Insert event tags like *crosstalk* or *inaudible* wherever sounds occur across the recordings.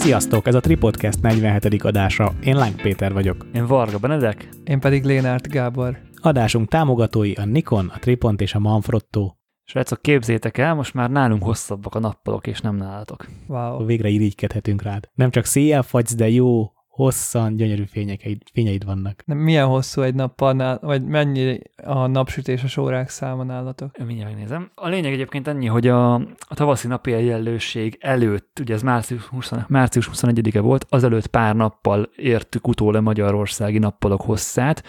Sziasztok, ez a Tripodcast 47. adása. Én Láng Péter vagyok. Én Varga Benedek. Én pedig Lénárt Gábor. Adásunk támogatói a Nikon, a Tripont és a Manfrotto. Srácok, képzétek el, most már nálunk hosszabbak a nappalok, és nem nálatok. Wow. Végre irigykedhetünk rád. Nem csak széjjel fagysz, de jó, hosszan, gyönyörű fényeid, fényeid vannak. De milyen hosszú egy nappal, vagy mennyi a napsütéses órák száma nálatok? Mindjárt megnézem. A lényeg egyébként annyi, hogy a, a tavaszi napi egyenlőség előtt, ugye ez március, 20, március 21-e volt, azelőtt pár nappal értük utól a magyarországi nappalok hosszát,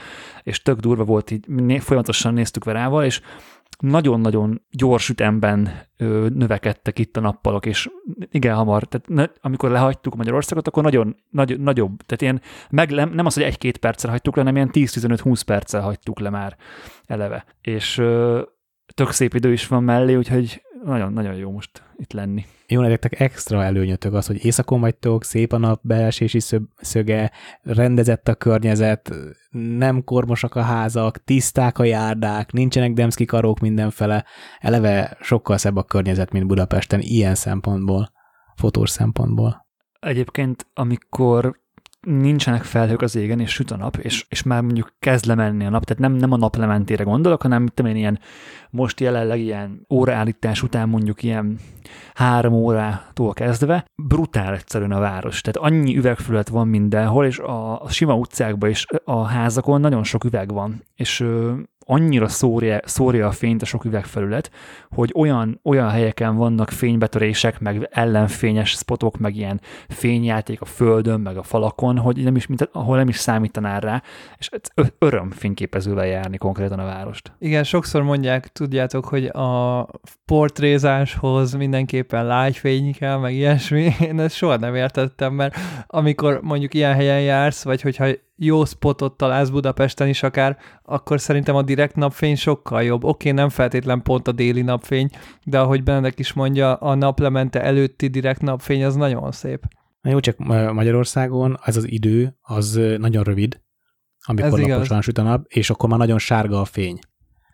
és tök durva volt, így folyamatosan néztük verával, és nagyon-nagyon gyors ütemben ö, növekedtek itt a nappalok, és igen hamar, tehát ne, amikor lehagytuk Magyarországot, akkor nagyon, nagy, nagyobb, tehát ilyen, meg, nem az, hogy egy-két perccel hagytuk le, hanem ilyen 10-15-20 perccel hagytuk le már eleve. És ö, tök szép idő is van mellé, úgyhogy nagyon-nagyon jó most itt lenni. Jó, nektek extra előnyötök az, hogy éjszakon vagytok, szép a nap, beesési szöge, rendezett a környezet, nem kormosak a házak, tiszták a járdák, nincsenek demszki karók mindenfele, eleve sokkal szebb a környezet, mint Budapesten ilyen szempontból, fotós szempontból. Egyébként, amikor nincsenek felhők az égen, és süt a nap, és, és már mondjuk kezd lemenni a nap, tehát nem, nem a naplementére gondolok, hanem mit én, ilyen most jelenleg ilyen óraállítás után mondjuk ilyen három órától kezdve, brutál egyszerűen a város. Tehát annyi üvegfülött van mindenhol, és a, a sima utcákban és a házakon nagyon sok üveg van. És annyira szórja, szórja a fényt a sok üvegfelület, hogy olyan, olyan helyeken vannak fénybetörések, meg ellenfényes spotok, meg ilyen fényjáték a földön, meg a falakon, hogy nem is, mint, ahol nem is számítanál rá, és öröm fényképezővel járni konkrétan a várost. Igen, sokszor mondják, tudjátok, hogy a portrézáshoz mindenképpen lágyfény kell, meg ilyesmi. Én ezt soha nem értettem, mert amikor mondjuk ilyen helyen jársz, vagy hogyha jó spotot találsz Budapesten is akár, akkor szerintem a direkt napfény sokkal jobb. Oké, okay, nem feltétlen pont a déli napfény, de ahogy Benedek is mondja, a naplemente előtti direkt napfény az nagyon szép. Jó, csak Magyarországon ez az idő, az nagyon rövid, amikor ez laposan süt a nap, és akkor már nagyon sárga a fény.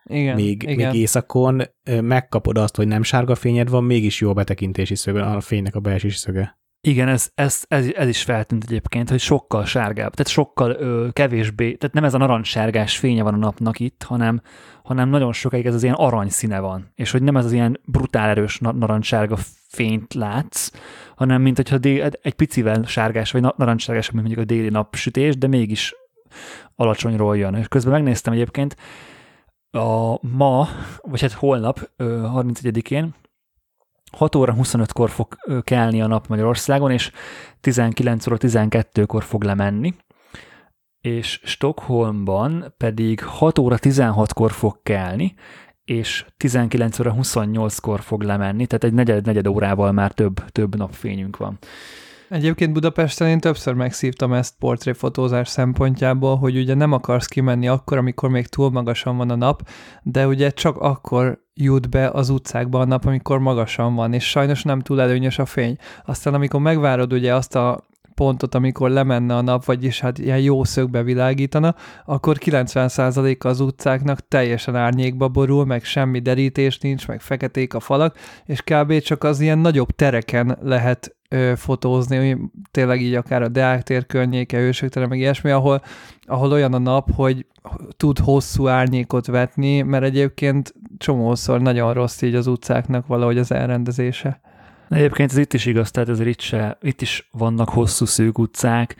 Igen, még, igen. még éjszakon megkapod azt, hogy nem sárga fényed van, mégis jó a betekintési szöge, a fénynek a beesési szöge. Igen, ez, ez, ez, ez is feltűnt egyébként, hogy sokkal sárgább, tehát sokkal ö, kevésbé, tehát nem ez a narancssárgás fénye van a napnak itt, hanem, hanem nagyon sokáig ez az ilyen aranyszíne van, és hogy nem ez az ilyen brutál erős narancssárga fényt látsz, hanem mint hogyha dél, egy picivel sárgás, vagy narancssárgás, mint mondjuk a déli napsütés, de mégis alacsonyról jön. És közben megnéztem egyébként, a ma, vagy hát holnap, 31-én 6 óra 25-kor fog kelni a nap Magyarországon, és 19 óra 12-kor fog lemenni, és Stockholmban pedig 6 óra 16-kor fog kelni, és 19 óra 28-kor fog lemenni, tehát egy negyed, negyed órával már több, több napfényünk van. Egyébként Budapesten én többször megszívtam ezt portréfotózás szempontjából, hogy ugye nem akarsz kimenni akkor, amikor még túl magasan van a nap, de ugye csak akkor jut be az utcákba a nap, amikor magasan van, és sajnos nem túl előnyös a fény. Aztán amikor megvárod ugye azt a pontot, amikor lemenne a nap, vagyis hát ilyen jó szögbe világítana, akkor 90%-a az utcáknak teljesen árnyékba borul, meg semmi derítés nincs, meg feketék a falak, és kb. csak az ilyen nagyobb tereken lehet ö, fotózni, tényleg így akár a Deák tér környéke, ősöktere, meg ilyesmi, ahol, ahol olyan a nap, hogy tud hosszú árnyékot vetni, mert egyébként csomószor nagyon rossz így az utcáknak valahogy az elrendezése. Egyébként ez itt is igaz, tehát ezért itt, se, itt is vannak hosszú szűk utcák,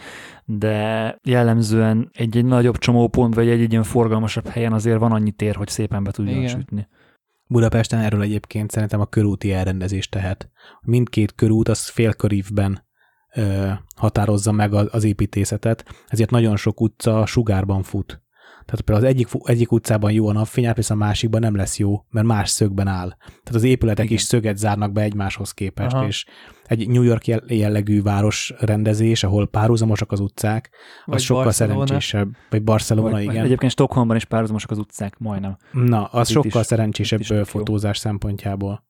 de jellemzően egy-egy nagyobb csomópont, vagy egy-egy ilyen forgalmasabb helyen azért van annyi tér, hogy szépen be tudjon Igen. sütni. Budapesten erről egyébként szerintem a körúti elrendezés tehet. Mindkét körút az félkörívben ö, határozza meg az építészetet, ezért nagyon sok utca sugárban fut. Tehát például az egyik, egyik utcában jó a napfény, viszont a másikban nem lesz jó, mert más szögben áll. Tehát az épületek Igen. is szöget zárnak be egymáshoz képest, Aha. és egy New York jellegű város rendezés, ahol párhuzamosak az utcák, az vagy sokkal Barcelona. szerencsésebb. Vagy Barcelona, vagy, igen. Egyébként Stockholmban is párhuzamosak az utcák, majdnem. Na, az, az sokkal szerencsésebb fotózás jó. szempontjából.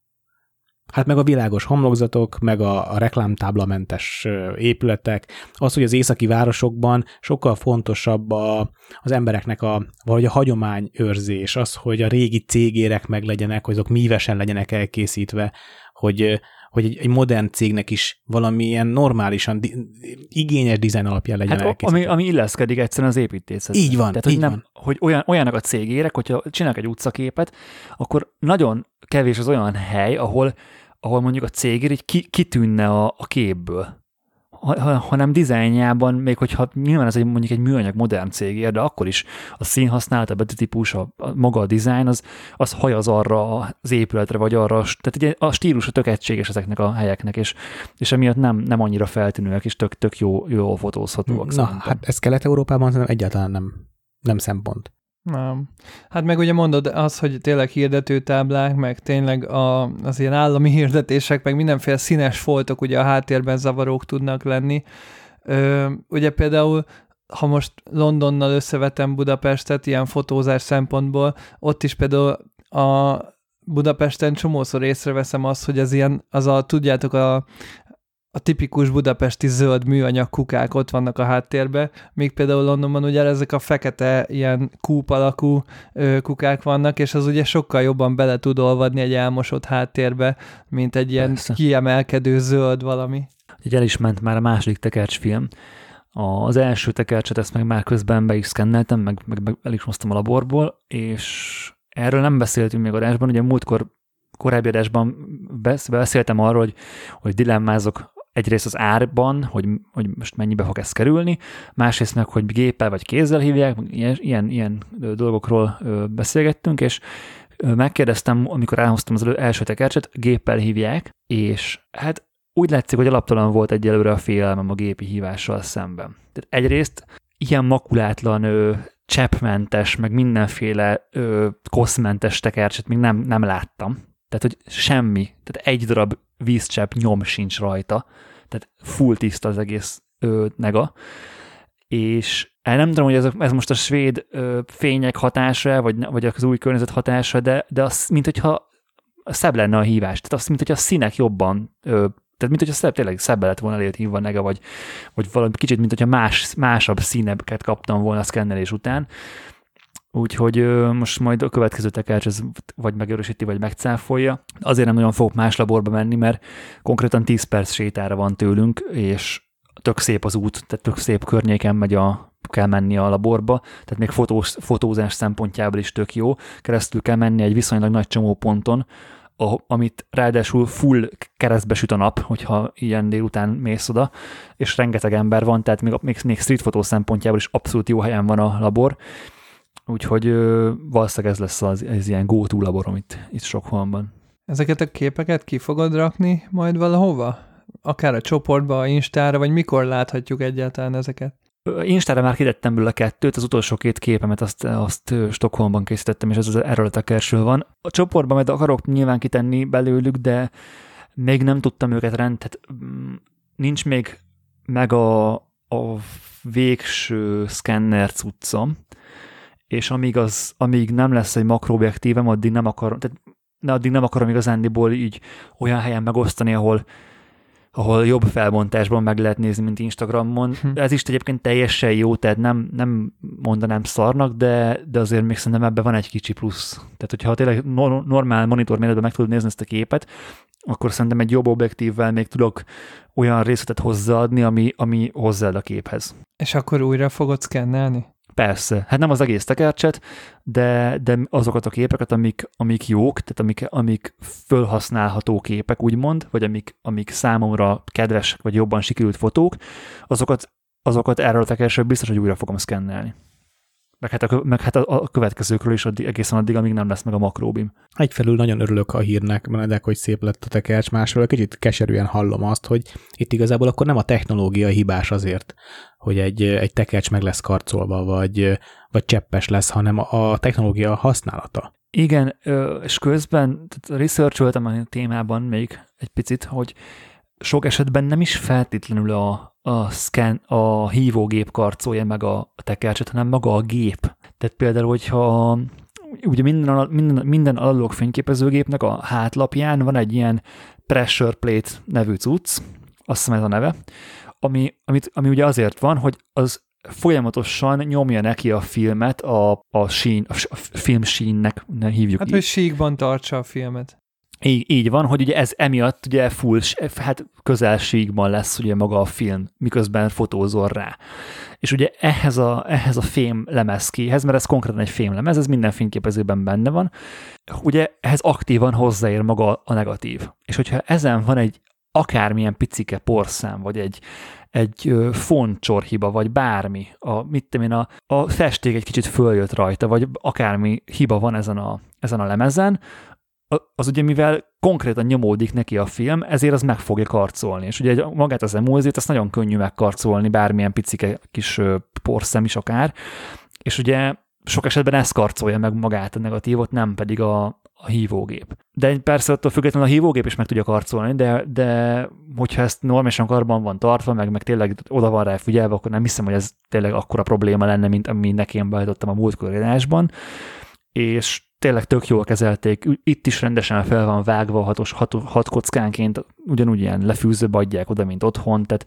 Hát meg a világos homlokzatok, meg a, a reklámtáblamentes épületek, az, hogy az északi városokban sokkal fontosabb a, az embereknek a, valahogy a hagyományőrzés, az, hogy a régi cégérek meg legyenek, hogy azok mívesen legyenek elkészítve, hogy, hogy egy, egy modern cégnek is valamilyen normálisan, di, igényes dizájn alapján legyen Hát, ami, ami illeszkedik egyszerűen az építészethez. Így van, Tehát, így hogy, nem, van. hogy olyan, olyanak a cégérek, hogyha csinálnak egy utcaképet, akkor nagyon kevés az olyan hely, ahol, ahol mondjuk a cégér így ki, kitűnne a, a képből. Ha- ha- hanem dizájnjában, még hogyha nyilván ez egy, mondjuk egy műanyag modern cégér, de akkor is a színhasználat, a betűtípus, a, a maga a dizájn, az, az hajaz arra az épületre, vagy arra, tehát ugye a stílusa tök egységes ezeknek a helyeknek, és, és emiatt nem, nem annyira feltűnőek, és tök, tök jó, jó fotózhatóak. Na, szerintem. hát ez Kelet-Európában szerintem egyáltalán nem, nem szempont. Nem. Hát meg ugye mondod az, hogy tényleg hirdetőtáblák, meg tényleg a, az ilyen állami hirdetések, meg mindenféle színes foltok ugye a háttérben zavarók tudnak lenni. Ö, ugye például ha most Londonnal összevetem Budapestet ilyen fotózás szempontból, ott is például a Budapesten csomószor észreveszem azt, hogy az ilyen, az a, tudjátok, a, a tipikus budapesti zöld műanyag kukák ott vannak a háttérben, míg például Londonban ugye ezek a fekete ilyen kúp alakú ö, kukák vannak, és az ugye sokkal jobban bele tud olvadni egy elmosott háttérbe, mint egy ilyen Persze. kiemelkedő zöld valami. Így el is ment már a második tekercsfilm. Az első tekercset ezt meg már közben be is szkenneltem, meg, meg, meg el is hoztam a laborból, és erről nem beszéltünk még adásban, ugye múltkor korábbi adásban besz- beszéltem arról, hogy, hogy dilemmázok egyrészt az árban, hogy, hogy most mennyibe fog ez kerülni, másrészt meg, hogy géppel vagy kézzel hívják, ilyen, ilyen, dolgokról beszélgettünk, és megkérdeztem, amikor elhoztam az első tekercset, géppel hívják, és hát úgy látszik, hogy alaptalan volt egyelőre a félelmem a gépi hívással szemben. Tehát egyrészt ilyen makulátlan, ö, cseppmentes, meg mindenféle ö, koszmentes tekercset még nem, nem láttam. Tehát, hogy semmi, tehát egy darab vízcsepp nyom sincs rajta, tehát full tiszta az egész ö, nega, és el nem tudom, hogy ez, ez most a svéd ö, fények hatása, vagy, vagy az új környezet hatása, de, de az, mint hogyha szebb lenne a hívás. Tehát azt, mint hogy a színek jobban, ö, tehát mint hogyha szebb, tényleg szebb lett volna elért hívva nega, vagy, vagy valami kicsit, mint hogyha más, másabb színeket kaptam volna a szkennelés után. Úgyhogy ö, most majd a következő tekercs ez vagy megerősíti, vagy megcáfolja. Azért nem nagyon fogok más laborba menni, mert konkrétan 10 perc sétára van tőlünk, és tök szép az út, tehát tök szép környéken megy a, kell menni a laborba, tehát még fotós, fotózás szempontjából is tök jó. Keresztül kell menni egy viszonylag nagy csomóponton, a, amit ráadásul full keresztbe süt a nap, hogyha ilyen délután mész oda, és rengeteg ember van, tehát még, még, még street fotó szempontjából is abszolút jó helyen van a labor, úgyhogy ö, valószínűleg ez lesz az, ez ilyen go-to labor, amit itt Stockholmban. Ezeket a képeket ki fogod rakni majd valahova? Akár a csoportba, a Instára, vagy mikor láthatjuk egyáltalán ezeket? Instára már kitettem belőle kettőt, az utolsó két képemet azt, azt Stockholmban készítettem, és ez az erről a tekersről van. A csoportban majd akarok nyilván kitenni belőlük, de még nem tudtam őket rend, tehát mm, nincs még meg a, a végső szkenner cuccom, és amíg, az, amíg nem lesz egy makroobjektívem, addig nem akarom, tehát de addig nem akarom igazándiból így olyan helyen megosztani, ahol ahol jobb felbontásban meg lehet nézni, mint Instagramon. Hm. Ez is egyébként teljesen jó, tehát nem, nem mondanám szarnak, de, de azért még szerintem ebben van egy kicsi plusz. Tehát, hogyha tényleg no- normál monitor méretben meg tudod nézni ezt a képet, akkor szerintem egy jobb objektívvel még tudok olyan részletet hozzáadni, ami, ami hozzáad a képhez. És akkor újra fogod szkennelni? Persze, hát nem az egész tekercset, de, de azokat a képeket, amik, amik jók, tehát amik, amik fölhasználható képek, úgymond, vagy amik, amik számomra kedvesek, vagy jobban sikerült fotók, azokat, azokat erről a tekercsről biztos, hogy újra fogom szkennelni. Meg hát, a, meg hát a, a következőkről is addig, egészen addig, amíg nem lesz meg a makróbim. Egyfelől nagyon örülök a hírnek, Benedek, hogy szép lett a tekercs, másfelől kicsit keserűen hallom azt, hogy itt igazából akkor nem a technológia hibás azért, hogy egy, egy tekercs meg lesz karcolva, vagy, vagy cseppes lesz, hanem a technológia használata. Igen, és közben researcholtam a témában még egy picit, hogy sok esetben nem is feltétlenül a, a, scan, a hívógép karcolja meg a, tekercset, hanem maga a gép. Tehát például, hogyha ugye minden, minden, minden analóg fényképezőgépnek a hátlapján van egy ilyen pressure plate nevű cucc, azt hiszem ez a neve, ami, amit, ami ugye azért van, hogy az folyamatosan nyomja neki a filmet a, a, sín, a, film sínnek, ne hívjuk Hát, így. hogy síkban tartsa a filmet. Így, így van, hogy ugye ez emiatt ugye full, hát közelsíkban lesz ugye maga a film, miközben fotózol rá. És ugye ehhez a, ehhez a fém lemezkéhez, mert ez konkrétan egy fém lemez, ez minden fényképezőben benne van, ugye ehhez aktívan hozzáér maga a negatív. És hogyha ezen van egy akármilyen picike porszám, vagy egy, egy fontcsorhiba, vagy bármi, a, mit én, a, a festék egy kicsit följött rajta, vagy akármi hiba van ezen a, ezen a lemezen, az ugye mivel konkrétan nyomódik neki a film, ezért az meg fogja karcolni. És ugye magát az emulziót, azt nagyon könnyű megkarcolni, bármilyen picike kis porszem is akár, és ugye sok esetben ez karcolja meg magát a negatívot, nem pedig a, a hívógép. De persze attól függetlenül a hívógép is meg tudja karcolni, de, de hogyha ezt normálisan karban van tartva, meg, meg tényleg oda van rá figyelve, akkor nem hiszem, hogy ez tényleg akkora probléma lenne, mint ami nekem beállítottam a múltkor és tényleg tök jól kezelték, itt is rendesen fel van vágva hatos, hat, hat kockánként, ugyanúgy ilyen lefűzőbe adják oda, mint otthon, tehát,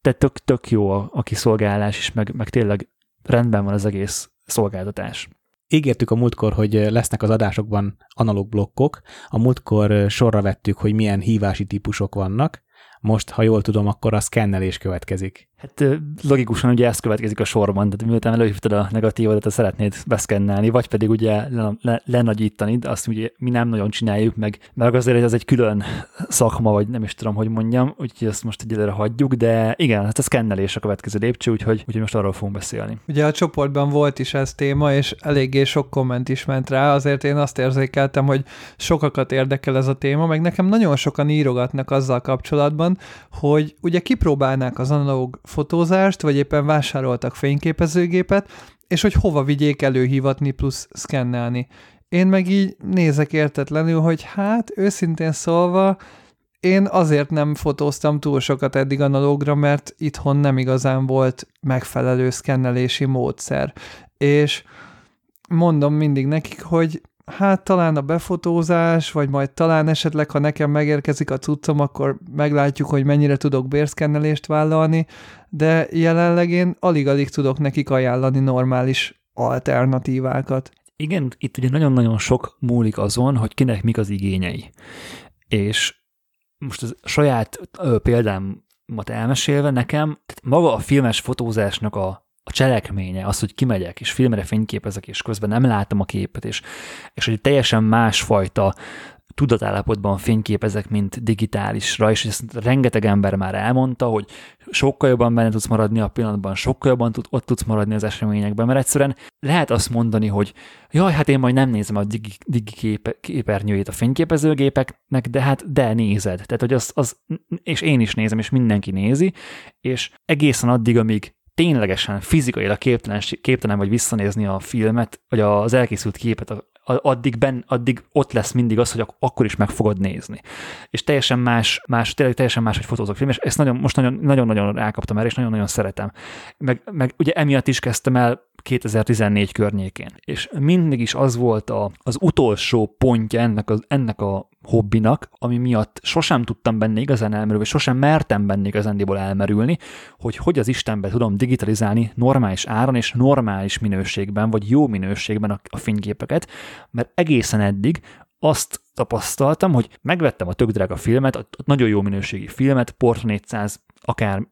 tehát tök, tök jó a, a kiszolgálás is, meg, meg tényleg rendben van az egész szolgáltatás. Ígértük a múltkor, hogy lesznek az adásokban analóg blokkok. A múltkor sorra vettük, hogy milyen hívási típusok vannak. Most, ha jól tudom, akkor a szkennelés következik. Hát logikusan ugye ez következik a sorban, tehát miután előhívtad a negatívodat, azt szeretnéd beszkennelni, vagy pedig ugye lenagyítani, azt ugye mi nem nagyon csináljuk, meg, meg azért ez egy külön szakma, vagy nem is tudom, hogy mondjam, úgyhogy ezt most egyelőre hagyjuk, de igen, hát a szkennelés a következő lépcső, úgyhogy, úgyhogy most arról fogunk beszélni. Ugye a csoportban volt is ez téma, és eléggé sok komment is ment rá, azért én azt érzékeltem, hogy sokakat érdekel ez a téma, meg nekem nagyon sokan írogatnak azzal kapcsolatban, hogy ugye kipróbálnák az analóg fotózást, vagy éppen vásároltak fényképezőgépet, és hogy hova vigyék előhívatni plusz szkennelni. Én meg így nézek értetlenül, hogy hát őszintén szólva, én azért nem fotóztam túl sokat eddig analógra, mert itthon nem igazán volt megfelelő szkennelési módszer. És mondom mindig nekik, hogy hát talán a befotózás, vagy majd talán esetleg, ha nekem megérkezik a cuccom, akkor meglátjuk, hogy mennyire tudok bérszkennelést vállalni, de jelenleg én alig-alig tudok nekik ajánlani normális alternatívákat. Igen, itt ugye nagyon-nagyon sok múlik azon, hogy kinek mik az igényei. És most az saját példámat elmesélve nekem, tehát maga a filmes fotózásnak a a cselekménye, az, hogy kimegyek, és filmre fényképezek, és közben nem látom a képet, és, és hogy teljesen másfajta tudatállapotban fényképezek, mint digitálisra, és ezt rengeteg ember már elmondta, hogy sokkal jobban benne tudsz maradni a pillanatban, sokkal jobban tud, ott tudsz maradni az eseményekben, mert egyszerűen lehet azt mondani, hogy jaj, hát én majd nem nézem a digi, digi képe, képernyőjét a fényképezőgépeknek, de hát de nézed. Tehát, hogy az, az, és én is nézem, és mindenki nézi, és egészen addig, amíg ténylegesen fizikailag képtelen, képtelen vagy visszanézni a filmet, vagy az elkészült képet, addig, ben, addig ott lesz mindig az, hogy akkor is meg fogod nézni. És teljesen más, más tényleg teljesen más, hogy fotózok film, és ezt nagyon, most nagyon-nagyon rákaptam erre, és nagyon-nagyon szeretem. Meg, meg ugye emiatt is kezdtem el 2014 környékén. És mindig is az volt a, az utolsó pontja ennek, az, ennek a hobbinak, ami miatt sosem tudtam benne igazán elmerülni, vagy sosem mertem benne igazándiból elmerülni, hogy hogy az Istenbe tudom digitalizálni normális áron és normális minőségben, vagy jó minőségben a, a fényképeket, mert egészen eddig azt tapasztaltam, hogy megvettem a tök drága filmet, a nagyon jó minőségi filmet, Portra 400, akár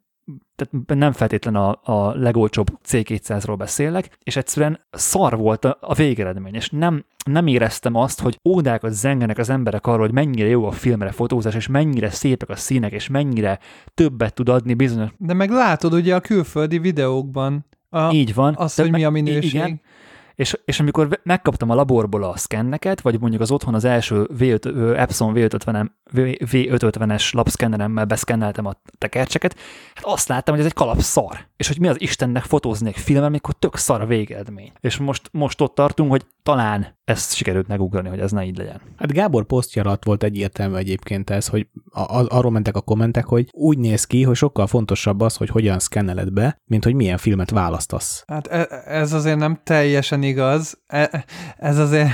tehát nem feltétlen a, a legolcsóbb C200-ról beszélek, és egyszerűen szar volt a, a végeredmény, és nem, nem éreztem azt, hogy ódákat zengenek az emberek arról, hogy mennyire jó a filmre fotózás, és mennyire szépek a színek, és mennyire többet tud adni bizonyos... De meg látod ugye a külföldi videókban, a, Így van. Az, hogy mi a minőség. Igen, és, és amikor megkaptam a laborból a szkenneket, vagy mondjuk az otthon az első V5, Epson V550, V550-es lapszkenneremmel beszkenneltem a tekercseket, hát azt láttam, hogy ez egy kalap szar. És hogy mi az Istennek fotózni egy filmmel, amikor tök szar a végeredmény. És most, most ott tartunk, hogy talán ezt sikerült megugrani, hogy ez ne így legyen. Hát Gábor posztja alatt volt egyértelmű egyébként ez, hogy a, arról mentek a kommentek, hogy úgy néz ki, hogy sokkal fontosabb az, hogy hogyan szkenneled be, mint hogy milyen filmet választasz. Hát e, ez azért nem teljesen igaz. E, ez azért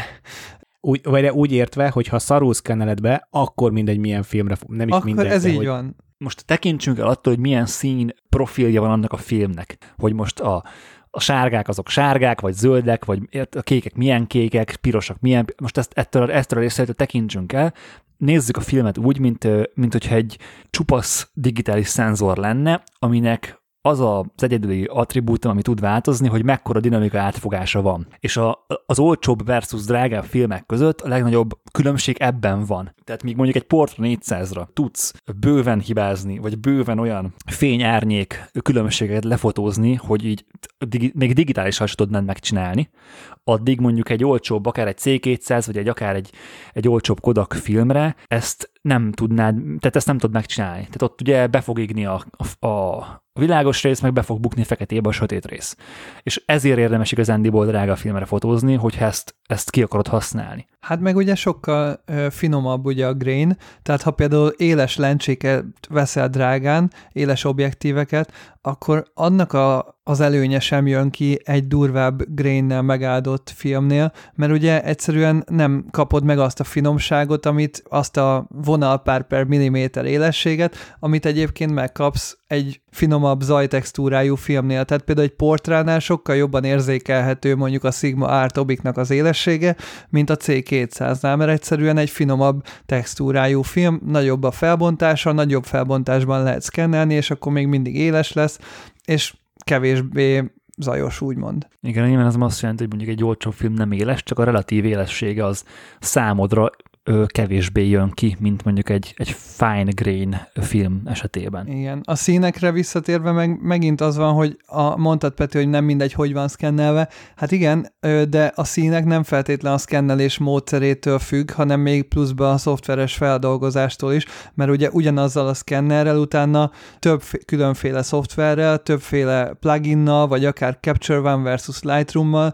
úgy, vagy úgy értve, hogy ha szarul szkenneled be, akkor mindegy milyen filmre, nem is akkor mindegy. ez de, így hogy... van. Most tekintsünk el attól, hogy milyen szín profilja van annak a filmnek. Hogy most a, a sárgák azok sárgák, vagy zöldek, vagy a kékek milyen kékek, pirosak milyen, most ezt, ettől, ettől a részletől tekintsünk el, nézzük a filmet úgy, mint, mint hogyha egy csupasz digitális szenzor lenne, aminek az az egyedüli attribútum, ami tud változni, hogy mekkora dinamika átfogása van. És a, az olcsóbb versus drágább filmek között a legnagyobb különbség ebben van. Tehát míg mondjuk egy Portra 400-ra tudsz bőven hibázni, vagy bőven olyan fényárnyék különbségeket lefotózni, hogy így digi, még digitálisan sem tudnád megcsinálni, addig mondjuk egy olcsóbb, akár egy C200, vagy egy akár egy, egy olcsóbb Kodak filmre, ezt nem tudnád, tehát ezt nem tudod megcsinálni. Tehát ott ugye be fog égni a, a, a világos rész, meg be fog bukni feketébe a sötét rész. És ezért érdemes igazándiból drága filmre fotózni, hogyha ezt, ezt ki akarod használni. Hát meg ugye sokkal ö, finomabb ugye a grain, tehát ha például éles lencséket veszel drágán, éles objektíveket, akkor annak a, az előnye sem jön ki egy durvább grainnel megáldott filmnél, mert ugye egyszerűen nem kapod meg azt a finomságot, amit azt a vonalpár per milliméter élességet, amit egyébként megkapsz egy finomabb zajtextúrájú filmnél. Tehát például egy portránál sokkal jobban érzékelhető mondjuk a Sigma Art Obiknak az élessége, mint a C200-nál, mert egyszerűen egy finomabb textúrájú film, nagyobb a felbontása, nagyobb felbontásban lehet szkennelni, és akkor még mindig éles lesz, és kevésbé zajos, úgymond. Igen, nyilván ez azt jelenti, hogy mondjuk egy olcsó film nem éles, csak a relatív élessége az számodra kevésbé jön ki, mint mondjuk egy, egy fine grain film esetében. Igen. A színekre visszatérve meg, megint az van, hogy a, mondtad Peti, hogy nem mindegy, hogy van szkennelve. Hát igen, de a színek nem feltétlen a szkennelés módszerétől függ, hanem még pluszban a szoftveres feldolgozástól is, mert ugye ugyanazzal a szkennerrel utána több különféle szoftverrel, többféle pluginnal, vagy akár Capture One versus Lightroom-mal,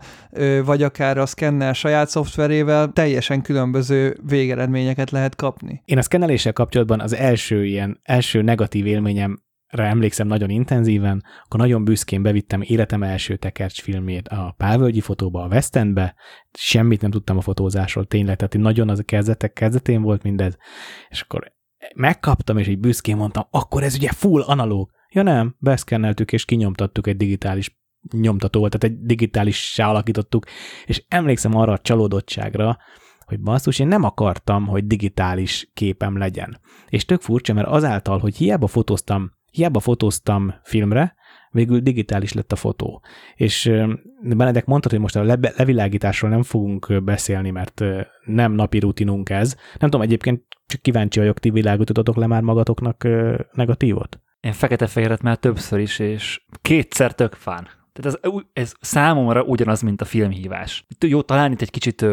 vagy akár a szkenner saját szoftverével teljesen különböző végeredményeket lehet kapni. Én a szkenneléssel kapcsolatban az első ilyen, első negatív élményem emlékszem nagyon intenzíven, akkor nagyon büszkén bevittem életem első tekercs filmét a Pálvölgyi fotóba, a West Endbe, semmit nem tudtam a fotózásról, tényleg, tehát nagyon az a kezdetek kezdetén volt mindez, és akkor megkaptam, és így büszkén mondtam, akkor ez ugye full analóg. Ja nem, beszkenneltük és kinyomtattuk egy digitális nyomtatóval, tehát egy digitálissá alakítottuk, és emlékszem arra a csalódottságra, hogy basszus, én nem akartam, hogy digitális képem legyen. És tök furcsa, mert azáltal, hogy hiába fotóztam, hiába fotóztam filmre, végül digitális lett a fotó. És Benedek mondta, hogy most a le- levilágításról nem fogunk beszélni, mert nem napi rutinunk ez. Nem tudom, egyébként csak kíváncsi vagyok, ti világítottatok le már magatoknak negatívot? Én fekete-fehéret már többször is, és kétszer tök fán. Tehát ez, ez számomra ugyanaz, mint a filmhívás. Jó, talán itt egy kicsit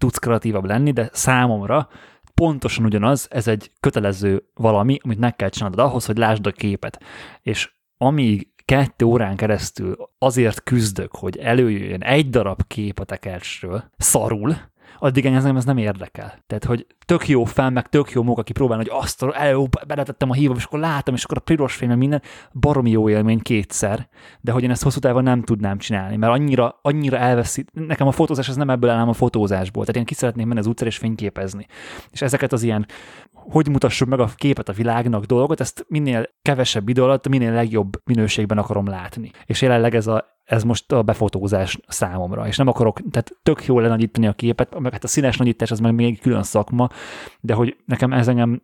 tudsz kreatívabb lenni, de számomra pontosan ugyanaz, ez egy kötelező valami, amit meg kell csinálnod ahhoz, hogy lásd a képet. És amíg kettő órán keresztül azért küzdök, hogy előjöjjön egy darab kép a tekercsről, szarul, addig engem ez nem érdekel. Tehát, hogy tök jó fel, meg tök jó munka kipróbálni, hogy azt elő, beletettem a hívom, és akkor látom, és akkor a piros fény, minden baromi jó élmény kétszer, de hogy én ezt hosszú távon nem tudnám csinálni, mert annyira, annyira elveszít, nekem a fotózás ez nem ebből áll, a fotózásból, tehát én ki szeretném menni az utcára és fényképezni. És ezeket az ilyen, hogy mutassuk meg a képet a világnak dolgot, ezt minél kevesebb idő alatt, minél legjobb minőségben akarom látni. És jelenleg ez a ez most a befotózás számomra, és nem akarok, tehát tök jó lenagyítani a képet, meg hát a színes nagyítás az meg még egy külön szakma, de hogy nekem ez engem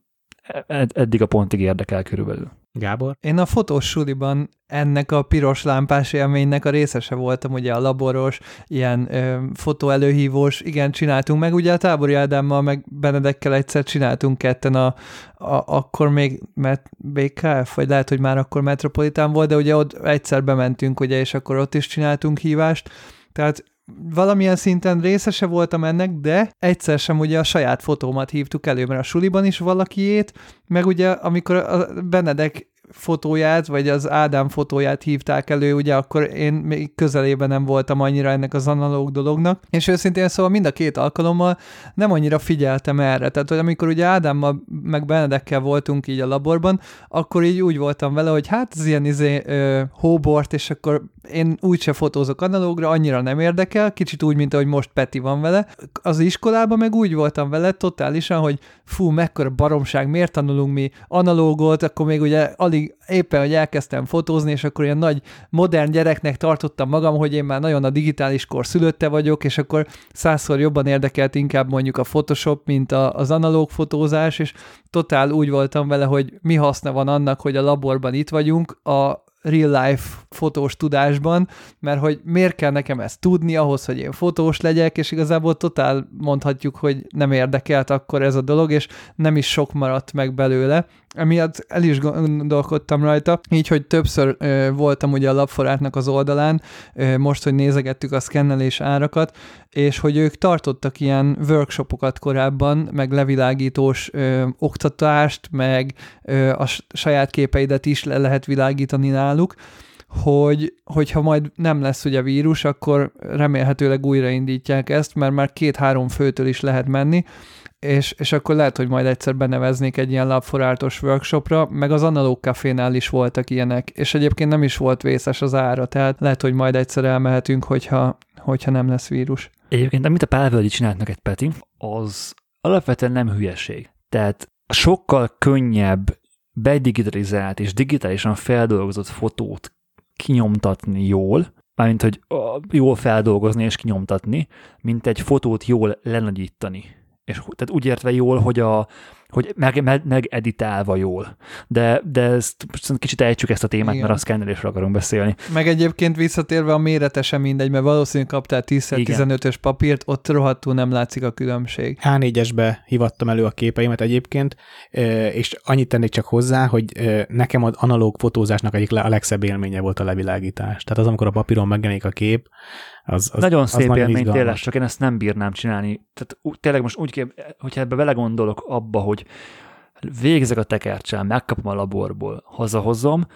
eddig a pontig érdekel körülbelül. Gábor? Én a fotós suliban ennek a piros lámpás élménynek a részese voltam, ugye a laboros, ilyen ö, fotóelőhívós, igen, csináltunk meg, ugye a Tábori Ádámmal, meg Benedekkel egyszer csináltunk ketten a, a akkor még Met, BKF, vagy lehet, hogy már akkor Metropolitán volt, de ugye ott egyszer bementünk, ugye, és akkor ott is csináltunk hívást, tehát valamilyen szinten részese voltam ennek, de egyszer sem ugye a saját fotómat hívtuk elő, mert a suliban is valakiét, meg ugye amikor a Benedek fotóját, vagy az Ádám fotóját hívták elő, ugye akkor én még közelében nem voltam annyira ennek az analóg dolognak, és őszintén szóval mind a két alkalommal nem annyira figyeltem erre, tehát hogy amikor ugye Ádámmal meg Benedekkel voltunk így a laborban, akkor így úgy voltam vele, hogy hát ez ilyen izé, ö, hóbort, és akkor én úgyse fotózok analógra, annyira nem érdekel, kicsit úgy, mint ahogy most Peti van vele. Az iskolában meg úgy voltam vele totálisan, hogy fú, mekkora baromság, miért tanulunk mi analógot, akkor még ugye alig éppen, hogy elkezdtem fotózni, és akkor ilyen nagy modern gyereknek tartottam magam, hogy én már nagyon a digitális kor szülötte vagyok, és akkor százszor jobban érdekelt inkább mondjuk a Photoshop, mint a, az analóg fotózás, és totál úgy voltam vele, hogy mi haszna van annak, hogy a laborban itt vagyunk, a real life fotós tudásban, mert hogy miért kell nekem ezt tudni ahhoz, hogy én fotós legyek, és igazából totál mondhatjuk, hogy nem érdekelt akkor ez a dolog, és nem is sok maradt meg belőle. Emiatt el is gondolkodtam rajta, így, hogy többször ö, voltam ugye a lapforátnak az oldalán, ö, most, hogy nézegettük a szkennelés árakat, és hogy ők tartottak ilyen workshopokat korábban, meg levilágítós ö, oktatást, meg ö, a saját képeidet is le lehet világítani náluk, hogy, hogyha majd nem lesz ugye vírus, akkor remélhetőleg újraindítják ezt, mert már két-három főtől is lehet menni, és, és akkor lehet, hogy majd egyszer beneveznék egy ilyen labforáltos workshopra, meg az analóg kafénál is voltak ilyenek, és egyébként nem is volt vészes az ára, tehát lehet, hogy majd egyszer elmehetünk, hogyha, hogyha nem lesz vírus. Egyébként, amit a Pálvölgyi csinált neked, Peti, az alapvetően nem hülyeség. Tehát sokkal könnyebb bedigitalizált és digitálisan feldolgozott fotót kinyomtatni jól, mármint, hogy jól feldolgozni és kinyomtatni, mint egy fotót jól lenagyítani. És tehát úgy értve jól, hogy a, hogy meg, meg, megeditálva jól. De, de ezt kicsit ejtsük ezt a témát, Igen. mert a szkennelésről akarunk beszélni. Meg egyébként visszatérve a mérete sem mindegy, mert valószínűleg kaptál 10-15-ös papírt, ott rohadtul nem látszik a különbség. H4-esbe hivattam elő a képeimet egyébként, és annyit tennék csak hozzá, hogy nekem az analóg fotózásnak egyik a legszebb élménye volt a levilágítás. Tehát az, amikor a papíron megjelenik a kép, az, az, nagyon az szép nagyon élmény tényleg, csak én ezt nem bírnám csinálni. Tehát tényleg most úgy kép, hogyha ebbe belegondolok abba, hogy végzek a tekercsel, megkapom a laborból, hazahozom,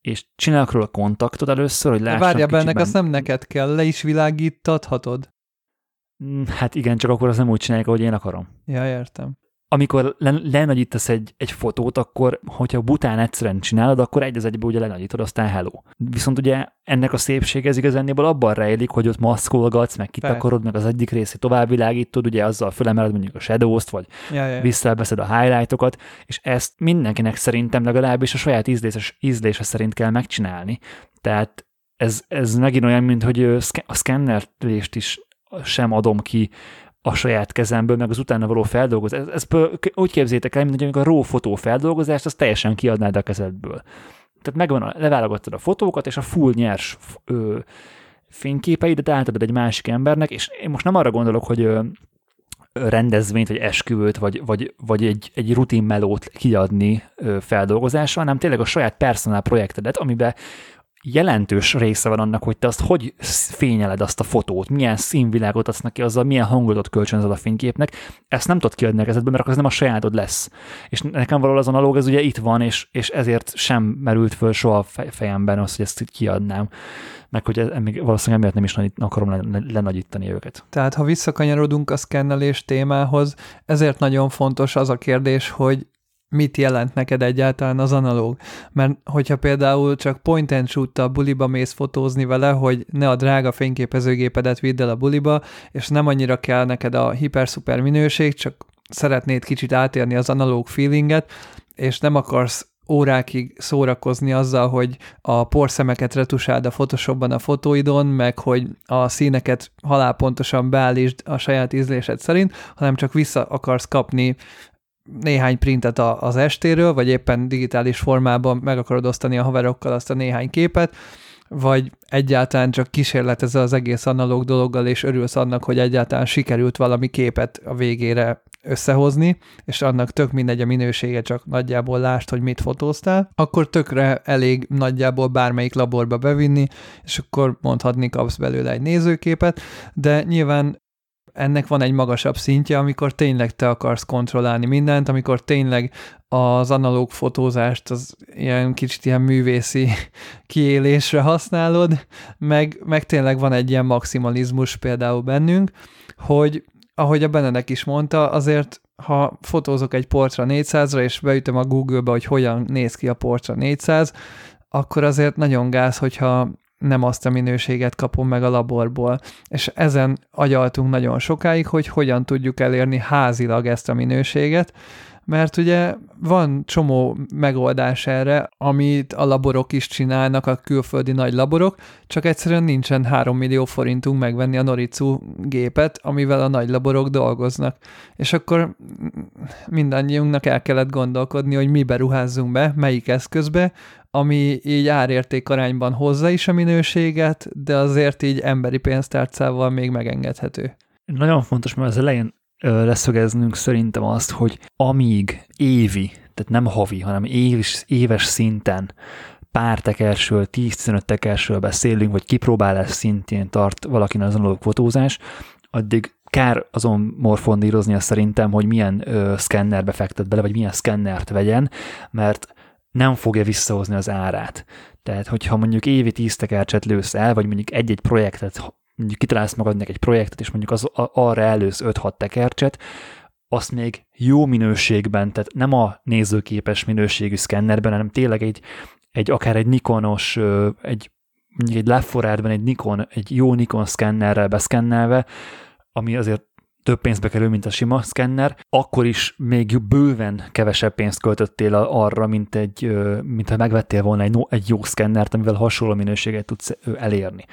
és csinálok róla kontaktot először, hogy lássam Várjál, kicsiben. ennek azt nem neked kell, le is világítathatod. Mm, Hát igen, csak akkor az nem úgy csinálják, ahogy én akarom. Ja, értem. Amikor len- lenagyítasz egy, egy fotót, akkor, hogyha bután egyszerűen csinálod, akkor egy az egybe ugye lenagyítod, aztán hello. Viszont ugye ennek a szépsége ez igazából abban rejlik, hogy ott maszkolgatsz, meg kitakarod, meg az egyik részét továbbvilágítod, ugye azzal fölemeled mondjuk a shadows-t, vagy Ja, ja. visszaveszed a highlightokat, és ezt mindenkinek szerintem legalábbis a saját ízléses, ízlése szerint kell megcsinálni. Tehát ez, ez megint olyan, mint hogy a szkennerlést is sem adom ki a saját kezemből, meg az utána való feldolgozás. Ez, ez úgy képzétek el, mint hogy a RAW fotó feldolgozást, azt teljesen kiadnád a kezedből. Tehát megvan, a, leválogattad a fotókat, és a full nyers ö, fényképeidet átadod egy másik embernek, és én most nem arra gondolok, hogy ö, rendezvényt, vagy esküvőt, vagy, vagy, vagy egy, egy rutin melót kiadni ö, feldolgozásra, hanem tényleg a saját personál projektedet, amiben jelentős része van annak, hogy te azt hogy fényeled azt a fotót, milyen színvilágot adsz neki azzal, milyen hangot kölcsönzöd a fényképnek, ezt nem tudod kiadni a kezedből, mert akkor ez nem a sajátod lesz. És nekem valahol az analóg, ez ugye itt van, és, és ezért sem merült föl soha a fej- fejemben az, hogy ezt kiadnám. Meg hogy ez, még valószínűleg emiatt nem is nagy- akarom le- lenagyítani őket. Tehát ha visszakanyarodunk a szkennelés témához, ezért nagyon fontos az a kérdés, hogy mit jelent neked egyáltalán az analóg. Mert hogyha például csak point and shoot a buliba mész fotózni vele, hogy ne a drága fényképezőgépedet vidd el a buliba, és nem annyira kell neked a hiper-szuper minőség, csak szeretnéd kicsit átérni az analóg feelinget, és nem akarsz órákig szórakozni azzal, hogy a porszemeket retusáld a Photoshopban a fotóidon, meg hogy a színeket halálpontosan beállítsd a saját ízlésed szerint, hanem csak vissza akarsz kapni néhány printet a- az estéről, vagy éppen digitális formában meg akarod osztani a haverokkal azt a néhány képet, vagy egyáltalán csak kísérletezel az egész analóg dologgal, és örülsz annak, hogy egyáltalán sikerült valami képet a végére összehozni, és annak tök mindegy a minősége, csak nagyjából lásd, hogy mit fotóztál, akkor tökre elég nagyjából bármelyik laborba bevinni, és akkor mondhatni kapsz belőle egy nézőképet, de nyilván ennek van egy magasabb szintje, amikor tényleg te akarsz kontrollálni mindent, amikor tényleg az analóg fotózást az ilyen kicsit ilyen művészi *laughs* kiélésre használod, meg, meg tényleg van egy ilyen maximalizmus például bennünk, hogy ahogy a Benedek is mondta, azért ha fotózok egy portra 400-ra, és beütöm a Google-be, hogy hogyan néz ki a portra 400, akkor azért nagyon gáz, hogyha nem azt a minőséget kapom meg a laborból. És ezen agyaltunk nagyon sokáig, hogy hogyan tudjuk elérni házilag ezt a minőséget, mert ugye van csomó megoldás erre, amit a laborok is csinálnak, a külföldi nagy laborok, csak egyszerűen nincsen 3 millió forintunk megvenni a Noricu gépet, amivel a nagy laborok dolgoznak. És akkor mindannyiunknak el kellett gondolkodni, hogy mi beruházzunk be, melyik eszközbe, ami így árérték arányban hozza is a minőséget, de azért így emberi pénztárcával még megengedhető. Nagyon fontos, mert az elején leszögeznünk szerintem azt, hogy amíg évi, tehát nem havi, hanem éves, éves szinten pár tekersről, 10-15 tekersről beszélünk, vagy kipróbálás szintjén tart valakinek az analóg fotózás, addig kár azon morfondírozni szerintem, hogy milyen ö, szkennerbe fektet bele, vagy milyen szkennert vegyen, mert nem fogja visszahozni az árát. Tehát, hogyha mondjuk évi 10 tekercset lősz el, vagy mondjuk egy-egy projektet mondjuk kitalálsz magadnak egy projektet, és mondjuk az, arra elősz 5-6 tekercset, azt még jó minőségben, tehát nem a nézőképes minőségű szkennerben, hanem tényleg egy, egy akár egy Nikonos, egy mondjuk egy Leforádban egy Nikon, egy jó Nikon szkennerrel beszkennelve, ami azért több pénzbe kerül, mint a sima szkenner, akkor is még bőven kevesebb pénzt költöttél arra, mint, egy, mint ha megvettél volna egy, egy jó szkennert, amivel hasonló minőséget tudsz elérni.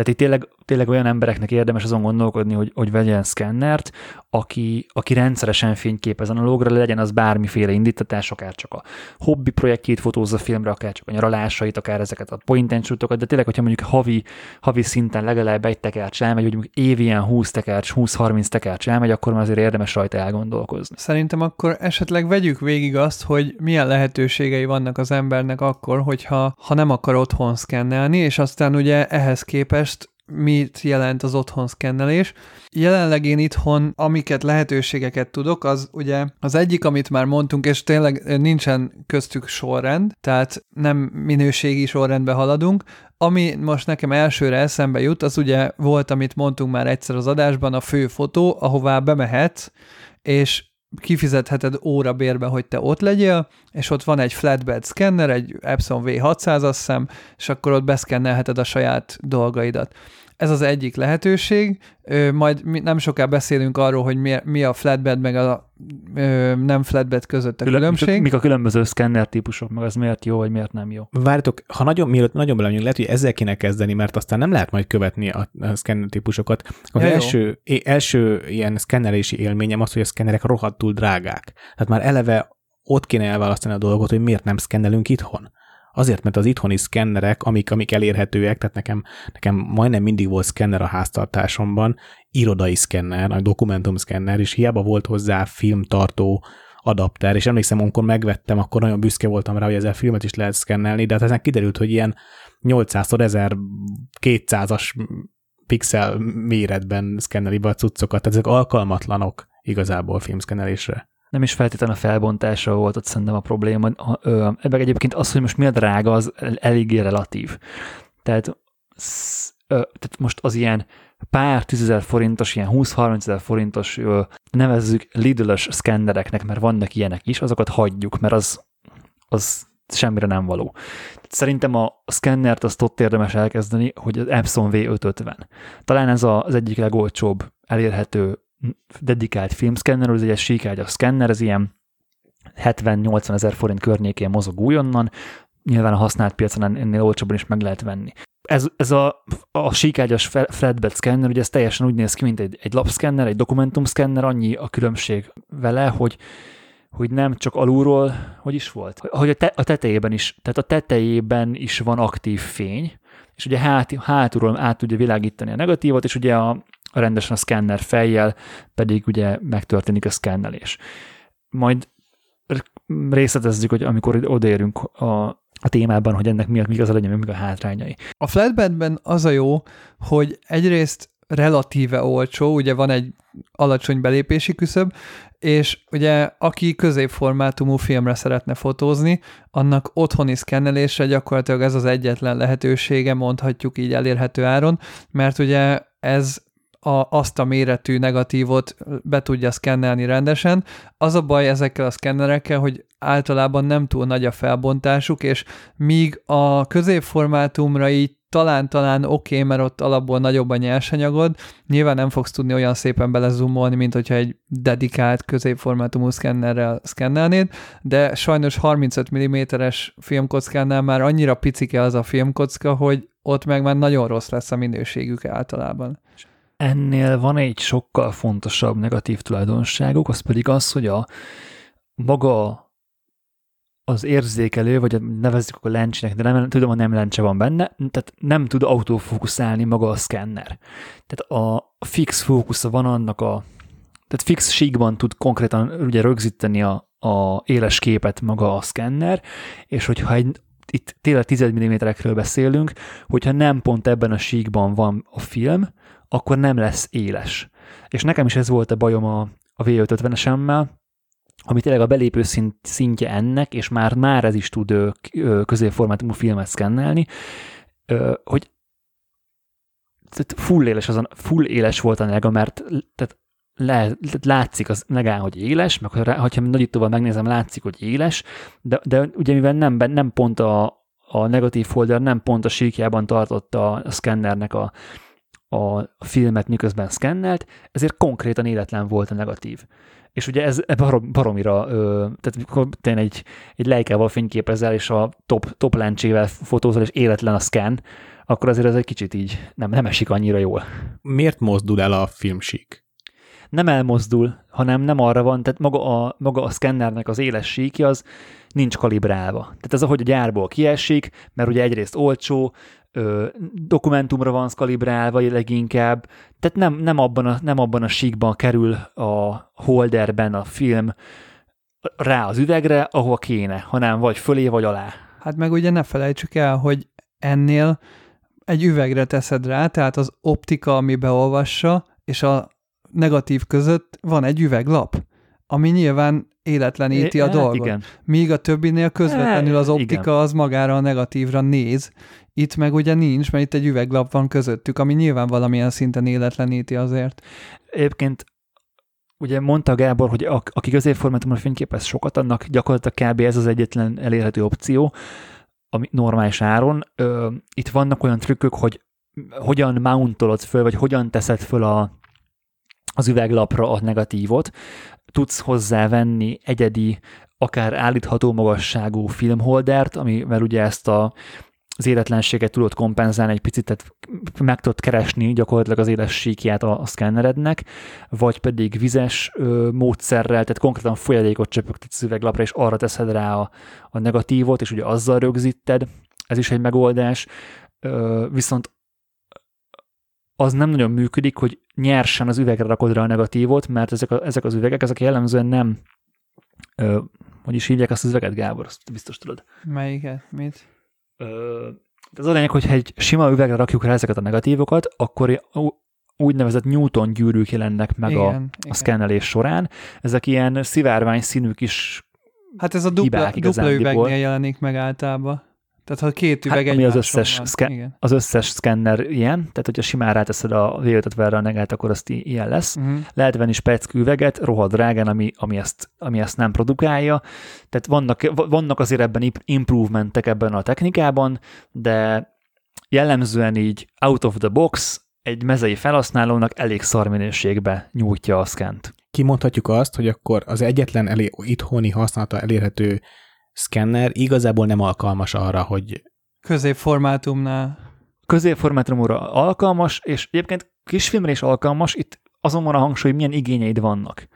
Tehát itt tényleg, tényleg olyan embereknek érdemes azon gondolkodni, hogy, hogy vegyen szkennert, aki, aki rendszeresen fényképez analógra, legyen az bármiféle indítatás, akár csak a hobbi projektjét fotózza filmre, akár csak a nyaralásait, akár ezeket a point and shootokat, de tényleg, hogyha mondjuk havi, havi szinten legalább egy tekercs elmegy, vagy mondjuk évi ilyen 20 tekercs, 20-30 tekercs elmegy, akkor már azért érdemes rajta elgondolkozni. Szerintem akkor esetleg vegyük végig azt, hogy milyen lehetőségei vannak az embernek akkor, hogyha ha nem akar otthon szkennelni, és aztán ugye ehhez képest mit jelent az otthon szkennelés. Jelenleg én itthon, amiket lehetőségeket tudok, az ugye az egyik, amit már mondtunk, és tényleg nincsen köztük sorrend, tehát nem minőségi sorrendbe haladunk, ami most nekem elsőre eszembe jut, az ugye volt, amit mondtunk már egyszer az adásban, a fő fotó, ahová bemehet, és kifizetheted óra bérbe, hogy te ott legyél, és ott van egy flatbed szkenner, egy Epson V600 azt hiszem, és akkor ott beszkennelheted a saját dolgaidat. Ez az egyik lehetőség, majd nem soká beszélünk arról, hogy mi, mi a flatbed meg a nem flatbed között a Külön, különbség. Mik a különböző szkenner típusok, meg az miért jó, vagy miért nem jó. Várjátok, ha nagyon, mielőtt nagyon belemegyünk, lehet, hogy ezzel kéne kezdeni, mert aztán nem lehet majd követni a, a szkenner típusokat. Az ja, első, é, első ilyen szkennelési élményem az, hogy a szkennerek rohadtul drágák. Tehát már eleve ott kéne elválasztani a dolgot, hogy miért nem szkennelünk itthon. Azért, mert az itthoni szkennerek, amik, amik elérhetőek, tehát nekem, nekem majdnem mindig volt szkenner a háztartásomban, irodai szkenner, nagy dokumentum szkenner, és hiába volt hozzá filmtartó adapter, és emlékszem, amikor megvettem, akkor nagyon büszke voltam rá, hogy ezzel filmet is lehet szkennelni, de hát ezen kiderült, hogy ilyen 800-1200-as pixel méretben szkenneli be a cuccokat, tehát ezek alkalmatlanok igazából filmszkennelésre nem is feltétlenül a felbontása volt ott szerintem a probléma. Ebben egyébként az, hogy most mi a drága, az eléggé relatív. Tehát, tehát most az ilyen pár tízezer forintos, ilyen 20-30 ezer forintos, nevezzük Lidl-ös szkennereknek, mert vannak ilyenek is, azokat hagyjuk, mert az, az semmire nem való. Szerintem a szkennert azt ott érdemes elkezdeni, hogy az Epson V550. Talán ez az egyik legolcsóbb elérhető dedikált filmszkenner, ez egy síkágyas szkenner, ez ilyen 70-80 ezer forint környékén mozog újonnan, nyilván a használt piacon ennél olcsóbban is meg lehet venni. Ez, ez a, a síkágyas flatbed szkenner, ugye ez teljesen úgy néz ki, mint egy, egy lapszkenner, egy dokumentumszkenner, annyi a különbség vele, hogy hogy nem csak alulról, hogy is volt, hogy a, te, a tetejében is, tehát a tetejében is van aktív fény, és ugye hát, hátulról át tudja világítani a negatívot, és ugye a, rendesen a szkenner fejjel pedig ugye megtörténik a szkennelés. Majd részletezzük, hogy amikor odaérünk a, a témában, hogy ennek mi, mi az a legyen, mi a hátrányai. A flatbedben az a jó, hogy egyrészt relatíve olcsó, ugye van egy alacsony belépési küszöb, és ugye aki középformátumú filmre szeretne fotózni, annak otthoni szkennelésre gyakorlatilag ez az egyetlen lehetősége, mondhatjuk így elérhető áron, mert ugye ez a, azt a méretű negatívot be tudja szkennelni rendesen. Az a baj ezekkel a szkennerekkel, hogy általában nem túl nagy a felbontásuk, és míg a középformátumra így talán-talán oké, okay, mert ott alapból nagyobb a nyersanyagod, nyilván nem fogsz tudni olyan szépen belezumolni, mint hogyha egy dedikált középformátumú szkennerrel szkennelnéd, de sajnos 35 mm-es filmkockánál már annyira picike az a filmkocka, hogy ott meg már nagyon rossz lesz a minőségük általában. Ennél van egy sokkal fontosabb negatív tulajdonságuk, az pedig az, hogy a maga az érzékelő, vagy nevezzük a lencsének, de nem, tudom, hogy nem lencse van benne, tehát nem tud autofókuszálni maga a szkenner. Tehát a fix fókusza van annak a, tehát fix síkban tud konkrétan ugye rögzíteni a, a éles képet maga a szkenner, és hogyha egy, itt tényleg 10 mm-ekről beszélünk, hogyha nem pont ebben a síkban van a film, akkor nem lesz éles. És nekem is ez volt a bajom a, a V550-esemmel, ami tényleg a belépő szint, szintje ennek, és már, már ez is tud középformátumú filmet szkennelni, hogy full éles, azon, full éles volt a nega, mert tehát le, látszik az negán, hogy éles, meg ha nagyítóval megnézem, látszik, hogy éles, de, de ugye mivel nem, nem pont a, a negatív folder nem pont a síkjában tartotta a szkennernek a, a filmet, miközben szkennelt, ezért konkrétan életlen volt a negatív és ugye ez barom, baromira, ö, tehát tényleg egy, egy lejkával fényképezel, és a top, top lencsével fotózol, és életlen a scan, akkor azért ez egy kicsit így nem, nem esik annyira jól. Miért mozdul el a filmsík? Nem elmozdul, hanem nem arra van, tehát maga a, maga a szkennernek az éles síkja az nincs kalibrálva. Tehát ez ahogy a gyárból kiesik, mert ugye egyrészt olcsó, ö, dokumentumra van kalibrálva leginkább, tehát nem, nem, abban a, nem abban a síkban kerül a holderben a film rá az üvegre, ahova kéne, hanem vagy fölé, vagy alá. Hát meg ugye ne felejtsük el, hogy ennél egy üvegre teszed rá, tehát az optika, ami beolvassa, és a negatív között van egy üveglap, ami nyilván életleníti a hát, dolgot. Igen. Míg a többinél közvetlenül az optika igen. az magára a negatívra néz, itt meg ugye nincs, mert itt egy üveglap van közöttük, ami nyilván valamilyen szinten életleníti azért. Egyébként ugye mondta Gábor, hogy aki középformátumra fényképez sokat, annak gyakorlatilag kb. ez az egyetlen elérhető opció, ami normális áron. Ö, itt vannak olyan trükkök, hogy hogyan mountolod föl, vagy hogyan teszed föl a, az üveglapra a negatívot. Tudsz hozzá venni egyedi, akár állítható magasságú filmholdert, amivel ugye ezt a az életlenséget tudod kompenzálni egy picit, tehát meg tudod keresni gyakorlatilag az éles síkját a, a szkennerednek, vagy pedig vizes ö, módszerrel, tehát konkrétan folyadékot csöpögtetsz üveglapra, és arra teszed rá a, a negatívot, és ugye azzal rögzíted, ez is egy megoldás, ö, viszont az nem nagyon működik, hogy nyersen az üvegre rakod rá a negatívot, mert ezek, a, ezek az üvegek, ezek jellemzően nem ö, hogy is hívják azt az üveget, Gábor, azt biztos tudod. Melyiket? Mit? az a lényeg, hogyha egy sima üvegre rakjuk rá ezeket a negatívokat, akkor úgynevezett Newton gyűrűk jelennek meg igen, a, igen. a szkennelés során. Ezek ilyen szivárvány színű kis Hát ez a dupla, dupla üvegnél jelenik meg általában. Tehát ha két üveg hát, ami az összes, van, szke- igen. az összes szkenner ilyen, tehát hogyha simán ráteszed a V5 a negát, akkor azt ilyen lesz. Uh-huh. Lehet venni speckű üveget, rohadt drágán, ami, ami, ezt, ami ezt nem produkálja. Tehát vannak, vannak azért ebben improvementek ebben a technikában, de jellemzően így out of the box egy mezei felhasználónak elég szar minőségbe nyújtja a szkent. Kimondhatjuk azt, hogy akkor az egyetlen elé, itthoni használata elérhető szkenner igazából nem alkalmas arra, hogy... Középformátumnál. Középformátumúra alkalmas, és egyébként kisfilmre is alkalmas, itt azon van a hangsúly, hogy milyen igényeid vannak.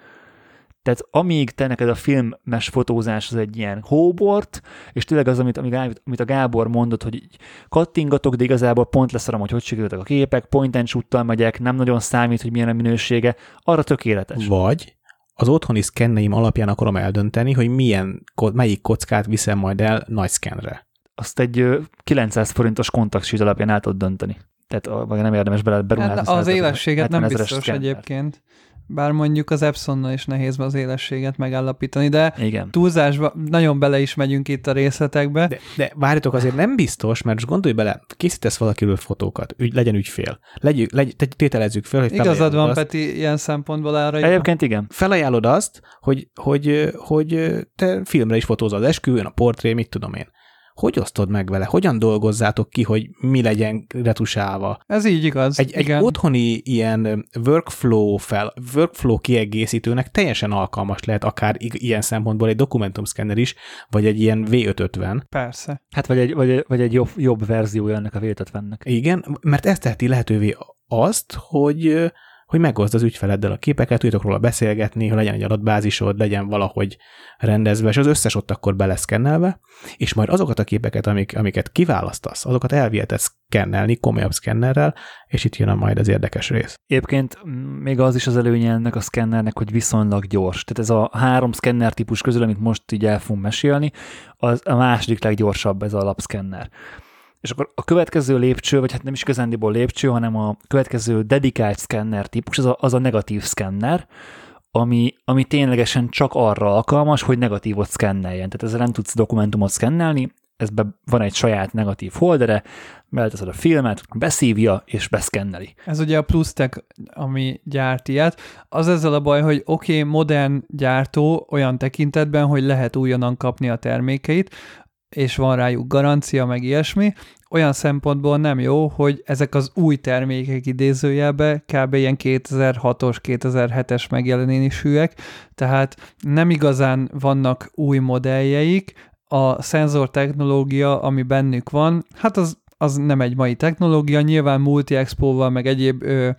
Tehát amíg te neked a filmes fotózás az egy ilyen hóbort, és tényleg az, amit, amit a Gábor mondott, hogy így kattingatok, de igazából pont leszarom, hogy hogy sikerültek a képek, point and megyek, nem nagyon számít, hogy milyen a minősége, arra tökéletes. Vagy az otthoni szkenneim alapján akarom eldönteni, hogy milyen, melyik kockát viszem majd el nagy szkenre. Azt egy 900 forintos kontaktsít alapján el tudod dönteni. Tehát vagy nem érdemes bele berúgni. Hát az élességet nem biztos egyébként. Bár mondjuk az Epsonnal is nehéz az élességet megállapítani, de Igen. túlzásba nagyon bele is megyünk itt a részletekbe. De, de várjatok, azért nem biztos, mert most gondolj bele, készítesz valakiről fotókat, ügy, legyen ügyfél. Legy, legy, tételezzük fel, hogy Igazad van, azt. Peti, ilyen szempontból arra. Egyébként igen. Felajánlod azt, hogy, hogy, hogy te filmre is fotózol az esküvőn, a portré, mit tudom én hogy osztod meg vele? Hogyan dolgozzátok ki, hogy mi legyen retusálva? Ez így igaz. Egy, egy otthoni ilyen workflow, fel, workflow kiegészítőnek teljesen alkalmas lehet akár ilyen szempontból egy dokumentumszkenner is, vagy egy ilyen V550. Persze. Hát vagy egy, vagy, vagy egy jobb, jobb verziója ennek a V550-nek. Igen, mert ez teheti lehetővé azt, hogy hogy megoszd az ügyfeleddel a képeket, tudjatok róla beszélgetni, hogy legyen egy adatbázisod, legyen valahogy rendezve, és az összes ott akkor beleszkennelve, és majd azokat a képeket, amik, amiket kiválasztasz, azokat elviheted szkennelni komolyabb szkennerrel, és itt jön a majd az érdekes rész. Egyébként még az is az előnye ennek a szkennernek, hogy viszonylag gyors. Tehát ez a három szkenner típus közül, amit most így el fogunk mesélni, az a második leggyorsabb ez a lapszkenner. És akkor a következő lépcső, vagy hát nem is igazándiból lépcső, hanem a következő dedikált szkenner típus, az a, az a negatív szkenner, ami, ami ténylegesen csak arra alkalmas, hogy negatívot szkenneljen. Tehát ezzel nem tudsz dokumentumot szkennelni, ezben van egy saját negatív holdere, beleteszed a filmet, beszívja és beszkenneli. Ez ugye a plusztek, ami gyárt ilyet. Az ezzel a baj, hogy oké, okay, modern gyártó olyan tekintetben, hogy lehet újonnan kapni a termékeit, és van rájuk garancia, meg ilyesmi, olyan szempontból nem jó, hogy ezek az új termékek idézőjelbe kb. ilyen 2006-os, 2007-es megjelenésűek, tehát nem igazán vannak új modelljeik, a szenzor technológia, ami bennük van, hát az az nem egy mai technológia, nyilván multi-expóval, meg egyéb ö,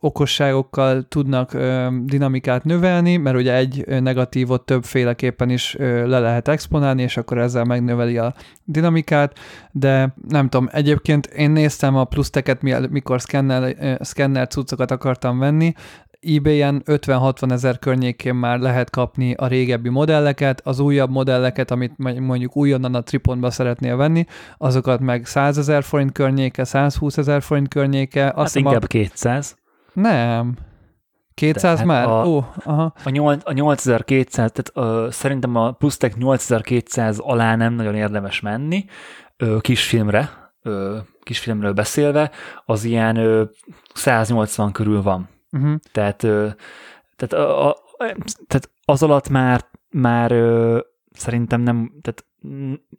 okosságokkal tudnak ö, dinamikát növelni, mert ugye egy negatívot többféleképpen is ö, le lehet exponálni, és akkor ezzel megnöveli a dinamikát, de nem tudom, egyébként én néztem a pluszteket, mikor szkennel, szkennel cuccokat akartam venni, eBay-en 50-60 ezer környékén már lehet kapni a régebbi modelleket, az újabb modelleket, amit mondjuk újonnan a Triponba szeretnél venni, azokat meg 100 ezer forint környéke, 120 ezer forint környéke. Azt hát inkább a... 200. Nem. 200 hát már? A, Ó, aha. A, 8, a 8200, tehát ö, szerintem a Plustek 8200 alá nem nagyon érdemes menni ö, kisfilmre, ö, kisfilmről beszélve, az ilyen ö, 180 körül van. Uh-huh. Tehát, ö, tehát, a, a, tehát az alatt már, már ö, szerintem nem, tehát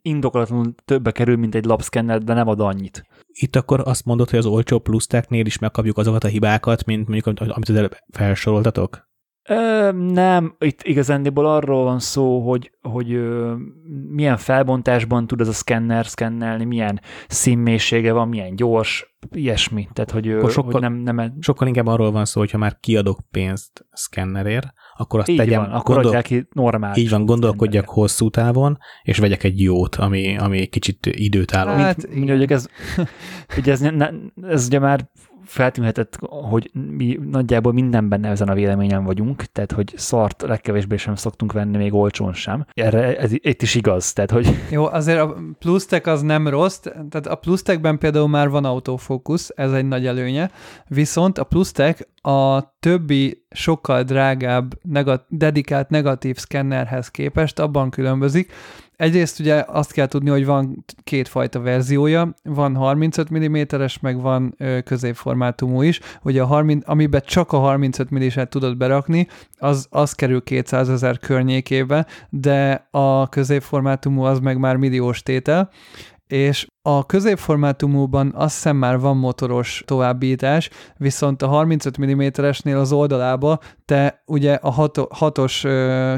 indokolatlanul többe kerül, mint egy lapszkenner, de nem ad annyit. Itt akkor azt mondod, hogy az olcsó pluszteknél is megkapjuk azokat a hibákat, mint mondjuk, amit az előbb felsoroltatok? Ö, nem, itt igazándiból arról van szó, hogy, hogy ö, milyen felbontásban tud ez a szkenner szkennelni, milyen színmélysége van, milyen gyors, ilyesmi. Tehát, hogy, ö, sokkal, hogy nem, nem... Sokkal inkább arról van szó, hogyha már kiadok pénzt szkennerért, akkor azt így tegyem, van, akkor gondol, ki normális. Így van, gondolkodjak hosszú távon, és vegyek egy jót, ami, ami kicsit időt áll. Hát, mint, mint, hogy ez, *laughs* ugye ez, ne, ez ugye már feltűnhetett, hogy mi nagyjából mindenben ezen a véleményen vagyunk, tehát hogy szart legkevésbé sem szoktunk venni, még olcsón sem. Erre ez itt is igaz, tehát hogy... *laughs* Jó, azért a plusztek az nem rossz, tehát a plusztekben például már van autofókusz, ez egy nagy előnye, viszont a plusztek a többi sokkal drágább negat- dedikált negatív szkennerhez képest abban különbözik, Egyrészt ugye azt kell tudni, hogy van kétfajta verziója, van 35 mm-es, meg van középformátumú is. Ugye a 30, amiben csak a 35 mm-et tudod berakni, az, az kerül 200 ezer környékébe, de a középformátumú az meg már milliós tétel, és a középformátumúban azt hiszem már van motoros továbbítás, viszont a 35 mm-esnél az oldalába te ugye a hat- hatos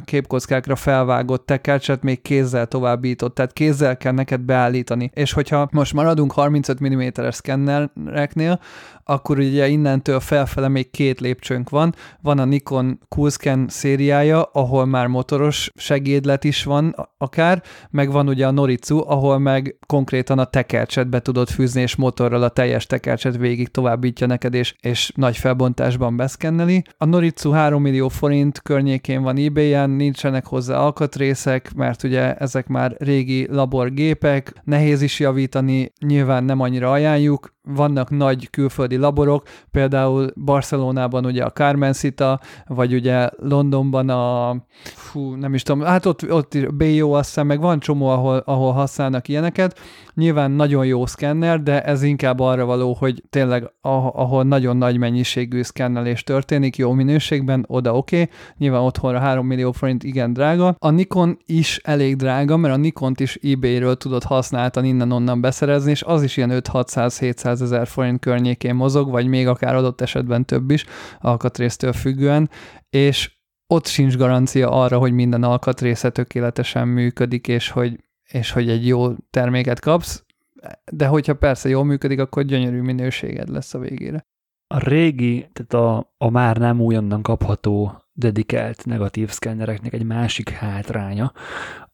képkockákra felvágott tekercset még kézzel továbbított, tehát kézzel kell neked beállítani. És hogyha most maradunk 35 mm-es szkennereknél, akkor ugye innentől felfele még két lépcsőnk van. Van a Nikon Coolscan szériája, ahol már motoros segédlet is van akár, meg van ugye a Noritsu, ahol meg konkrétan a tekercset be tudod fűzni, és motorral a teljes tekercset végig továbbítja neked, és, és nagy felbontásban beszkenneli. A Noritsu 3 millió forint környékén van eBay-en, nincsenek hozzá alkatrészek, mert ugye ezek már régi laborgépek, nehéz is javítani, nyilván nem annyira ajánljuk, vannak nagy külföldi laborok, például Barcelonában ugye a Carmen Cita, vagy ugye Londonban a, fú, nem is tudom, hát ott, ott BO azt meg van csomó, ahol, ahol használnak ilyeneket. Nyilván nagyon jó szkenner, de ez inkább arra való, hogy tényleg ahol nagyon nagy mennyiségű szkennelés történik, jó minőségben, oda oké. Okay. Nyilván otthonra 3 millió forint igen drága. A Nikon is elég drága, mert a Nikont is eBay-ről tudod használtan innen-onnan beszerezni, és az is ilyen 5-600-700 ezer forint környékén mozog, vagy még akár adott esetben több is, alkatrésztől függően, és ott sincs garancia arra, hogy minden alkatrésze tökéletesen működik, és hogy, és hogy egy jó terméket kapsz, de hogyha persze jól működik, akkor gyönyörű minőséged lesz a végére. A régi, tehát a, a már nem újonnan kapható dedikált negatív szkennereknek egy másik hátránya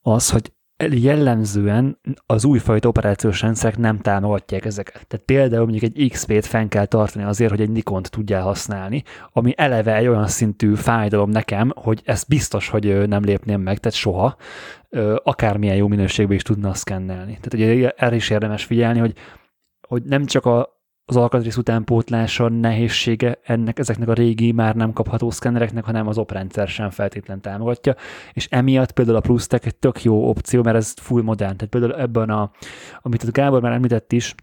az, hogy jellemzően az újfajta operációs rendszerek nem támogatják ezeket. Tehát például mondjuk egy XP-t fenn kell tartani azért, hogy egy Nikont tudjál használni, ami eleve egy olyan szintű fájdalom nekem, hogy ezt biztos, hogy nem lépném meg, tehát soha, akármilyen jó minőségben is tudna szkennelni. Tehát ugye erre is érdemes figyelni, hogy, hogy nem csak a, az alkatrész utánpótlása nehézsége ennek, ezeknek a régi, már nem kapható szkennereknek, hanem az oprendszer sem feltétlen támogatja, és emiatt például a PlusTech egy tök jó opció, mert ez full modern. Tehát például ebben a, amit a Gábor már említett is,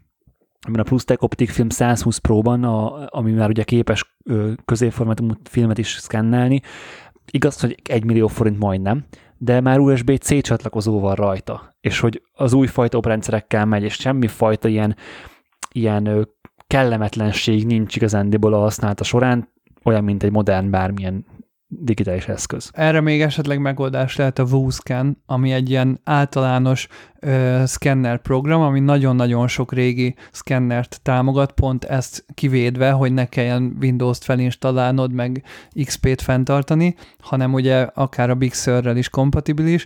amiben a PlusTech Optic Film 120 Pro-ban, a, ami már ugye képes középformátumú filmet is szkennelni, igaz, hogy egy millió forint majdnem, de már USB-C csatlakozó van rajta, és hogy az újfajta oprendszerekkel megy, és semmi fajta ilyen, ilyen kellemetlenség nincs igazándiból a használata során, olyan, mint egy modern bármilyen digitális eszköz. Erre még esetleg megoldás lehet a VooScan, ami egy ilyen általános ö, szkenner program, ami nagyon-nagyon sok régi szkennert támogat, pont ezt kivédve, hogy ne kelljen Windows-t felinstallálnod, meg XP-t fenntartani, hanem ugye akár a Big Sur-rel is kompatibilis,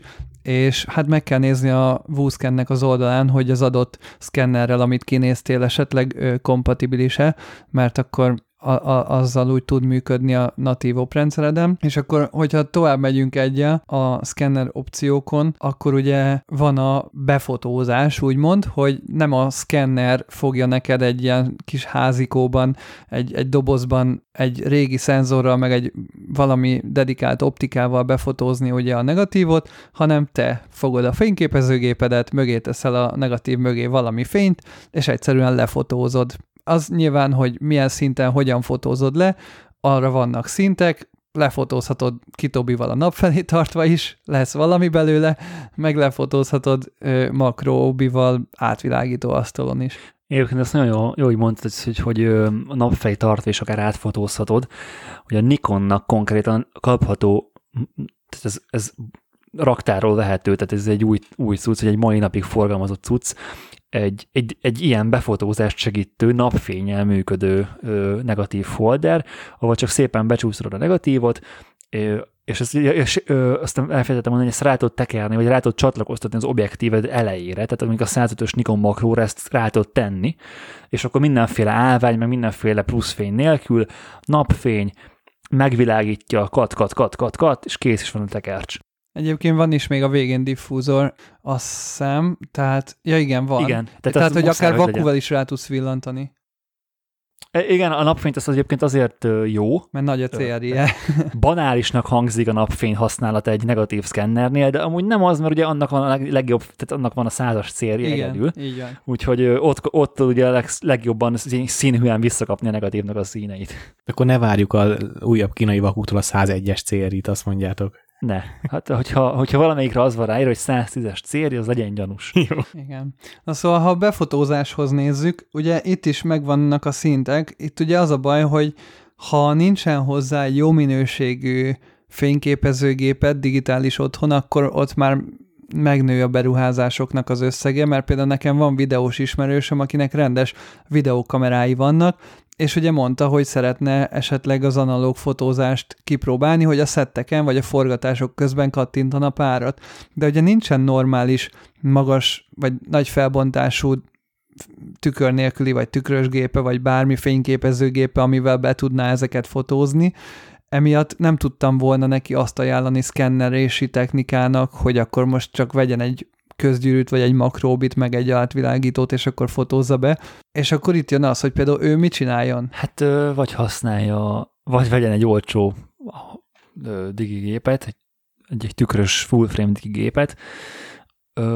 és hát meg kell nézni a VooScan-nek az oldalán, hogy az adott szkennerrel, amit kinéztél, esetleg kompatibilis-e, mert akkor a, a, azzal úgy tud működni a natív oprendszeredem, és akkor, hogyha tovább megyünk egyel a scanner opciókon, akkor ugye van a befotózás, úgymond, hogy nem a scanner fogja neked egy ilyen kis házikóban, egy, egy dobozban egy régi szenzorral, meg egy valami dedikált optikával befotózni ugye a negatívot, hanem te fogod a fényképezőgépedet, mögé teszel a negatív mögé valami fényt, és egyszerűen lefotózod az nyilván, hogy milyen szinten hogyan fotózod le, arra vannak szintek, lefotózhatod kitobival a nap felé tartva is, lesz valami belőle, meg lefotózhatod makróbival átvilágító asztalon is. Egyébként ezt nagyon jó, jó hogy mondtad, hogy, hogy a napfej tartva és akár átfotózhatod, hogy a Nikonnak konkrétan kapható, tehát ez, ez raktáról vehető, tehát ez egy új, új cucc, hogy egy mai napig forgalmazott cucc, egy, egy, egy ilyen befotózást segítő, napfényel működő ö, negatív folder, ahol csak szépen becsúszod a negatívot, ö, és, ezt, és ö, azt elfelejtettem mondani, hogy ezt rá tudod tekerni, vagy rá tudod csatlakoztatni az objektíved elejére, tehát amikor a 105-ös Nikon makróra ezt rá tudod tenni, és akkor mindenféle állvány, meg mindenféle pluszfény nélkül, napfény, megvilágítja, kat, kat, kat, kat, kat, és kész is van a tekercs. Egyébként van is még a végén diffúzor, azt hiszem, tehát, ja igen, van. Igen. Tehát, tehát hogy akár vakuval is rá tudsz villantani. E, igen, a napfényt az egyébként azért jó. Mert nagy a célja. Banálisnak hangzik a napfény használata egy negatív szkennernél, de amúgy nem az, mert ugye annak van a legjobb, tehát annak van a százas célja igen, egyedül. van. Úgyhogy ott, ott ugye a leg, legjobban színhűen visszakapni a negatívnak a színeit. Akkor ne várjuk a újabb kínai vakútól a 101-es cérit, azt mondjátok. Ne. Hát, hogyha, hogyha valamelyikre az van ráírva, hogy 110-es cér, az legyen gyanús. Jó. Igen. Na szóval, ha a befotózáshoz nézzük, ugye itt is megvannak a szintek. Itt ugye az a baj, hogy ha nincsen hozzá jó minőségű fényképezőgépet, digitális otthon, akkor ott már megnő a beruházásoknak az összege, mert például nekem van videós ismerősöm, akinek rendes videókamerái vannak, és ugye mondta, hogy szeretne esetleg az analóg fotózást kipróbálni, hogy a szetteken vagy a forgatások közben kattintana párat. De ugye nincsen normális, magas vagy nagy felbontású tükör nélküli, vagy tükrös gépe, vagy bármi fényképezőgépe, amivel be tudná ezeket fotózni. Emiatt nem tudtam volna neki azt ajánlani szkennerési technikának, hogy akkor most csak vegyen egy közgyűrűt, vagy egy makróbit, meg egy átvilágítót, és akkor fotózza be. És akkor itt jön az, hogy például ő mit csináljon? Hát vagy használja, vagy vegyen egy olcsó digigépet, egy, egy tükrös full frame digigépet,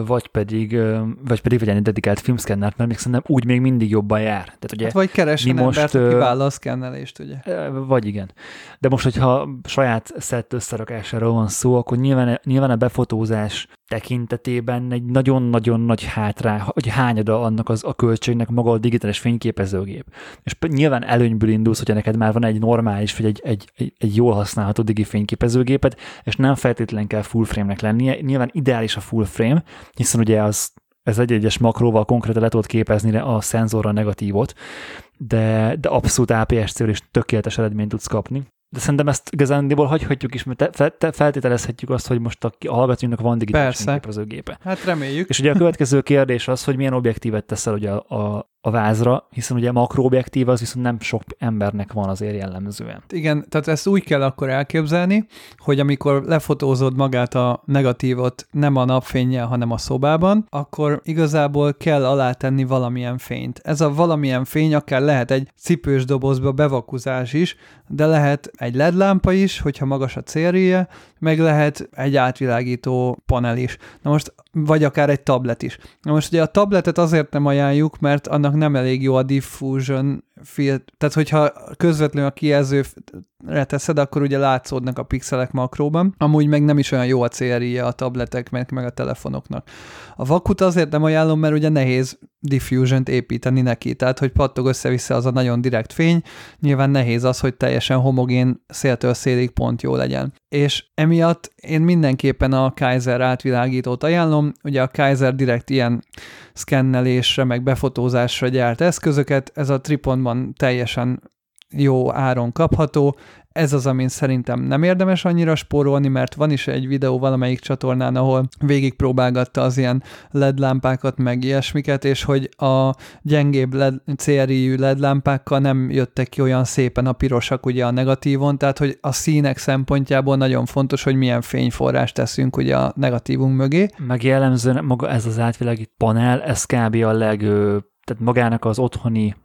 vagy pedig, vagy pedig vegyen egy dedikált filmszkennert, mert még szerintem úgy még mindig jobban jár. Tehát ugye hát vagy keressen most, embert, aki vállal a szkennelést, ugye? Vagy igen. De most, hogyha saját szett összerakásáról van szó, akkor nyilván, nyilván a befotózás tekintetében egy nagyon-nagyon nagy hátrá, hogy hányada annak az, a költségnek maga a digitális fényképezőgép. És nyilván előnyből indulsz, hogyha neked már van egy normális, vagy egy, egy, egy, egy jól használható digi fényképezőgépet, és nem feltétlenül kell full frame-nek lennie. Nyilván ideális a full frame, hiszen ugye az ez egy-egyes makróval konkrétan le tudod képezni a szenzorra negatívot, de, de abszolút APS-cél is tökéletes eredményt tudsz kapni de szerintem ezt igazándiból hagyhatjuk is, mert te, te, feltételezhetjük azt, hogy most a, a hallgatóinknak van digitális fényképezőgépe. Hát reméljük. És ugye a következő kérdés az, hogy milyen objektívet teszel ugye a, a, a vázra, hiszen ugye makroobjektív az viszont nem sok embernek van azért jellemzően. Igen, tehát ezt úgy kell akkor elképzelni, hogy amikor lefotózod magát a negatívot nem a napfényjel, hanem a szobában, akkor igazából kell alátenni valamilyen fényt. Ez a valamilyen fény akár lehet egy cipős dobozba bevakuzás is, de lehet egy LED lámpa is, hogyha magas a célréje, meg lehet egy átvilágító panel is. Na most, vagy akár egy tablet is. Na most ugye a tabletet azért nem ajánljuk, mert annak nem elég jó a diffusion filt, tehát hogyha közvetlenül a kijelzőre teszed, akkor ugye látszódnak a pixelek makróban. Amúgy meg nem is olyan jó a célrije a tabletek, meg, meg a telefonoknak. A vakut azért nem ajánlom, mert ugye nehéz diffusion-t építeni neki, tehát hogy pattog össze-vissza az a nagyon direkt fény, nyilván nehéz az, hogy teljesen homogén széltől szélig pont jó legyen. És emiatt én mindenképpen a Kaiser átvilágítót ajánlom, ugye a Kaiser direkt ilyen szkennelésre, meg befotózásra gyárt eszközöket, ez a Triponban teljesen jó áron kapható, ez az, amin szerintem nem érdemes annyira spórolni, mert van is egy videó valamelyik csatornán, ahol végigpróbálgatta az ilyen LED lámpákat, meg ilyesmiket, és hogy a gyengébb LED, CRI LED lámpákkal nem jöttek ki olyan szépen a pirosak ugye a negatívon, tehát hogy a színek szempontjából nagyon fontos, hogy milyen fényforrást teszünk ugye a negatívunk mögé. Meg jellemzően maga ez az átvilágít panel, ez kb. a leg, tehát magának az otthoni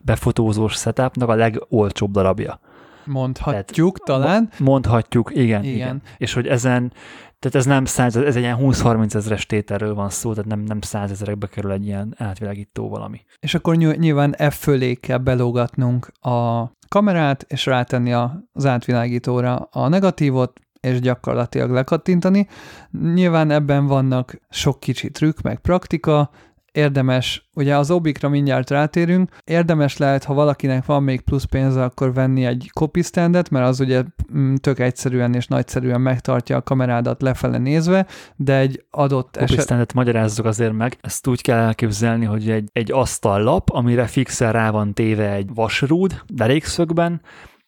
befotózós setupnak a legolcsóbb darabja. Mondhatjuk Tehát, talán. Mondhatjuk, igen, igen. igen. És hogy ezen, tehát ez nem 100, ez egy ilyen 20-30 ezeres tételről van szó, tehát nem, nem 100 ezerekbe kerül egy ilyen átvilágító valami. És akkor nyilván F fölé kell belógatnunk a kamerát, és rátenni az átvilágítóra a negatívot, és gyakorlatilag lekattintani. Nyilván ebben vannak sok kicsi trükk, meg praktika, érdemes, ugye az obikra mindjárt rátérünk, érdemes lehet, ha valakinek van még plusz pénze, akkor venni egy copy standet, mert az ugye mm, tök egyszerűen és nagyszerűen megtartja a kamerádat lefele nézve, de egy adott copy eset... standet magyarázzuk azért meg, ezt úgy kell elképzelni, hogy egy, egy asztallap, amire fixen rá van téve egy vasrúd, derékszögben,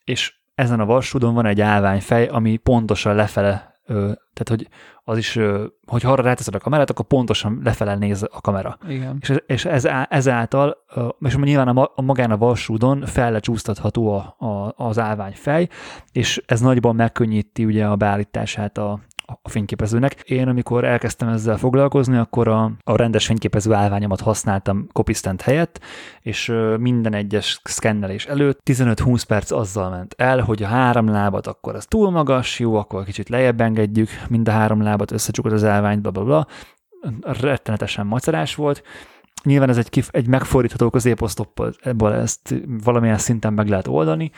és ezen a vasrúdon van egy állványfej, ami pontosan lefele tehát hogy az is, hogy arra ráteszed a kamerát, akkor pontosan lefele néz a kamera. Igen. És, és ez, ezáltal, és nyilván a, a magán a vasúdon fellecsúsztatható a, a, az állványfej, és ez nagyban megkönnyíti ugye a beállítását a, a fényképezőnek. Én, amikor elkezdtem ezzel foglalkozni, akkor a, a rendes fényképező állványomat használtam Copistent helyett, és minden egyes szkennelés előtt 15-20 perc azzal ment el, hogy a három lábat akkor az túl magas, jó, akkor kicsit lejjebb engedjük, mind a három lábat összecsukod az állványt, bla, bla, bla. Rettenetesen macerás volt, Nyilván ez egy, kif- egy megfordítható középosztoppal, ebből ezt valamilyen szinten meg lehet oldani,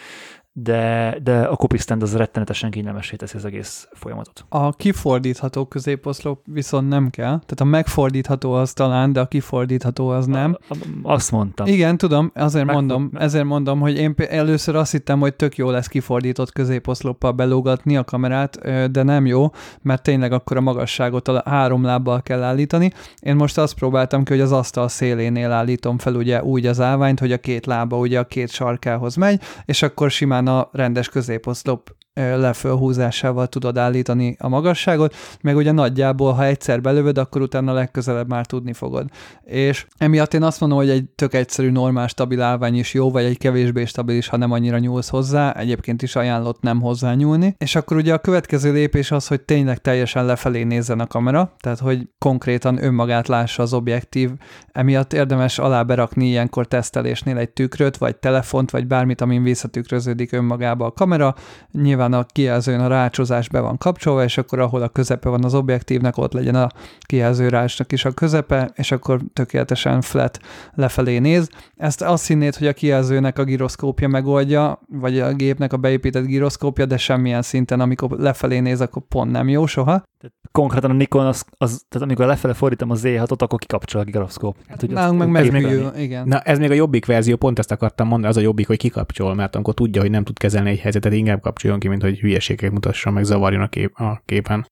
de, de a copy-stand az rettenetesen kényelmesé teszi az egész folyamatot. A kifordítható középoszlop viszont nem kell, tehát a megfordítható az talán, de a kifordítható az nem. A, a, azt mondtam. Igen, tudom, azért mondom, ezért mondom, hogy én először azt hittem, hogy tök jó lesz kifordított középoszloppal belógatni a kamerát, de nem jó, mert tényleg akkor a magasságot a három lábbal kell állítani. Én most azt próbáltam ki, hogy az asztal szélénél állítom fel ugye úgy az állványt, hogy a két lába ugye a két sarkához megy, és akkor simán a rendes középoszlop lefölhúzásával tudod állítani a magasságot, meg ugye nagyjából, ha egyszer belövöd, akkor utána legközelebb már tudni fogod. És emiatt én azt mondom, hogy egy tök egyszerű, normál, stabil állvány is jó, vagy egy kevésbé stabil is, ha nem annyira nyúlsz hozzá, egyébként is ajánlott nem hozzá nyúlni. És akkor ugye a következő lépés az, hogy tényleg teljesen lefelé nézzen a kamera, tehát hogy konkrétan önmagát lássa az objektív. Emiatt érdemes alá berakni ilyenkor tesztelésnél egy tükröt, vagy telefont, vagy bármit, amin visszatükröződik önmagába a kamera. Nyilván a kijelzőn a rácsozás be van kapcsolva, és akkor ahol a közepe van az objektívnek, ott legyen a kijelző rácsnak is a közepe, és akkor tökéletesen flat lefelé néz. Ezt azt hinnéd, hogy a kijelzőnek a giroszkópja megoldja, vagy a gépnek a beépített giroszkópja, de semmilyen szinten, amikor lefelé néz, akkor pont nem jó soha. Tehát konkrétan a Nikon, az, az, tehát amikor lefele fordítom a Z6-ot, akkor kikapcsol a giroszkóp. Hát, hogy Nálunk meg megműjül, igen. Na, ez még a jobbik verzió, pont ezt akartam mondani, az a jobbik, hogy kikapcsol, mert amikor tudja, hogy nem tud kezelni egy helyzetet, inkább kapcsoljon ki, mint hogy hülyeségek mutasson, meg zavarjon a, kép, a képen.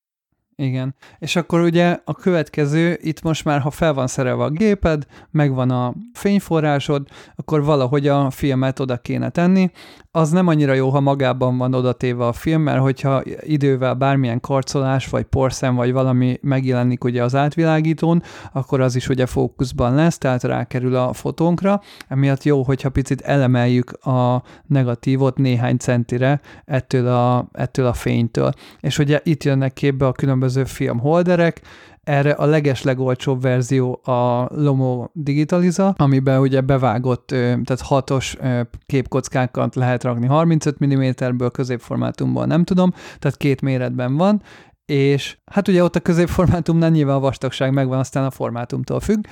Igen. És akkor ugye a következő, itt most már, ha fel van szerelve a géped, megvan a fényforrásod, akkor valahogy a filmet oda kéne tenni. Az nem annyira jó, ha magában van odatéve a film, mert hogyha idővel bármilyen karcolás, vagy porszem, vagy valami megjelenik ugye az átvilágítón, akkor az is ugye fókuszban lesz, tehát rákerül a fotónkra. Emiatt jó, hogyha picit elemeljük a negatívot néhány centire ettől a, ettől a fénytől. És ugye itt jönnek képbe a különböző filmholderek, erre a leges legolcsóbb verzió a Lomo Digitaliza, amiben ugye bevágott, tehát hatos képkockákat lehet rakni 35 mm-ből, középformátumból nem tudom, tehát két méretben van, és hát ugye ott a középformátumnál nyilván a vastagság megvan, aztán a formátumtól függ,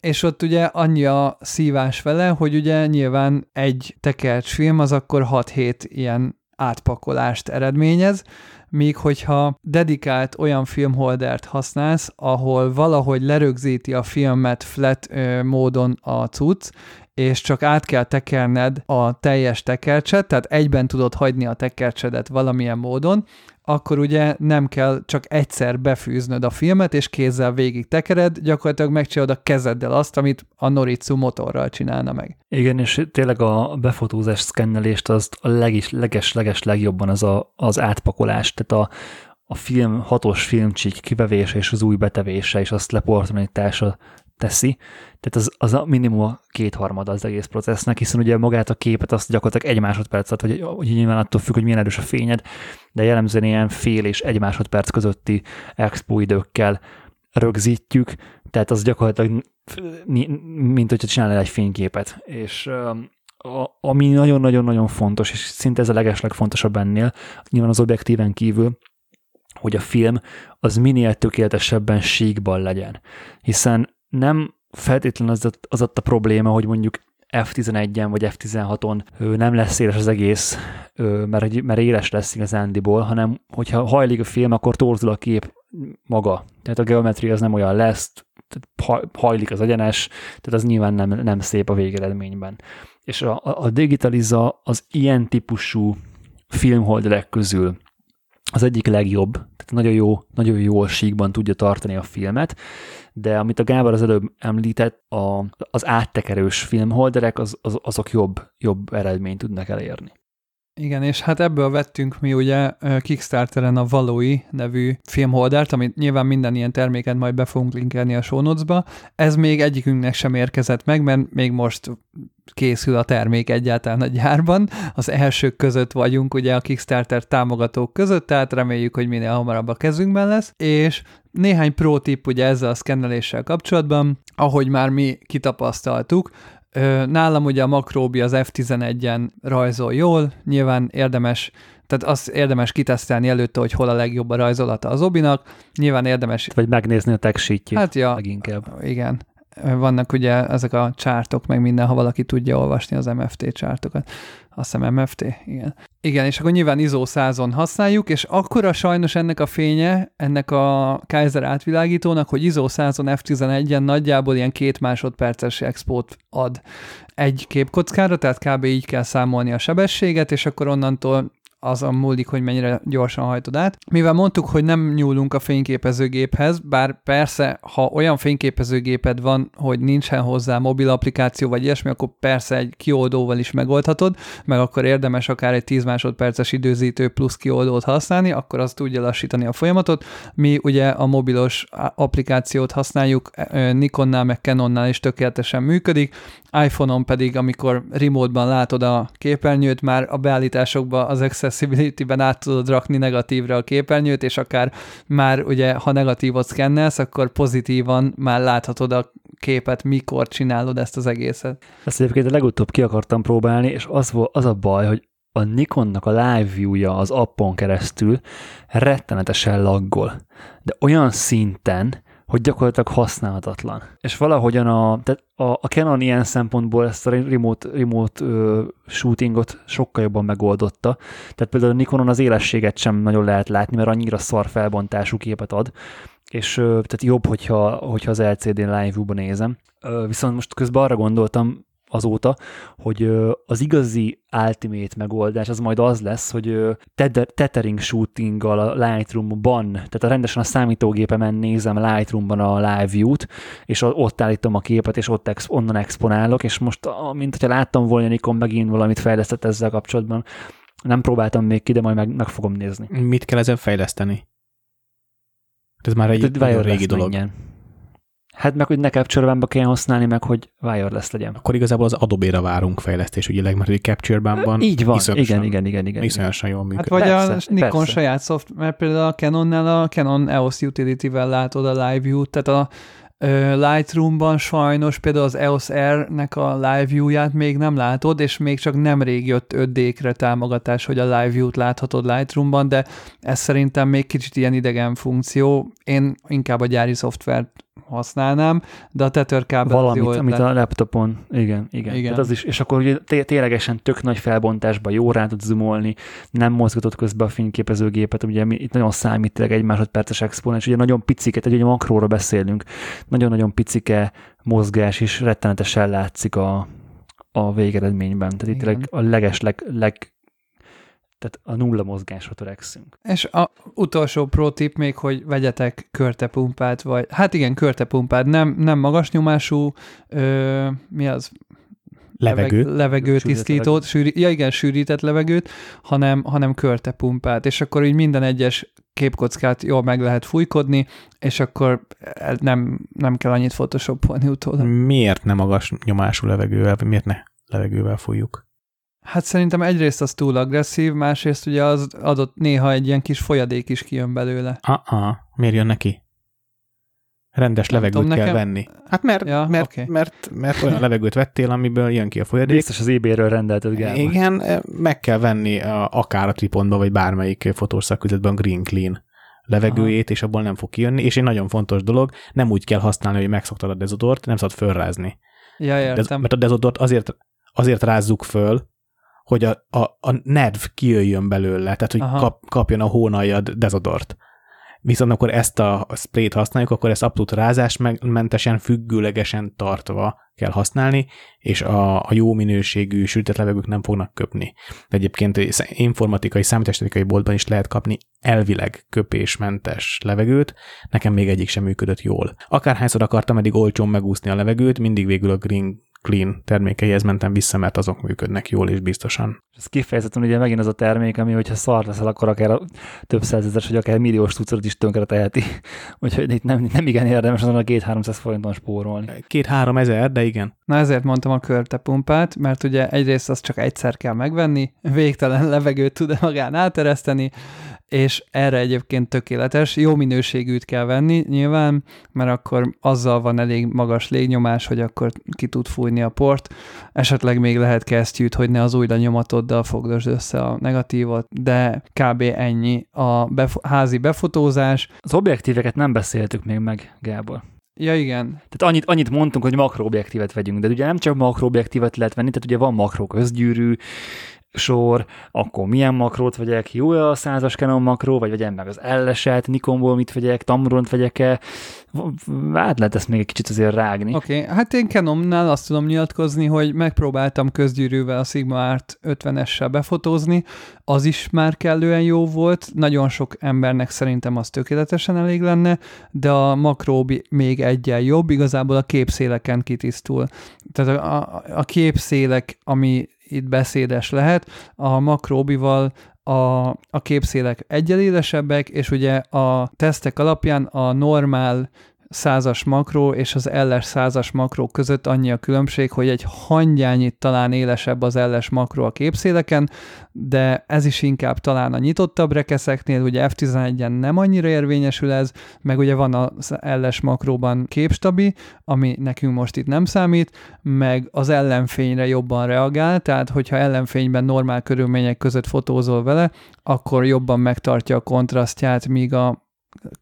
és ott ugye annyi a szívás vele, hogy ugye nyilván egy tekercs film az akkor 6-7 ilyen átpakolást eredményez, míg hogyha dedikált olyan filmholdert használsz, ahol valahogy lerögzíti a filmet flat ö, módon a cucc, és csak át kell tekerned a teljes tekercset, tehát egyben tudod hagyni a tekercsedet valamilyen módon, akkor ugye nem kell csak egyszer befűznöd a filmet, és kézzel végig tekered, gyakorlatilag megcsinálod a kezeddel azt, amit a Noritsu motorral csinálna meg. Igen, és tényleg a befotózás szkennelést az a legis, leges, leges legjobban az a, az átpakolás, tehát a, a film, hatos filmcsík kivevése és az új betevése, és azt leportalanítása teszi. Tehát az, az a minimum a kétharmad az egész processznek, hiszen ugye magát a képet azt gyakorlatilag egy másodperc alatt, hogy, hogy nyilván attól függ, hogy milyen erős a fényed, de jellemzően ilyen fél és egy másodperc közötti expo időkkel rögzítjük, tehát az gyakorlatilag mint hogyha csinálnál egy fényképet. És ami nagyon-nagyon-nagyon fontos, és szinte ez a legeslegfontosabb ennél, nyilván az objektíven kívül, hogy a film az minél tökéletesebben síkban legyen. Hiszen nem feltétlenül az, az ott a probléma, hogy mondjuk F11-en vagy F16-on nem lesz éles az egész, mert, mert éles lesz igazándiból, hanem hogyha hajlik a film, akkor torzul a kép maga. Tehát a geometria az nem olyan lesz, tehát hajlik az egyenes, tehát az nyilván nem, nem szép a végeredményben. És a, a digitaliza az ilyen típusú filmholderek közül az egyik legjobb, tehát nagyon jó, nagyon jó síkban tudja tartani a filmet, de amit a Gábor az előbb említett, a, az áttekerős filmholderek, az, az, azok jobb, jobb eredményt tudnak elérni. Igen, és hát ebből vettünk mi ugye Kickstarteren a Valói nevű filmholdert, amit nyilván minden ilyen terméket majd be fogunk linkelni a show notes-ba. Ez még egyikünknek sem érkezett meg, mert még most készül a termék egyáltalán a gyárban. Az elsők között vagyunk ugye a Kickstarter támogatók között, tehát reméljük, hogy minél hamarabb a kezünkben lesz, és néhány pro tip ugye ezzel a szkenneléssel kapcsolatban, ahogy már mi kitapasztaltuk, Nálam ugye a makróbi az F11-en rajzol jól, nyilván érdemes, tehát azt érdemes kitesztelni előtte, hogy hol a legjobb a rajzolata az obinak, nyilván érdemes... Vagy megnézni a tech Hát ja, leginkább. Igen. Vannak ugye ezek a csártok, meg minden, ha valaki tudja olvasni az MFT csártokat. Azt hiszem MFT, igen. Igen, és akkor nyilván ISO 100-on használjuk, és akkora sajnos ennek a fénye, ennek a Kaiser átvilágítónak, hogy ISO 100-on F11-en nagyjából ilyen két másodperces expót ad egy képkockára, tehát kb. így kell számolni a sebességet, és akkor onnantól azon múlik, hogy mennyire gyorsan hajtod át. Mivel mondtuk, hogy nem nyúlunk a fényképezőgéphez, bár persze, ha olyan fényképezőgéped van, hogy nincsen hozzá mobil applikáció vagy ilyesmi, akkor persze egy kioldóval is megoldhatod, meg akkor érdemes akár egy 10 másodperces időzítő plusz kioldót használni, akkor az tudja lassítani a folyamatot. Mi ugye a mobilos applikációt használjuk, Nikonnál meg Canonnál is tökéletesen működik, iPhone-on pedig, amikor remote-ban látod a képernyőt, már a beállításokba az accessibility-ben át tudod rakni negatívra a képernyőt, és akár már ugye, ha negatívot szkennelsz, akkor pozitívan már láthatod a képet, mikor csinálod ezt az egészet. Ezt egyébként a legutóbb ki akartam próbálni, és az, az a baj, hogy a Nikonnak a live view-ja az appon keresztül rettenetesen laggol. De olyan szinten, hogy gyakorlatilag használhatatlan. És valahogyan a, tehát a, a Canon ilyen szempontból ezt a remote, remote ö, shootingot sokkal jobban megoldotta. Tehát például a Nikonon az élességet sem nagyon lehet látni, mert annyira szar felbontású képet ad, és ö, tehát jobb, hogyha, hogyha az LCD-n live view-ban nézem. Ö, viszont most közben arra gondoltam, azóta, hogy az igazi ultimate megoldás az majd az lesz, hogy tethering shootinggal a Lightroom-ban, tehát a rendesen a számítógépemen nézem Lightroom-ban a live view-t, és ott állítom a képet, és ott ex- onnan exponálok, és most, mint hogyha láttam volna Nikon megint valamit fejlesztett ezzel kapcsolatban, nem próbáltam még ki, de majd meg, meg fogom nézni. Mit kell ezen fejleszteni? Ez már egy nagyon régi dolog. Menjen. Hát meg, hogy ne capture kell használni, meg hogy wireless legyen. Akkor igazából az Adobe-ra várunk fejlesztés, ügyileg, mert egy capture van Így van, igen, igen, igen, igen. Iszonyatosan jól működik. Hát vagy persze, a Nikon persze. saját szoft, mert például a Canonnál a Canon EOS Utility-vel látod a live view tehát a Lightroom-ban sajnos például az EOS R-nek a live view-ját még nem látod, és még csak nemrég jött 5D-kre támogatás, hogy a live view-t láthatod Lightroom-ban, de ez szerintem még kicsit ilyen idegen funkció. Én inkább a gyári szoftvert használnám, de a tetőrkábel Valamit, az jó amit a laptopon, igen, igen. igen. Tehát az is, és akkor ugye ténylegesen tök nagy felbontásban jó rá tudsz zoomolni, nem mozgatod közben a fényképezőgépet, ugye itt nagyon számít tényleg egy másodperces exponens, ugye nagyon piciket, egy ugye makróra beszélünk, nagyon-nagyon picike mozgás is rettenetesen látszik a, a végeredményben. Tehát itt a leges, leg, leg tehát a nulla mozgásra törekszünk. És a utolsó pro tip még, hogy vegyetek körtepumpát, vagy hát igen, körtepumpát, nem, nem magas nyomású, ö, mi az? Levegő. Levegő tisztítót, sűri, ja igen, sűrített levegőt, hanem, hanem körtepumpát, és akkor így minden egyes képkockát jól meg lehet fújkodni, és akkor nem, nem kell annyit photoshopolni utólag. Miért nem magas nyomású levegővel, miért ne levegővel fújjuk? Hát szerintem egyrészt az túl agresszív, másrészt ugye az adott néha egy ilyen kis folyadék is kijön belőle. Ah, miért jön neki? Rendes Nem levegőt tudom, kell nekem... venni. Hát mert, ja, mert, okay. mert, mert olyan *laughs* levegőt vettél, amiből jön ki a folyadék. Biztos az eBay-ről rendelted, Gábor. Igen, eh, meg kell venni a, akár a Tripontba, vagy bármelyik fotószaküzetben Green Clean levegőjét, Aha. és abból nem fog kijönni, és egy nagyon fontos dolog, nem úgy kell használni, hogy megszoktad a dezodort, nem szabad fölrázni. Ja, értem. mert a dezodort azért, azért rázzuk föl, hogy a, a, a nedv kijöjjön belőle, tehát hogy kap, kapjon a hónaljad dezodort. Viszont akkor ezt a sprayt használjuk, akkor ezt abszolút rázásmentesen, függőlegesen tartva kell használni, és a, a jó minőségű sűrített levegők nem fognak köpni. De egyébként informatikai, számítástechnikai boltban is lehet kapni elvileg köpésmentes levegőt, nekem még egyik sem működött jól. Akárhányszor akartam eddig olcsón megúszni a levegőt, mindig végül a Green clean termékeihez mentem vissza, mert azok működnek jól és biztosan. Ez kifejezetten ugye megint az a termék, ami hogyha szar leszel, akkor akár több százezer, vagy akár milliós tucat is tönkre teheti. *laughs* Úgyhogy itt nem, nem igen érdemes azon a két-háromszáz forinton spórolni. Két-három ezer, de igen. Na ezért mondtam a körtepumpát, mert ugye egyrészt azt csak egyszer kell megvenni, végtelen levegőt tud magán átereszteni, és erre egyébként tökéletes. Jó minőségűt kell venni nyilván, mert akkor azzal van elég magas légnyomás, hogy akkor ki tud fújni a port. Esetleg még lehet kesztyűt, hogy ne az új nyomatoddal fogdosd össze a negatívot, de kb. ennyi a bef- házi befotózás. Az objektíveket nem beszéltük még meg, Gábor. Ja, igen. Tehát annyit, annyit mondtunk, hogy makroobjektívet vegyünk, de ugye nem csak makroobjektívet lehet venni, tehát ugye van makro közgyűrű, sor, akkor milyen makrót vegyek, jó a százas Canon makró, vagy vegyem meg az elleset, Nikonból mit vegyek, Tamront vegyek-e, át lehet ezt még egy kicsit azért rágni. Oké, okay. hát én Canonnál azt tudom nyilatkozni, hogy megpróbáltam közgyűrűvel a Sigma Art 50-essel befotózni, az is már kellően jó volt, nagyon sok embernek szerintem az tökéletesen elég lenne, de a makró még egyen jobb, igazából a képszéleken kitisztul. Tehát a, a, a képszélek, ami itt beszédes lehet, a makróbival a, a képszélek egyenlélesebbek, és ugye a tesztek alapján a normál százas makró és az elles százas makró között annyi a különbség, hogy egy hangyányit talán élesebb az elles makró a képszéleken, de ez is inkább talán a nyitottabb rekeszeknél, ugye F11-en nem annyira érvényesül ez, meg ugye van az elles makróban képstabi, ami nekünk most itt nem számít, meg az ellenfényre jobban reagál, tehát hogyha ellenfényben normál körülmények között fotózol vele, akkor jobban megtartja a kontrasztját, míg a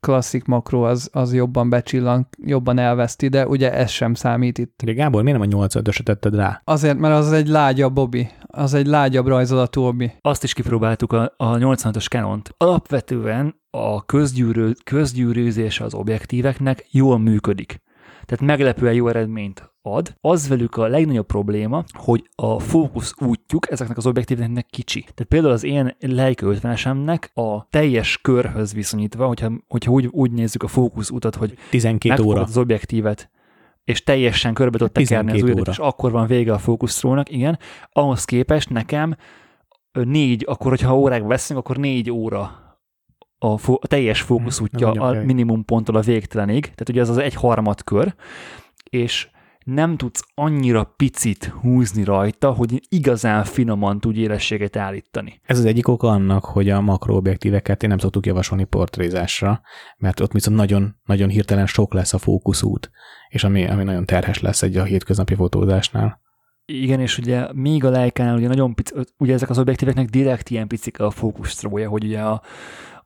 klasszik makró az, az jobban becsillan, jobban elveszti, de ugye ez sem számít itt. De Gábor, miért nem a 85 tetted rá? Azért, mert az egy lágyabb Bobby, az egy lágyabb rajzolatú Bobby. Azt is kipróbáltuk a, a 85-ös Canon-t. Alapvetően a közgyűrő, közgyűrűzés az objektíveknek jól működik. Tehát meglepően jó eredményt ad. Az velük a legnagyobb probléma, hogy a fókusz útjuk ezeknek az objektíveknek kicsi. Tehát például az én Leica 50 a teljes körhöz viszonyítva, hogyha, hogyha úgy, úgy nézzük a fókusz utat, hogy 12 óra az objektívet, és teljesen körbe tudta tekerni az ujjat, és akkor van vége a fókusztrónak, igen. Ahhoz képest nekem négy, akkor hogyha órák veszünk, akkor négy óra a, fo- a teljes fókuszútja hmm, a minimum ponttól a végtelenig, tehát ugye ez az egy harmad kör, és nem tudsz annyira picit húzni rajta, hogy igazán finoman tudj élességet állítani. Ez az egyik oka annak, hogy a makroobjektíveket én nem szoktuk javasolni portrézásra, mert ott viszont nagyon, nagyon hirtelen sok lesz a fókuszút, és ami, ami nagyon terhes lesz egy a hétköznapi fotózásnál. Igen, és ugye még a Leicánál ugye nagyon pici, ugye ezek az objektíveknek direkt ilyen picik a fókusztrója, hogy ugye a,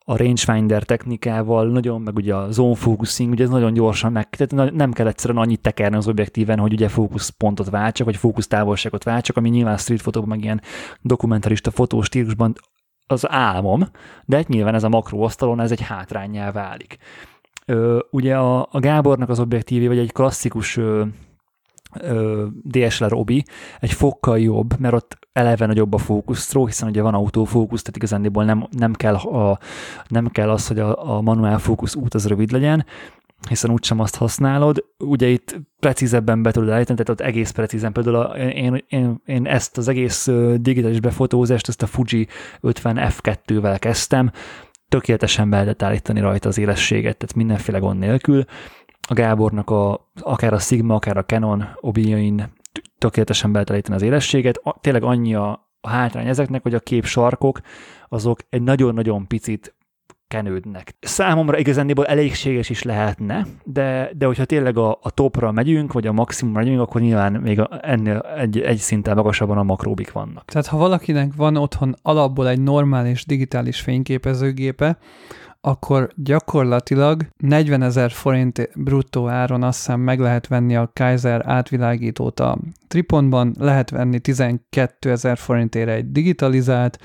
a rangefinder technikával, nagyon, meg ugye a zone focusing, ugye ez nagyon gyorsan meg, tehát nem kell egyszerűen annyit tekerni az objektíven, hogy ugye fókuszpontot váltsak, vagy fókusztávolságot váltsak, ami nyilván street fotóban, meg ilyen dokumentarista fotostílusban az álmom, de hát nyilván ez a makroasztalon ez egy hátrányjá válik. Ö, ugye a, a Gábornak az objektívé, vagy egy klasszikus ö, DSLR obi egy fokkal jobb, mert ott eleve nagyobb a fókusztró, hiszen ugye van autofókusz, tehát igazándiból nem, nem, kell, a, nem kell az, hogy a, a manuál fókusz út az rövid legyen, hiszen úgysem azt használod. Ugye itt precízebben be tudod állítani, tehát ott egész precízen. Például a, én, én, én, ezt az egész digitális befotózást, ezt a Fuji 50 F2-vel kezdtem, tökéletesen be lehetett állítani rajta az élességet, tehát mindenféle gond nélkül a Gábornak a, akár a Sigma, akár a Canon obijain tökéletesen beltelíteni az élességet. Tényleg annyi a, a hátrány ezeknek, hogy a kép sarkok azok egy nagyon-nagyon picit kenődnek. Számomra igazándiból elégséges is lehetne, de, de hogyha tényleg a, a topra megyünk, vagy a maximumra megyünk, akkor nyilván még a, ennél egy, egy szinten magasabban a makróbik vannak. Tehát ha valakinek van otthon alapból egy normális digitális fényképezőgépe, akkor gyakorlatilag 40 ezer forint bruttó áron azt hiszem meg lehet venni a Kaiser átvilágítót a Triponban, lehet venni 12 ezer forintére egy digitalizált,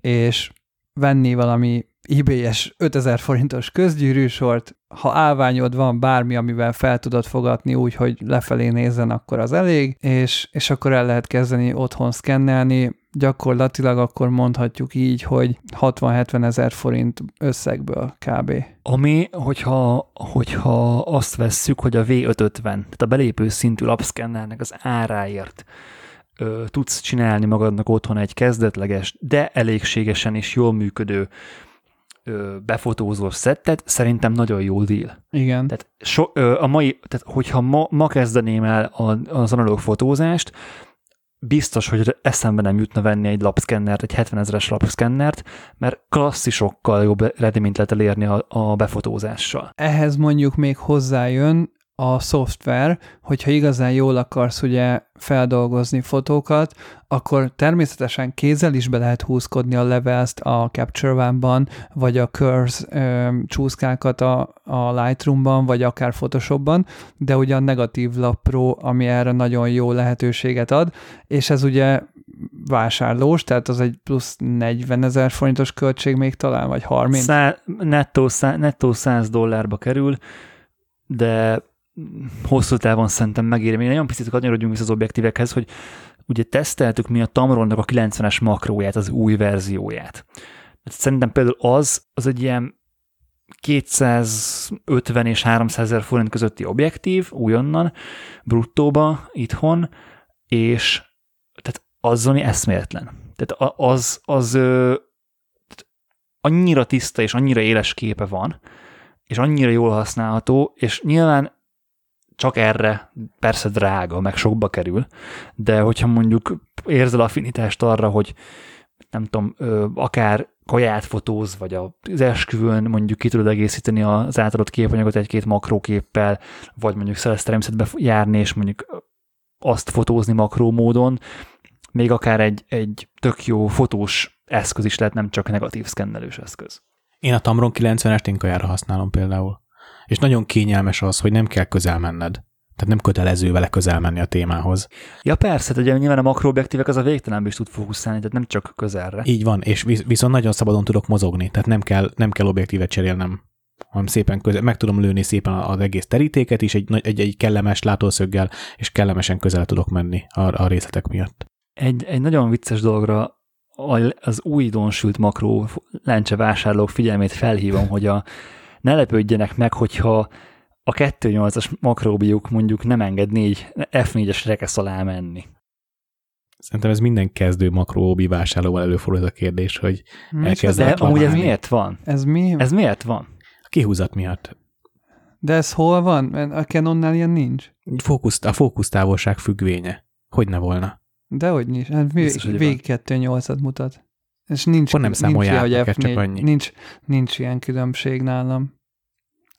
és venni valami eBay-es 5000 forintos közgyűrűsort, ha állványod van bármi, amivel fel tudod fogatni úgy, hogy lefelé nézzen, akkor az elég, és, és akkor el lehet kezdeni otthon szkennelni, gyakorlatilag akkor mondhatjuk így, hogy 60-70 ezer forint összegből kb. Ami, hogyha, hogyha azt vesszük, hogy a V550, tehát a belépő szintű lapszkennernek az áráért ö, tudsz csinálni magadnak otthon egy kezdetleges, de elégségesen és jól működő ö, befotózó szettet, szerintem nagyon jó deal. Igen. Tehát so, ö, a mai, tehát hogyha ma, ma kezdeném el a, az analóg fotózást, biztos, hogy eszembe nem jutna venni egy lapszkennert, egy 70 ezeres lapszkennert, mert klasszisokkal jobb eredményt lehet elérni a, a befotózással. Ehhez mondjuk még hozzájön a szoftver, hogyha igazán jól akarsz ugye feldolgozni fotókat, akkor természetesen kézzel is be lehet húzkodni a levels a Capture One-ban, vagy a Curves ö, csúszkákat a, a Lightroom-ban, vagy akár Photoshop-ban, de ugye a negatív lap Pro, ami erre nagyon jó lehetőséget ad, és ez ugye vásárlós, tehát az egy plusz 40 ezer forintos költség még talán, vagy 30? Szá, nettó, szá, nettó 100 dollárba kerül, de hosszú távon szerintem megéri. Még nagyon picit kanyarodjunk vissza az objektívekhez, hogy ugye teszteltük mi a Tamronnak a 90-es makróját, az új verzióját. Szerintem például az, az egy ilyen 250 és 300 ezer forint közötti objektív, újonnan, bruttóba, itthon, és tehát az ami eszméletlen. Tehát az, az ö, annyira tiszta és annyira éles képe van, és annyira jól használható, és nyilván csak erre persze drága, meg sokba kerül, de hogyha mondjuk érzel affinitást arra, hogy nem tudom, akár kaját fotóz, vagy az esküvőn mondjuk ki tudod egészíteni az átadott képanyagot egy-két makróképpel, vagy mondjuk szeleszteremszetbe járni, és mondjuk azt fotózni makró módon, még akár egy, egy tök jó fotós eszköz is lehet, nem csak negatív szkennelős eszköz. Én a Tamron 90-est én kajára használom például. És nagyon kényelmes az, hogy nem kell közel menned. Tehát nem kötelező vele közel menni a témához. Ja persze, ugye nyilván a makroobjektívek az a végtelenben is tud fókuszálni, tehát nem csak közelre. Így van, és viszont nagyon szabadon tudok mozogni, tehát nem kell, nem kell objektívet cserélnem hanem szépen közel, meg tudom lőni szépen az egész terítéket is egy, egy, egy kellemes látószöggel, és kellemesen közel tudok menni a, a részletek miatt. Egy, egy nagyon vicces dologra az újdonsült makró lencse vásárlók figyelmét felhívom, hogy a, ne lepődjenek meg, hogyha a 2.8-as makróbiuk mondjuk nem enged 4, F4-es rekesz alá menni. Szerintem ez minden kezdő makróbi vásárlóval előfordul a kérdés, hogy elkezd De amúgy ez miért van? Ez mi? Ez miért van? A kihúzat miatt. De ez hol van? A Canonnál ilyen nincs. Fókusz, a fókusztávolság függvénye. Hogy ne volna? Dehogy nincs. Hát Biztos, végig 2.8-at mutat. És nincs, Akkor nem számolják nincs ilyen, csak annyi. Nincs, nincs ilyen különbség nálam.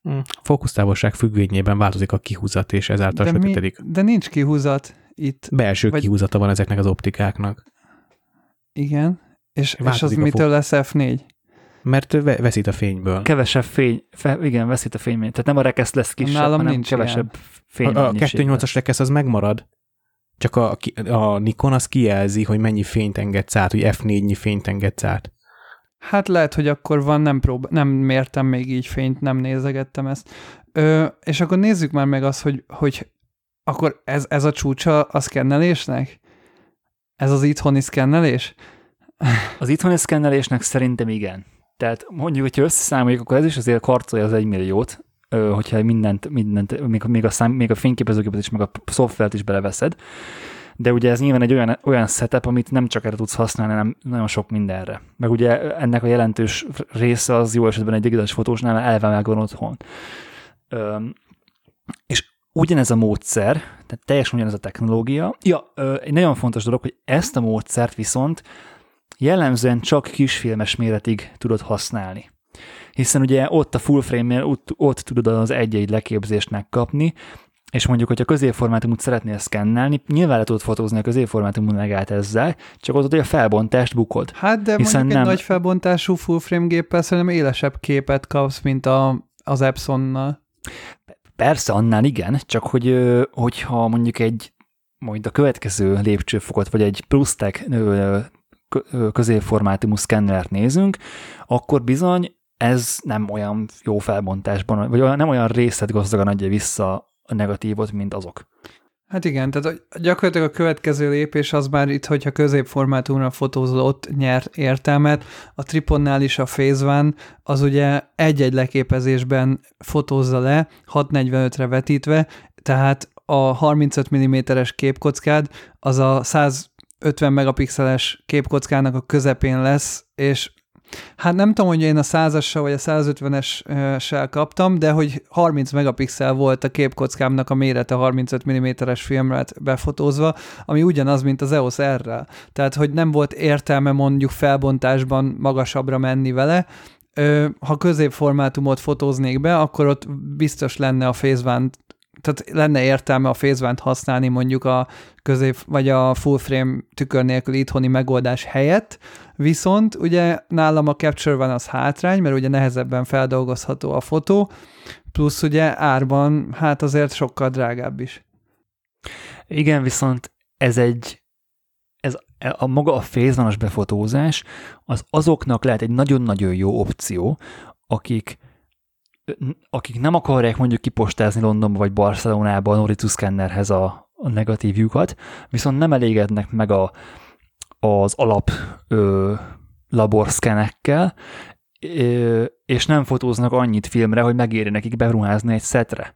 Mm. Fókusztávolság függvényében változik a kihúzat, és ezáltal de sötétedik. Mi, de nincs kihúzat itt. Belső vagy... kihúzata van ezeknek az optikáknak. Igen, és, és az mitől lesz F4? Mert veszít a fényből. Kevesebb fény, fe, igen, veszít a fény. Tehát nem a rekesz lesz kisebb, Nálam hanem nincs kevesebb fény. A, a 2.8-as rekesz az megmarad, csak a, a Nikon az kijelzi, hogy mennyi fényt engedsz át, hogy F4-nyi fényt engedsz át. Hát lehet, hogy akkor van, nem, prób- nem mértem még így fényt, nem nézegettem ezt. Ö, és akkor nézzük már meg azt, hogy, hogy akkor ez, ez a csúcsa a szkennelésnek? Ez az itthoni szkennelés? Az itthoni szkennelésnek szerintem igen. Tehát mondjuk, hogyha összeszámoljuk, akkor ez is azért karcolja az egymilliót, hogyha mindent, mindent még, még, a szám, még a fényképezőgépet is, meg a szoftvert is beleveszed de ugye ez nyilván egy olyan, olyan setup, amit nem csak erre tudsz használni, hanem nagyon sok mindenre. Meg ugye ennek a jelentős része az jó esetben egy digitális fotósnál elve megvan otthon. Üm, és ugyanez a módszer, tehát teljesen ugyanez a technológia. Ja, egy nagyon fontos dolog, hogy ezt a módszert viszont jellemzően csak kisfilmes méretig tudod használni. Hiszen ugye ott a full frame-nél ott, ott tudod az egy-egy leképzést megkapni, és mondjuk, hogyha középformátumot szeretnél szkennelni, nyilván le tudod fotózni a középformátumú megállt ezzel, csak az, hogy a felbontást bukod. Hát de Hiszen mondjuk nem... egy nagy felbontású full frame géppel szerintem élesebb képet kapsz, mint a, az Epsonnal. Persze, annál igen, csak hogy hogyha mondjuk egy majd a következő lépcsőfokot, vagy egy plusztek középformátumú szkennert nézünk, akkor bizony ez nem olyan jó felbontásban, vagy nem olyan részletgazdagan adja vissza a negatívot, mint azok. Hát igen, tehát gyakorlatilag a következő lépés az már itt, hogyha középformátumra fotózol, ott nyer értelmet. A Triponnál is a Phase One az ugye egy-egy leképezésben fotózza le, 645-re vetítve, tehát a 35 mm-es képkockád az a 150 megapixeles képkockának a közepén lesz, és Hát nem tudom, hogy én a 100 vagy a 150-essel kaptam, de hogy 30 megapixel volt a képkockámnak a mérete 35 mm-es filmre befotózva, ami ugyanaz, mint az EOS R-rel. Tehát, hogy nem volt értelme mondjuk felbontásban magasabbra menni vele, ha középformátumot fotóznék be, akkor ott biztos lenne a phase tehát lenne értelme a phase használni mondjuk a közép, vagy a full frame tükör nélkül itthoni megoldás helyett, viszont ugye nálam a Capture van az hátrány, mert ugye nehezebben feldolgozható a fotó, plusz ugye árban hát azért sokkal drágább is. Igen, viszont ez egy ez a maga a fézvanos befotózás, az azoknak lehet egy nagyon-nagyon jó opció, akik akik nem akarják mondjuk kipostázni Londonba vagy Barcelonába a Noritu Scannerhez a, a negatívjukat, viszont nem elégednek meg a, az alap ö, laborszkenekkel, és nem fotóznak annyit filmre, hogy megéri nekik beruházni egy szetre.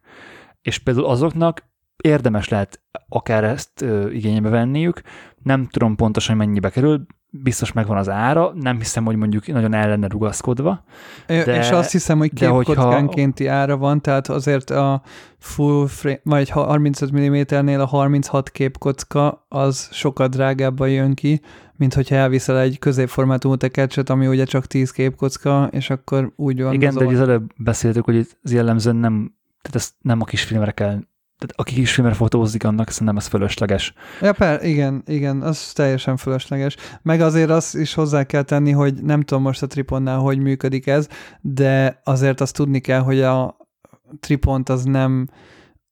És például azoknak érdemes lehet akár ezt ö, igénybe venniük, nem tudom pontosan mennyibe kerül, biztos megvan az ára, nem hiszem, hogy mondjuk nagyon ellene rugaszkodva. De, és azt hiszem, hogy képkockánkénti hogyha... ára van, tehát azért a full frame, vagy 35 mm-nél a 36 képkocka az sokkal drágábban jön ki, mint hogyha elviszel egy középformátumú tekercset, ami ugye csak 10 képkocka, és akkor úgy van. Igen, de az előbb beszéltük, hogy ez jellemzően nem, tehát ezt nem a kisfilmre kell tehát aki kisfilmre fotózik, annak szerintem ez fölösleges. Ja, per, igen, igen, az teljesen fölösleges. Meg azért azt is hozzá kell tenni, hogy nem tudom most a Triponnál, hogy működik ez, de azért azt tudni kell, hogy a Tripont az nem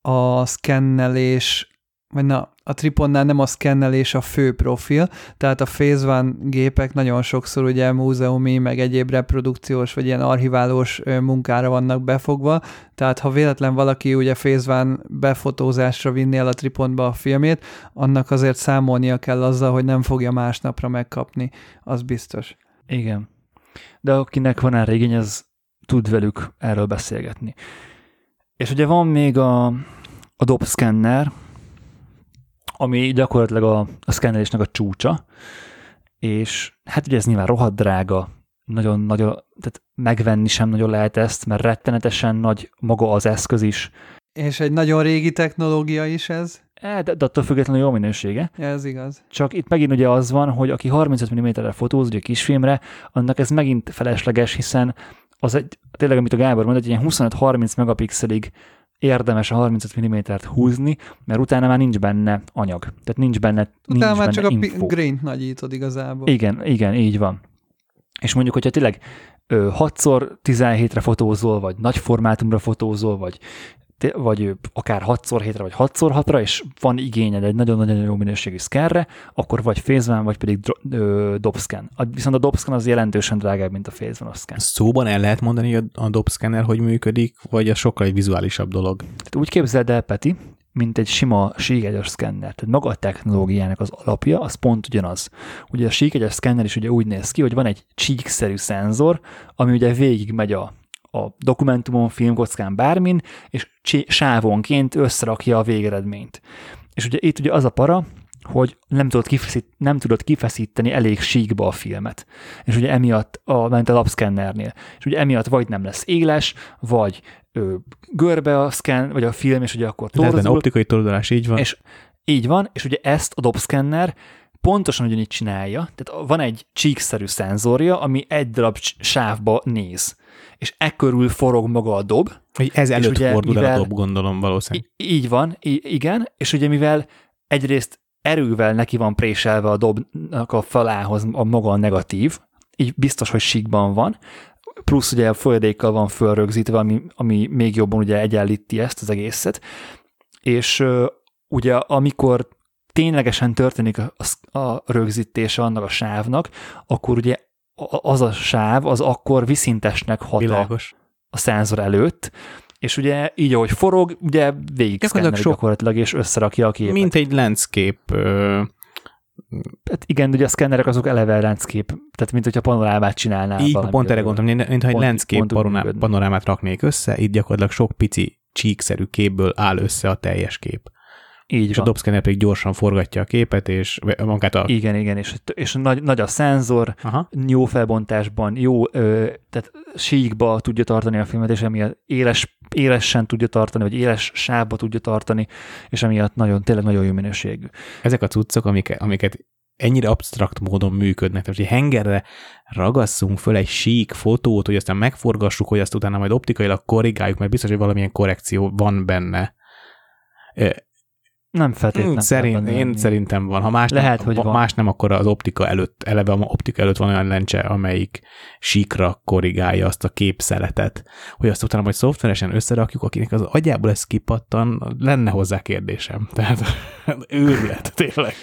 a szkennelés, vagy na, a Triponnál nem a szkennelés a fő profil, tehát a Phase One gépek nagyon sokszor ugye múzeumi, meg egyéb reprodukciós, vagy ilyen archiválós munkára vannak befogva, tehát ha véletlen valaki ugye Phase One befotózásra vinni el a Tripontba a filmét, annak azért számolnia kell azzal, hogy nem fogja másnapra megkapni, az biztos. Igen. De akinek van erre igény, az tud velük erről beszélgetni. És ugye van még a, a DOP scanner, ami gyakorlatilag a, a szkennelésnek a csúcsa, és hát ugye ez nyilván rohadt drága, nagyon nagyon, tehát megvenni sem nagyon lehet ezt, mert rettenetesen nagy maga az eszköz is. És egy nagyon régi technológia is ez. E, de, de attól függetlenül jó minősége. Ja, ez igaz. Csak itt megint ugye az van, hogy aki 35 mm-re fotóz, ugye kisfilmre, annak ez megint felesleges, hiszen az egy, tényleg, amit a Gábor mondott, egy ilyen 25-30 megapixelig érdemes a 35 mm-t húzni, mert utána már nincs benne anyag. Tehát nincs benne Utána nincs már benne csak info. a grain nagyítod igazából. Igen, igen, így van. És mondjuk, hogyha tényleg 6x17-re fotózol, vagy nagy formátumra fotózol, vagy vagy akár 6x7-re, vagy 6x6-ra, és van igényed egy nagyon-nagyon jó minőségű szkenre, akkor vagy phase vagy pedig dobscan. Viszont a dobscan az jelentősen drágább, mint a phase scan. Szóban el lehet mondani hogy a dobscanner, hogy működik, vagy a sokkal egy vizuálisabb dolog? Tehát úgy képzeld el, Peti, mint egy sima síkegyes szkenner. Tehát maga a technológiának az alapja, az pont ugyanaz. Ugye a síkegyes szkenner is ugye úgy néz ki, hogy van egy csíkszerű szenzor, ami ugye végig megy a a dokumentumon, filmkockán, bármin, és sávonként összerakja a végeredményt. És ugye itt ugye az a para, hogy nem tudod, kifeszít, nem tudod kifeszíteni elég síkba a filmet. És ugye emiatt, a, ment a lapszkennernél, és ugye emiatt vagy nem lesz éles, vagy ö, görbe a szken, vagy a film, és ugye akkor torzul. Lehet optikai torzulás, így van. És így van, és ugye ezt a dobszkenner pontosan ugyanígy csinálja, tehát van egy csíkszerű szenzorja, ami egy darab sávba néz és ekkörül forog maga a dob. Hogy ez előtt ugye, fordul mivel, el a dob, gondolom valószínűleg. Így van, igen, és ugye mivel egyrészt erővel neki van préselve a dobnak a falához a maga a negatív, így biztos, hogy síkban van, plusz ugye a folyadékkal van fölrögzítve, ami, ami még jobban ugye egyenlíti ezt az egészet, és uh, ugye amikor ténylegesen történik a, a rögzítése annak a sávnak, akkor ugye az a sáv az akkor viszintesnek hat Világos. a szenzor előtt, és ugye így, ahogy forog, ugye végig sok... gyakorlatilag, és összerakja a képet. Mint egy landscape ö... Hát igen, ugye a szkennerek azok eleve landscape, tehát mint hogyha panorámát csinálnál. Így, pont erre gondolom, mint, mintha egy landscape pont panorámát raknék össze, itt gyakorlatilag sok pici csíkszerű képből áll össze a teljes kép. Így és van. a dobszkenner pedig gyorsan forgatja a képet, és magát a... Igen, igen, és, és nagy, nagy a szenzor, Aha. jó felbontásban, jó, ö, tehát síkba tudja tartani a filmet, és emiatt éles, élesen tudja tartani, vagy éles sávba tudja tartani, és emiatt nagyon, tényleg nagyon jó minőségű. Ezek a cuccok, amik, amiket ennyire absztrakt módon működnek. Tehát, hogy hengerre ragasszunk föl egy sík fotót, hogy aztán megforgassuk, hogy azt utána majd optikailag korrigáljuk, mert biztos, hogy valamilyen korrekció van benne. Nem feltétlenül. Szerint, én lenni. szerintem van. Ha más, Lehet, nem, hogy van. más nem, akkor az optika előtt, eleve a optika előtt van olyan lencse, amelyik síkra korrigálja azt a képszeletet, hogy azt utána majd szoftveresen összerakjuk, akinek az agyából ez kipattan, lenne hozzá kérdésem. *laughs* Tehát őrület, tényleg.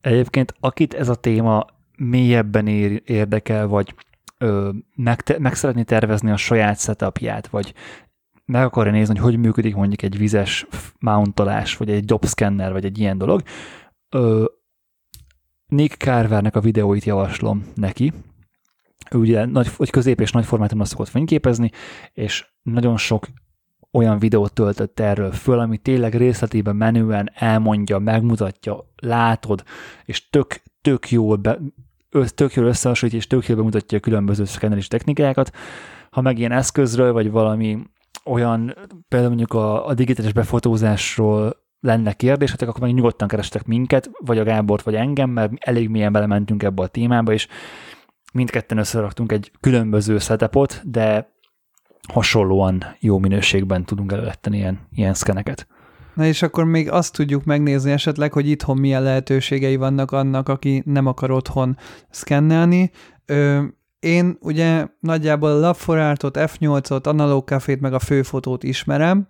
Egyébként akit ez a téma mélyebben ér, érdekel, vagy ö, meg, meg szeretné tervezni a saját setupját, vagy meg akarja nézni, hogy hogy működik mondjuk egy vizes mountolás, vagy egy dobscanner, vagy egy ilyen dolog, ö, Nick Carvernek a videóit javaslom neki. Ő ugye nagy, vagy közép és nagy formátumban szokott fényképezni, és nagyon sok olyan videót töltött erről föl, ami tényleg részletében menően elmondja, megmutatja, látod, és tök, tök jól, be, tök jól összehasonlítja, és tök jól bemutatja a különböző szkennelis technikákat. Ha meg ilyen eszközről, vagy valami olyan, például mondjuk a, a digitális befotózásról lenne kérdésetek, akkor meg nyugodtan kerestek minket, vagy a Gábort, vagy engem, mert elég mélyen belementünk ebbe a témába, és mindketten összeraktunk egy különböző setupot, de hasonlóan jó minőségben tudunk előletteni ilyen, ilyen szkeneket. Na és akkor még azt tudjuk megnézni esetleg, hogy itthon milyen lehetőségei vannak annak, aki nem akar otthon szkennelni. Én ugye nagyjából a Lab4Artot, F8-ot, Analog Cafét meg a főfotót ismerem,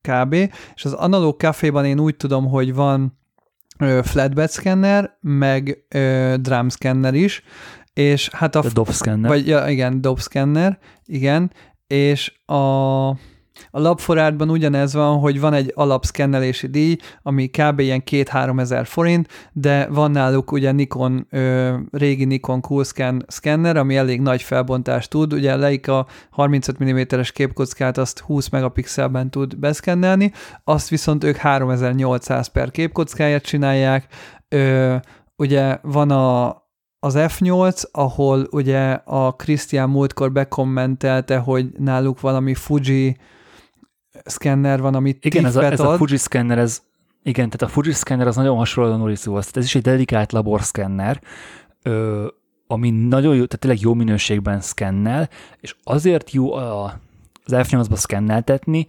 kb. És az Analog Caféban én úgy tudom, hogy van ö, flatbed scanner, meg ö, drum scanner is, és hát a... a dob scanner. Vagy, ja, igen, dob scanner, igen, és a a labforátban ugyanez van, hogy van egy alapszkennelési díj, ami kb. ilyen 2-3 ezer forint, de van náluk ugye Nikon, ö, régi Nikon Coolscan szkenner, ami elég nagy felbontást tud, ugye a Leica 35 mm-es képkockát azt 20 megapixelben tud beszkennelni, azt viszont ők 3800 per képkockáját csinálják, ö, ugye van a, az F8, ahol ugye a Krisztián múltkor bekommentelte, hogy náluk valami Fuji szkenner van, amit Igen, ez a, ez a Fuji szkenner, ez, igen, tehát a Fuji szkenner az nagyon hasonló a Norizuhoz. Ez is egy dedikált laborszkenner, ö, ami nagyon jó, tehát tényleg jó minőségben szkennel, és azért jó a, az F8-ba szkenneltetni,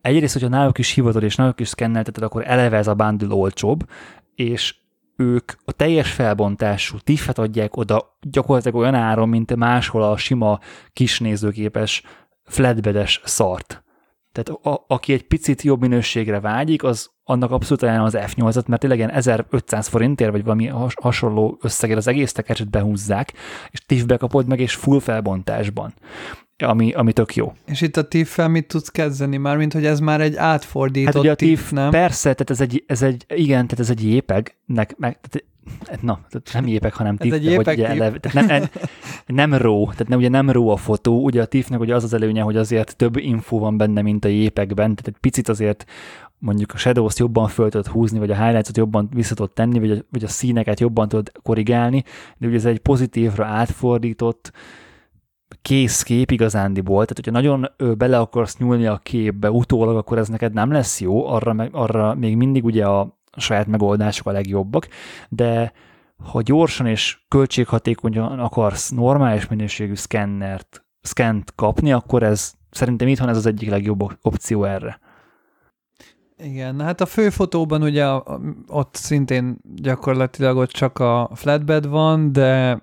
egyrészt, hogyha náluk is hivatod, és náluk is szkennelteted, akkor eleve ez a bundle olcsóbb, és ők a teljes felbontású tiffet adják oda gyakorlatilag olyan áron, mint máshol a sima kisnézőképes flatbedes szart. Tehát a, aki egy picit jobb minőségre vágyik, az annak abszolút olyan az F8-at, mert tényleg ilyen 1500 forintért, vagy valami has, hasonló összegért az egész tekercset behúzzák, és TIFF-be kapod meg, és full felbontásban ami, ami tök jó. És itt a TIFF-fel mit tudsz kezdeni? Mármint, hogy ez már egy átfordított hát ugye a TIFF, TIFF, nem? Persze, tehát ez egy, ez egy, igen, tehát ez egy jépeg, nek, meg, tehát, na, tehát nem jépeg, hanem Ez TIFF, egy de ugye eleve, tehát nem, nem RAW, tehát nem, ugye nem RAW a fotó, ugye a TIFF-nek ugye az az előnye, hogy azért több info van benne, mint a jépegben, tehát egy picit azért mondjuk a shadows jobban föl tudod húzni, vagy a highlights-ot jobban vissza tudod tenni, vagy a, vagy a színeket jobban tudod korrigálni, de ugye ez egy pozitívra átfordított, kész kép igazándiból, tehát hogyha nagyon bele akarsz nyúlni a képbe utólag, akkor ez neked nem lesz jó, arra, meg, arra még mindig ugye a saját megoldások a legjobbak, de ha gyorsan és költséghatékonyan akarsz normális minőségű szkennert, szkent kapni, akkor ez szerintem itthon ez az egyik legjobb opció erre. Igen, hát a főfotóban ugye ott szintén gyakorlatilag ott csak a flatbed van, de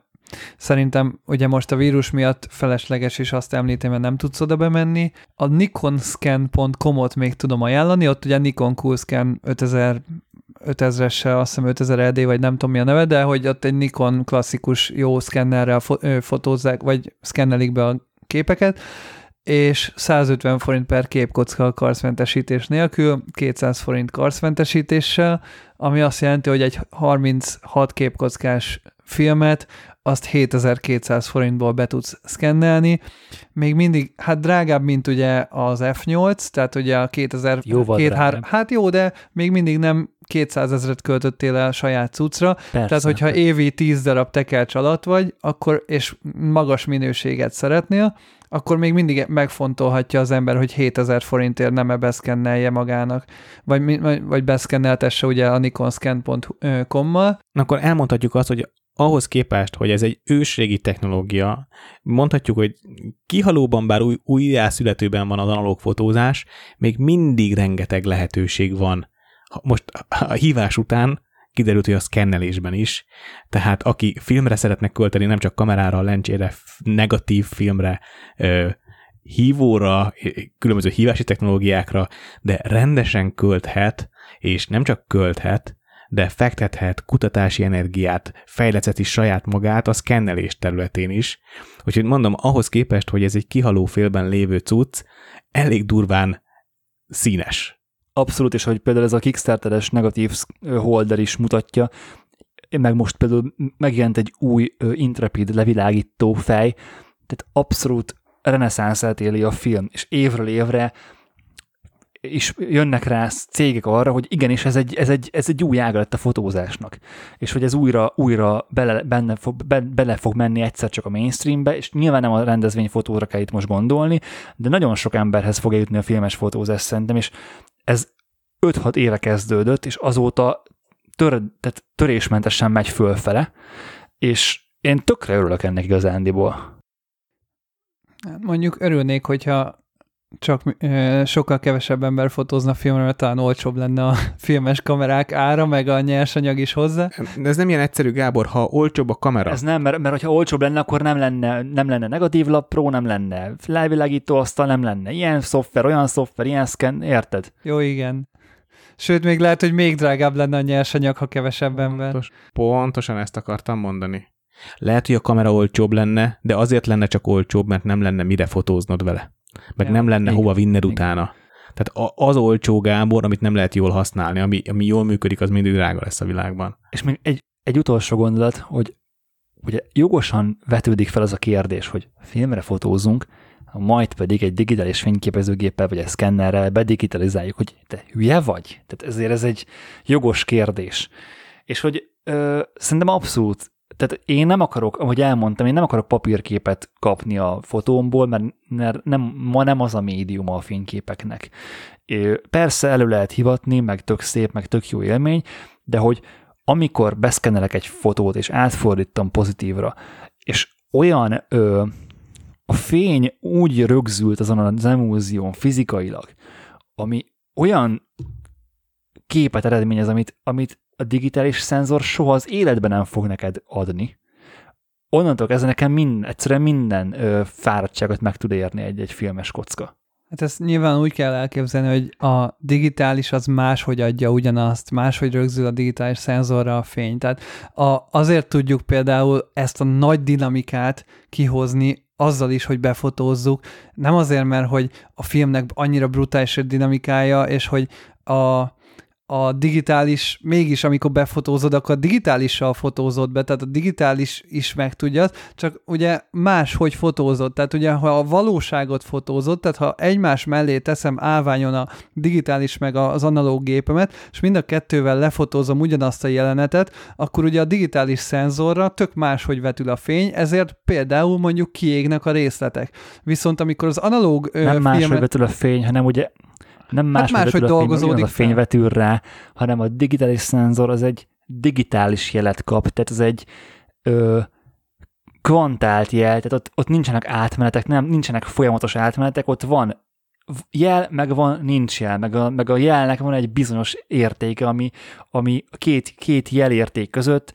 szerintem ugye most a vírus miatt felesleges is azt említeni, mert nem tudsz oda bemenni. A nikonscan.com-ot még tudom ajánlani, ott ugye Nikon Coolscan 5000 5000-essel, azt hiszem 5000 LD, vagy nem tudom mi a neve, de hogy ott egy Nikon klasszikus jó szkennerrel fotózzák, vagy szkennelik be a képeket, és 150 forint per képkocka a karszmentesítés nélkül, 200 forint karszmentesítéssel, ami azt jelenti, hogy egy 36 képkockás filmet azt 7200 forintból be tudsz szkennelni. Még mindig, hát drágább, mint ugye az F8, tehát ugye a 2000, Jóval két, hár, drágább. hát jó, de még mindig nem 200 ezeret költöttél el saját cuccra, Persze. tehát, hogyha évi 10 darab tekercs alatt vagy, akkor, és magas minőséget szeretnél, akkor még mindig megfontolhatja az ember, hogy 7000 forintért nem-e beszkennelje magának, vagy, vagy beszkenneltesse ugye a nikonscan.com-mal. Akkor elmondhatjuk azt, hogy ahhoz képest, hogy ez egy ősrégi technológia, mondhatjuk, hogy kihalóban, bár új, újjászületőben van az analóg fotózás, még mindig rengeteg lehetőség van. Most a hívás után kiderült, hogy a szkennelésben is, tehát aki filmre szeretne költeni, nem csak kamerára, lencsére, negatív filmre, hívóra, különböző hívási technológiákra, de rendesen költhet, és nem csak költhet, de fektethet kutatási energiát, fejleszteti saját magát a szkennelés területén is. Úgyhogy mondom, ahhoz képest, hogy ez egy kihaló félben lévő cucc, elég durván színes. Abszolút, és hogy például ez a Kickstarteres negatív holder is mutatja, meg most például megjelent egy új Intrepid levilágító fej, tehát abszolút reneszánszát éli a film, és évről évre és jönnek rá cégek arra, hogy igenis ez egy, ez egy, ez egy új ága lett a fotózásnak, és hogy ez újra, újra bele, benne fog, be, bele fog menni egyszer csak a mainstreambe, és nyilván nem a rendezvényfotóra kell itt most gondolni, de nagyon sok emberhez fog eljutni a filmes fotózás szerintem, és ez 5-6 éve kezdődött, és azóta tör, tehát törésmentesen megy fölfele, és én tökre örülök ennek igazándiból. Mondjuk örülnék, hogyha csak sokkal kevesebb ember fotózna filmre, mert talán olcsóbb lenne a *laughs* filmes kamerák ára, meg a nyersanyag is hozzá. De ez nem ilyen egyszerű, Gábor, ha olcsóbb a kamera. Ez nem, mert, mert ha olcsóbb lenne, akkor nem lenne, nem lenne negatív lap pro, nem lenne felvilágító asztal, nem lenne ilyen szoftver, olyan szoftver, ilyen scan, érted? Jó, igen. Sőt, még lehet, hogy még drágább lenne a nyersanyag, ha kevesebb ember. Pontos, pontosan ezt akartam mondani. Lehet, hogy a kamera olcsóbb lenne, de azért lenne csak olcsóbb, mert nem lenne mire fotóznod vele. Meg ja, nem lenne igen, hova vinned igen. utána. Tehát az olcsó Gábor, amit nem lehet jól használni, ami, ami jól működik, az mindig drága lesz a világban. És még egy, egy utolsó gondolat, hogy ugye jogosan vetődik fel az a kérdés, hogy filmre fotózunk, majd pedig egy digitális fényképezőgéppel vagy egy szkennerrel bedigitalizáljuk, hogy te hülye vagy? Tehát ezért ez egy jogos kérdés. És hogy ö, szerintem abszolút tehát én nem akarok, ahogy elmondtam, én nem akarok papírképet kapni a fotómból, mert, nem, ma nem az a médium a fényképeknek. Persze elő lehet hivatni, meg tök szép, meg tök jó élmény, de hogy amikor beszkenelek egy fotót, és átfordítom pozitívra, és olyan ö, a fény úgy rögzült azon az emúzión fizikailag, ami olyan képet eredményez, amit, amit a digitális szenzor soha az életben nem fog neked adni. Onnantól kezdve nekem minden, egyszerűen minden ö, fáradtságot meg tud érni egy-egy filmes kocka. Hát ezt nyilván úgy kell elképzelni, hogy a digitális az máshogy adja ugyanazt, máshogy rögzül a digitális szenzorra a fény. Tehát a, azért tudjuk például ezt a nagy dinamikát kihozni azzal is, hogy befotózzuk. Nem azért, mert hogy a filmnek annyira brutális a dinamikája, és hogy a, a digitális, mégis amikor befotózod, akkor a digitálissal fotózod be, tehát a digitális is meg tudja, csak ugye más, hogy fotózod, tehát ugye ha a valóságot fotózod, tehát ha egymás mellé teszem állványon a digitális meg az analóg gépemet, és mind a kettővel lefotózom ugyanazt a jelenetet, akkor ugye a digitális szenzorra tök más, hogy vetül a fény, ezért például mondjuk kiégnek a részletek. Viszont amikor az analóg Nem filmet... más, hogy vetül a fény, hanem ugye nem más, hát hogy dolgozódik. A fény vetül rá, hanem a digitális szenzor az egy digitális jelet kap, tehát ez egy ö, kvantált jel, tehát ott, ott nincsenek átmenetek, nem, nincsenek folyamatos átmenetek, ott van jel, meg van, nincs jel, meg a, meg a jelnek van egy bizonyos értéke, ami, ami két, két jelérték között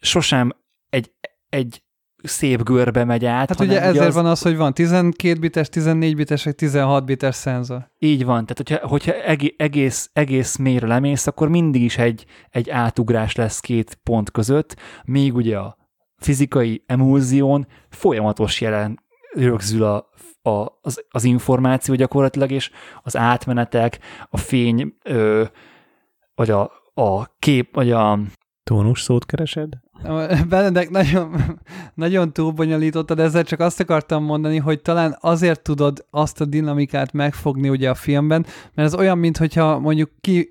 sosem egy, egy szép görbe megy át. Hát ugye ezért az... van az, hogy van 12 bites, 14 bites, vagy 16 bites szenzor. Így van, tehát hogyha, hogyha egész, egész mélyre lemész, akkor mindig is egy, egy átugrás lesz két pont között, még ugye a fizikai emulzión folyamatos jelen rögzül a, a, az, az információ gyakorlatilag, és az átmenetek, a fény, ö, vagy a, a kép, vagy a Tónus szót keresed? Benedek nagyon, nagyon túlbonyolítottad, ezzel csak azt akartam mondani, hogy talán azért tudod azt a dinamikát megfogni ugye a filmben, mert ez olyan, mintha mondjuk ki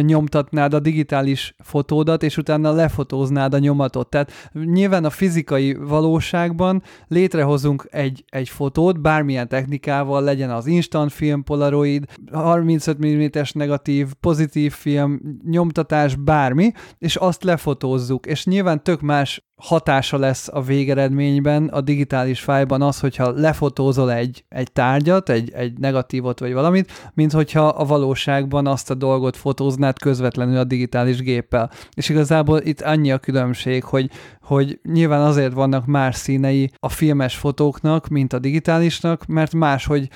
nyomtatnád a digitális fotódat, és utána lefotóznád a nyomatot. Tehát nyilván a fizikai valóságban létrehozunk egy, egy fotót, bármilyen technikával, legyen az instant film, polaroid, 35 mm-es negatív, pozitív film, nyomtatás, bármi, és azt lefotózzuk. És nyilván tök más hatása lesz a végeredményben a digitális fájban az, hogyha lefotózol egy, egy tárgyat, egy, egy negatívot vagy valamit, mint hogyha a valóságban azt a dolgot fotóznád közvetlenül a digitális géppel. És igazából itt annyi a különbség, hogy, hogy nyilván azért vannak más színei a filmes fotóknak, mint a digitálisnak, mert máshogy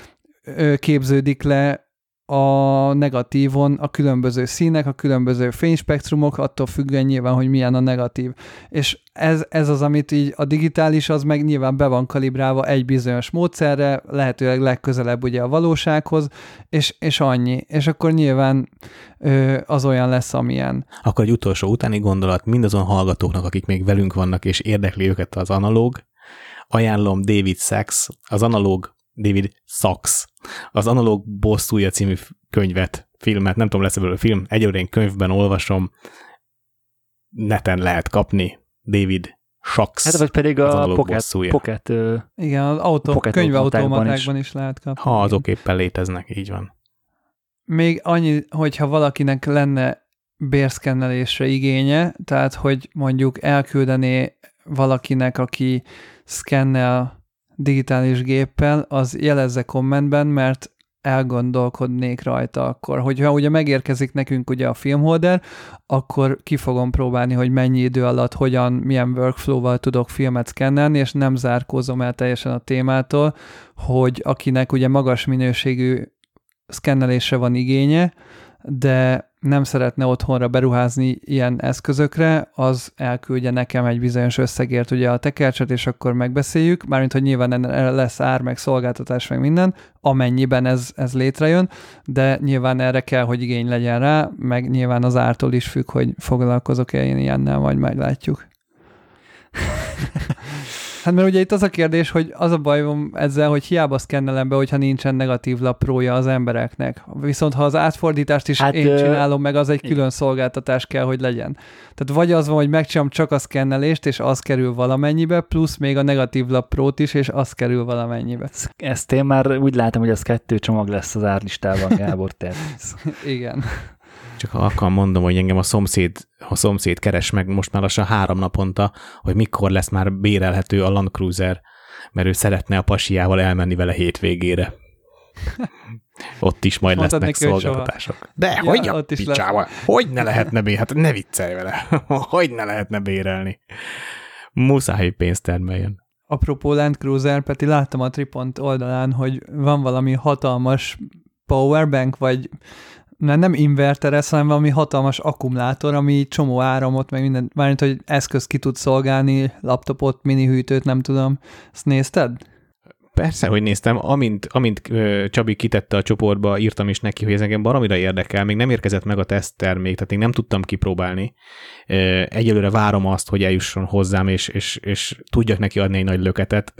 képződik le a negatívon a különböző színek, a különböző fényspektrumok, attól függően nyilván, hogy milyen a negatív. És ez, ez az, amit így a digitális, az meg nyilván be van kalibrálva egy bizonyos módszerre, lehetőleg legközelebb ugye a valósághoz, és, és annyi. És akkor nyilván ö, az olyan lesz, amilyen. Akkor egy utolsó utáni gondolat mindazon hallgatóknak, akik még velünk vannak, és érdekli őket az analóg, ajánlom David Sachs, az analóg David Sachs, az Analóg bosszúja című könyvet, filmet, nem tudom, lesz ebből a film, egyelőre én könyvben olvasom, neten lehet kapni, David Sachs. Hát vagy pedig a Pocket, pocket uh, Igen, az autó, pocket könyvautomatákban is. is lehet kapni. Ha azok éppen léteznek, így van. Még annyi, hogyha valakinek lenne bérszkennelésre igénye, tehát hogy mondjuk elküldené valakinek, aki szkennel digitális géppel, az jelezze kommentben, mert elgondolkodnék rajta akkor. Hogyha ugye megérkezik nekünk ugye a filmholder, akkor ki fogom próbálni, hogy mennyi idő alatt, hogyan, milyen workflow-val tudok filmet szkennelni, és nem zárkózom el teljesen a témától, hogy akinek ugye magas minőségű szkennelésre van igénye, de nem szeretne otthonra beruházni ilyen eszközökre, az elküldje nekem egy bizonyos összegért ugye a tekercset, és akkor megbeszéljük, mármint, hogy nyilván lesz ár, meg szolgáltatás, meg minden, amennyiben ez, ez létrejön, de nyilván erre kell, hogy igény legyen rá, meg nyilván az ártól is függ, hogy foglalkozok-e én ilyennel, majd meglátjuk. *laughs* Hát mert ugye itt az a kérdés, hogy az a bajom ezzel, hogy hiába szkennelem be, hogyha nincsen negatív laprója az embereknek. Viszont ha az átfordítást is hát, én csinálom meg, az egy külön szolgáltatás kell, hogy legyen. Tehát vagy az van, hogy megcsinálom csak a szkennelést, és az kerül valamennyibe, plusz még a negatív laprót is, és az kerül valamennyibe. Ezt én már úgy látom, hogy az kettő csomag lesz az árlistában, Gábor, te. *laughs* Igen. Csak akkor mondom, hogy engem a szomszéd, a szomszéd keres meg most már lassan három naponta, hogy mikor lesz már bérelhető a Land Cruiser, mert ő szeretne a pasiával elmenni vele hétvégére. Ott is majd Mondtad lesznek szolgáltatások. De ja, hogy a picsával? Hogy ne lehetne bérelni? Hát ne viccelj vele. *laughs* hogy ne lehetne bérelni? Muszáj pénzt termeljen. Apropó Land Cruiser, Peti, láttam a Tripont oldalán, hogy van valami hatalmas powerbank, vagy mert nem inverter hanem valami hatalmas akkumulátor, ami csomó áramot, meg minden, mármint, hogy eszköz ki tud szolgálni, laptopot, mini hűtőt, nem tudom. Ezt nézted? Persze, hogy néztem, amint, amint Csabi kitette a csoportba, írtam is neki, hogy ez engem baromira érdekel, még nem érkezett meg a teszttermék, tehát még nem tudtam kipróbálni. Egyelőre várom azt, hogy eljusson hozzám, és, és, és tudjak neki adni egy nagy löketet.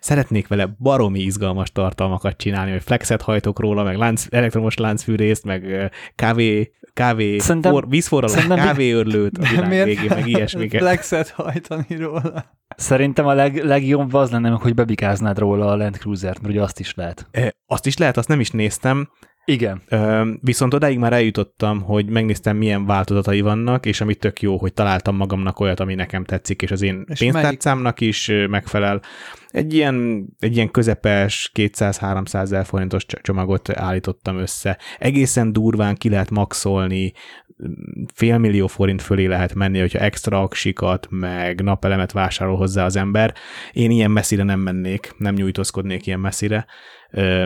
Szeretnék vele baromi izgalmas tartalmakat csinálni, hogy flexet hajtok róla, meg lánc, elektromos láncfűrészt, meg kávé, kávé, for, vízforralás, kávéörlőt a világ végén, meg ilyesmiket. *laughs* Flexet hajtani róla. Szerintem a leg, legjobb az lenne, hogy bebikáznád róla a Land Cruiser-t, mert ugye azt is lehet. E, azt is lehet, azt nem is néztem. Igen. Ö, viszont odáig már eljutottam, hogy megnéztem, milyen változatai vannak, és ami tök jó, hogy találtam magamnak olyat, ami nekem tetszik, és az én és pénztárcámnak is megfelel. Egy ilyen, egy ilyen közepes 200-300 ezer forintos csomagot állítottam össze. Egészen durván ki lehet maxolni, félmillió forint fölé lehet menni, hogyha extra aksikat, meg napelemet vásárol hozzá az ember. Én ilyen messzire nem mennék, nem nyújtózkodnék ilyen messzire,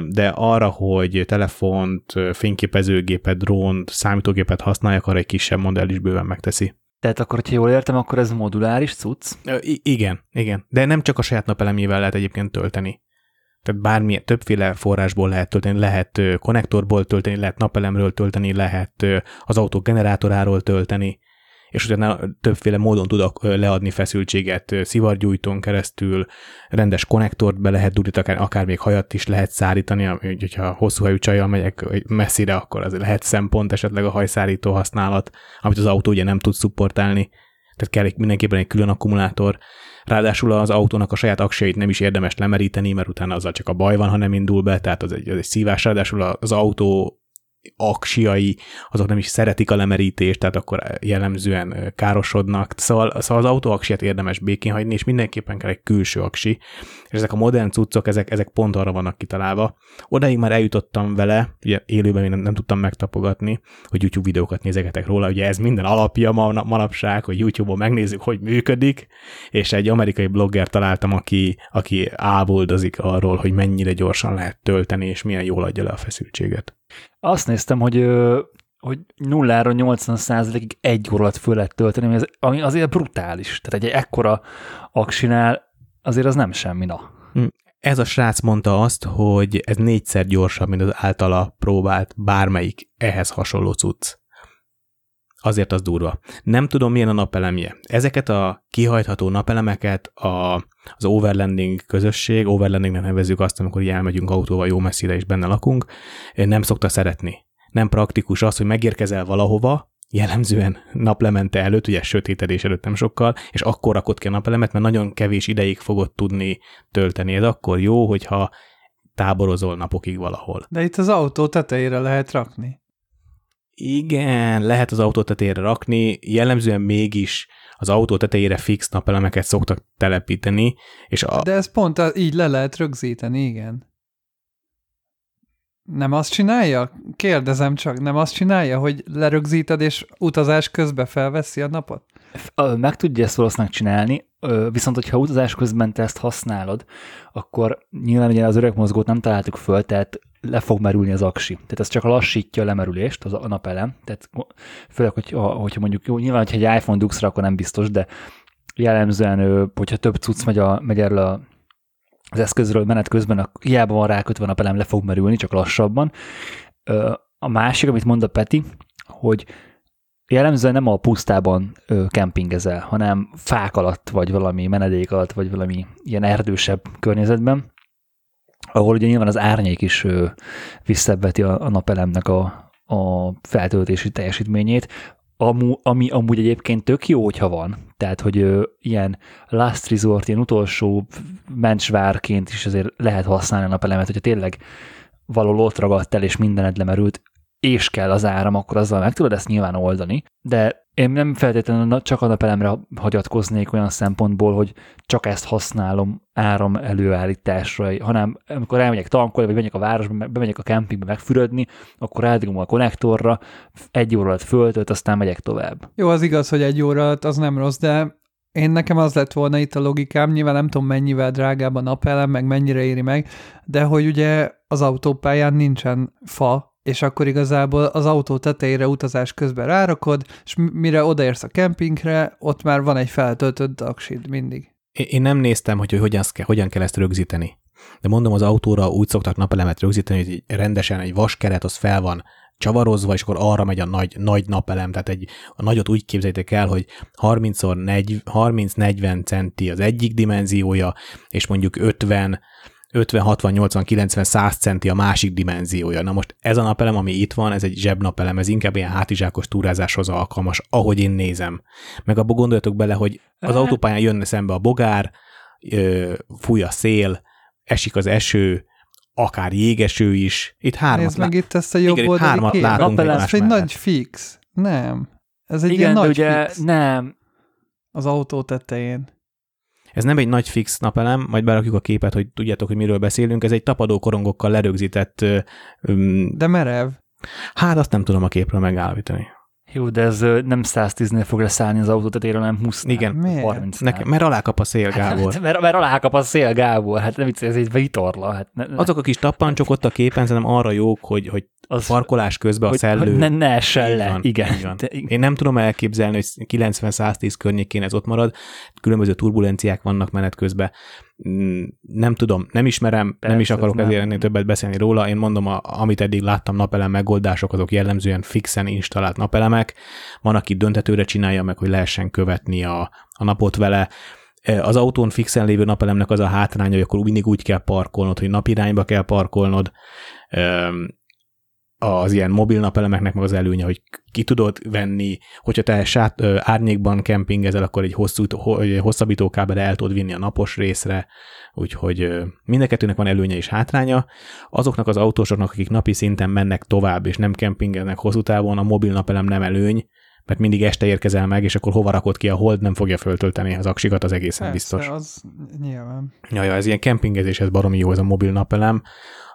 de arra, hogy telefont, fényképezőgépet, drónt, számítógépet használjak, arra egy kisebb modell is bőven megteszi. Tehát akkor, hogyha jól értem, akkor ez moduláris cucc? I- igen, igen. De nem csak a saját napelemével lehet egyébként tölteni. Tehát bármilyen többféle forrásból lehet tölteni, lehet konnektorból tölteni, lehet napelemről tölteni, lehet az autó generátoráról tölteni, és utána többféle módon tudok leadni feszültséget szivargyújtón keresztül, rendes konnektort be lehet dudni, akár, akár még hajat is lehet szárítani, hogyha hosszú hajú csajjal megyek messzire, akkor az lehet szempont esetleg a hajszárító használat, amit az autó ugye nem tud szupportálni, tehát kell mindenképpen egy külön akkumulátor, Ráadásul az autónak a saját aksjait nem is érdemes lemeríteni, mert utána azzal csak a baj van, ha nem indul be, tehát az egy, az egy szívás. Ráadásul az autó aksiai, azok nem is szeretik a lemerítést, tehát akkor jellemzően károsodnak. Szóval, szóval az autó aksiát érdemes békén hagyni, és mindenképpen kell egy külső aksi. És ezek a modern cuccok, ezek, ezek pont arra vannak kitalálva. Odáig már eljutottam vele, ugye élőben még nem, nem tudtam megtapogatni, hogy YouTube videókat nézegetek róla, ugye ez minden alapja ma, manapság, hogy YouTube-on megnézzük, hogy működik, és egy amerikai blogger találtam, aki, aki áboldozik arról, hogy mennyire gyorsan lehet tölteni, és milyen jól adja le a feszültséget. Azt néztem, hogy hogy nullára 80 százalékig egy óra alatt föl lehet tölteni, ami, az, ami azért brutális. Tehát egy ekkora aksinál azért az nem semmi, na. Ez a srác mondta azt, hogy ez négyszer gyorsabb, mint az általa próbált bármelyik ehhez hasonló cucc. Azért az durva. Nem tudom, milyen a napelemje. Ezeket a kihajtható napelemeket a, az overlanding közösség, overlandingnek nevezzük azt, amikor így elmegyünk autóval jó messzire és benne lakunk, nem szokta szeretni. Nem praktikus az, hogy megérkezel valahova, jellemzően naplemente előtt, ugye sötétedés előtt nem sokkal, és akkor rakod ki a napelemet, mert nagyon kevés ideig fogod tudni tölteni. Ez akkor jó, hogyha táborozol napokig valahol. De itt az autó tetejére lehet rakni. Igen, lehet az autó tetejére rakni, jellemzően mégis az autó tetejére fix napelemeket szoktak telepíteni, és a... De ez pont a, így le lehet rögzíteni, igen. Nem azt csinálja? Kérdezem csak, nem azt csinálja, hogy lerögzíted, és utazás közben felveszi a napot? Meg tudja ezt valószínűleg csinálni, viszont hogyha utazás közben te ezt használod, akkor nyilván ugye az öreg mozgót nem találtuk föl, tehát le fog merülni az aksi. Tehát ez csak lassítja a lemerülést, az a napelem. Tehát főleg, hogy, hogyha mondjuk, jó, nyilván, hogyha egy iPhone rá, akkor nem biztos, de jellemzően, hogyha több cucc megy, a, megy erről a, az eszközről menet közben, akkor hiába van rákötve a napelem, le fog merülni, csak lassabban. A másik, amit mond a Peti, hogy jellemzően nem a pusztában kempingezel, hanem fák alatt, vagy valami menedék alatt, vagy valami ilyen erdősebb környezetben, ahol ugye nyilván az árnyék is visszaveti a, a napelemnek a, a feltöltési teljesítményét, amu, ami amúgy egyébként tök jó, hogyha van. Tehát, hogy ö, ilyen last resort, ilyen utolsó mencsvárként is azért lehet használni a napelemet, hogyha tényleg való ott ragadt el, és mindened lemerült, és kell az áram, akkor azzal meg tudod ezt nyilván oldani, de én nem feltétlenül csak a napelemre hagyatkoznék olyan szempontból, hogy csak ezt használom áram előállításra, hanem amikor elmegyek tankolni, vagy megyek a városba, me- bemegyek a kempingbe megfürödni, akkor rádugom a konnektorra, egy óra alatt föltölt, aztán megyek tovább. Jó, az igaz, hogy egy óra alatt az nem rossz, de én nekem az lett volna itt a logikám, nyilván nem tudom mennyivel drágább a napelem, meg mennyire éri meg, de hogy ugye az autópályán nincsen fa, és akkor igazából az autó tetejére utazás közben rárakod, és mire odaérsz a kempingre, ott már van egy feltöltött aksid mindig. Én nem néztem, hogy, hogy hogyan, hogyan kell ezt rögzíteni. De mondom, az autóra úgy szoktak napelemet rögzíteni, hogy rendesen egy vaskeret, az fel van csavarozva, és akkor arra megy a nagy, nagy napelem, tehát egy, a nagyot úgy képzeljétek el, hogy 30-40 centi az egyik dimenziója, és mondjuk 50, 50, 60, 80, 90, 100 centi a másik dimenziója. Na most ez a napelem, ami itt van, ez egy zsebnapelem, ez inkább ilyen hátizsákos túrázáshoz alkalmas, ahogy én nézem. Meg abba gondoljatok bele, hogy az autópályán jönne szembe a bogár, fúj a szél, esik az eső, akár jégeső is. Itt hármat Nézd meg lá- itt ezt a jobb Igen, oldali hármat képet. látunk Napelem. Egy mellett. nagy fix. Nem. Ez egy Igen, ilyen nagy ugye fix nem, az autó tetején. Ez nem egy nagy fix napelem, majd berakjuk a képet, hogy tudjátok, hogy miről beszélünk. Ez egy tapadó korongokkal lerögzített, öm, De merev. hát azt nem tudom a képről megállítani. Jó, de ez nem 110-nél fog leszállni az autó tetejére, hanem 20 Igen. Miért? 30 Nekem, mert alá kap a szél, Gábor. Hát, mert, mert alákap a szél, Gábor, hát nem ez egy vitorla. Hát ne, ne, Azok a kis tappancsok ott a képen szerintem arra jók, hogy, hogy az, parkolás közben a hogy, szellő... hogy ne, ne essen le. van, igen. van. De, igen. Én nem tudom elképzelni, hogy 90-110 környékén ez ott marad, különböző turbulenciák vannak menet közben. Mm, Nem tudom, nem ismerem, Persze, nem is akarok ez ezért nem. ennél többet beszélni róla. Én mondom, a, amit eddig láttam napelem megoldások, azok jellemzően fixen installált napelemek. Van, aki döntetőre csinálja meg, hogy lehessen követni a, a napot vele. E, Az autón fixen lévő napelemnek az a hátránya, hogy akkor mindig úgy kell parkolnod, hogy napirányba kell parkolnod. Az ilyen mobil napelemeknek meg az előnye, hogy ki tudod venni, hogyha te sát, ö, árnyékban kempingezel, akkor egy hosszú, hosszabbító kábelre el tudod vinni a napos részre, úgyhogy ö, mind a kettőnek van előnye és hátránya. Azoknak az autósoknak, akik napi szinten mennek tovább és nem kempingeznek hosszú távon, a mobil napelem nem előny, mert mindig este érkezel meg, és akkor hova rakod ki a hold, nem fogja föltölteni az aksikat, az egészen Persze, biztos. az nyilván. Ja, ja, ez ilyen kempingezéshez baromi jó ez a mobil napelem,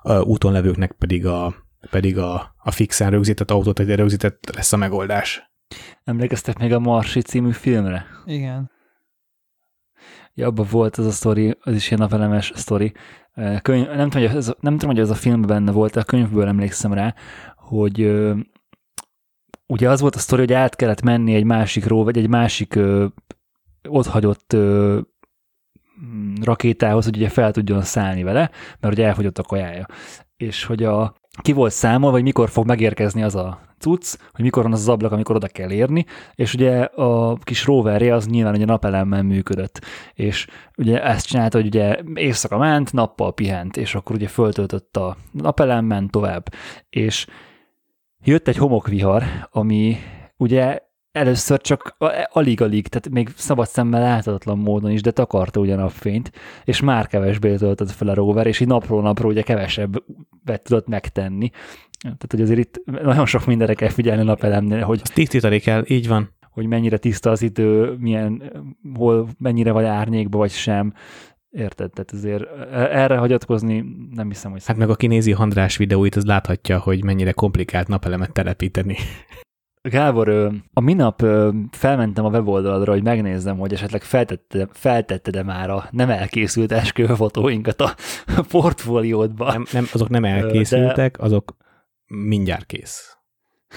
a úton levőknek pedig a, pedig a, a fixen rögzített autót, egy rögzített lesz a megoldás. Emlékeztek még a Marsi című filmre? Igen. Ja, abban volt az a sztori, az is ilyen napelemes sztori. Eh, Könyv, nem, tudom, hogy ez, nem tudom, hogy ez a filmben benne volt, de a könyvből emlékszem rá, hogy ugye az volt a sztori, hogy át kellett menni egy másikról, vagy egy másik ö, otthagyott ö, rakétához, hogy ugye fel tudjon szállni vele, mert ugye elfogyott a kajája. És hogy a, ki volt számol, vagy mikor fog megérkezni az a cucc, hogy mikor van az az ablak, amikor oda kell érni, és ugye a kis roverje az nyilván ugye napelemmel működött, és ugye ezt csinálta, hogy ugye éjszaka ment, nappal pihent, és akkor ugye föltöltött a napelem, ment tovább, és jött egy homokvihar, ami ugye először csak alig-alig, tehát még szabad szemmel láthatatlan módon is, de takarta ugye napfényt, és már kevesbé töltött fel a rover, és így napról napról ugye kevesebbet tudott megtenni. Tehát, hogy azért itt nagyon sok mindenre kell figyelni a napelemnél, hogy... Azt tisztítani kell, így van. Hogy mennyire tiszta az idő, milyen, hol, mennyire vagy árnyékba, vagy sem. Érted? Tehát azért erre hagyatkozni nem hiszem, hogy... Hát meg aki nézi Handrás videóit, az láthatja, hogy mennyire komplikált napelemet telepíteni. Gábor, a minap felmentem a weboldaladra, hogy megnézzem, hogy esetleg feltette, feltette már a nem elkészült esküvőfotóinkat a *laughs* portfóliódba. Nem, nem, azok nem elkészültek, De... azok mindjárt kész.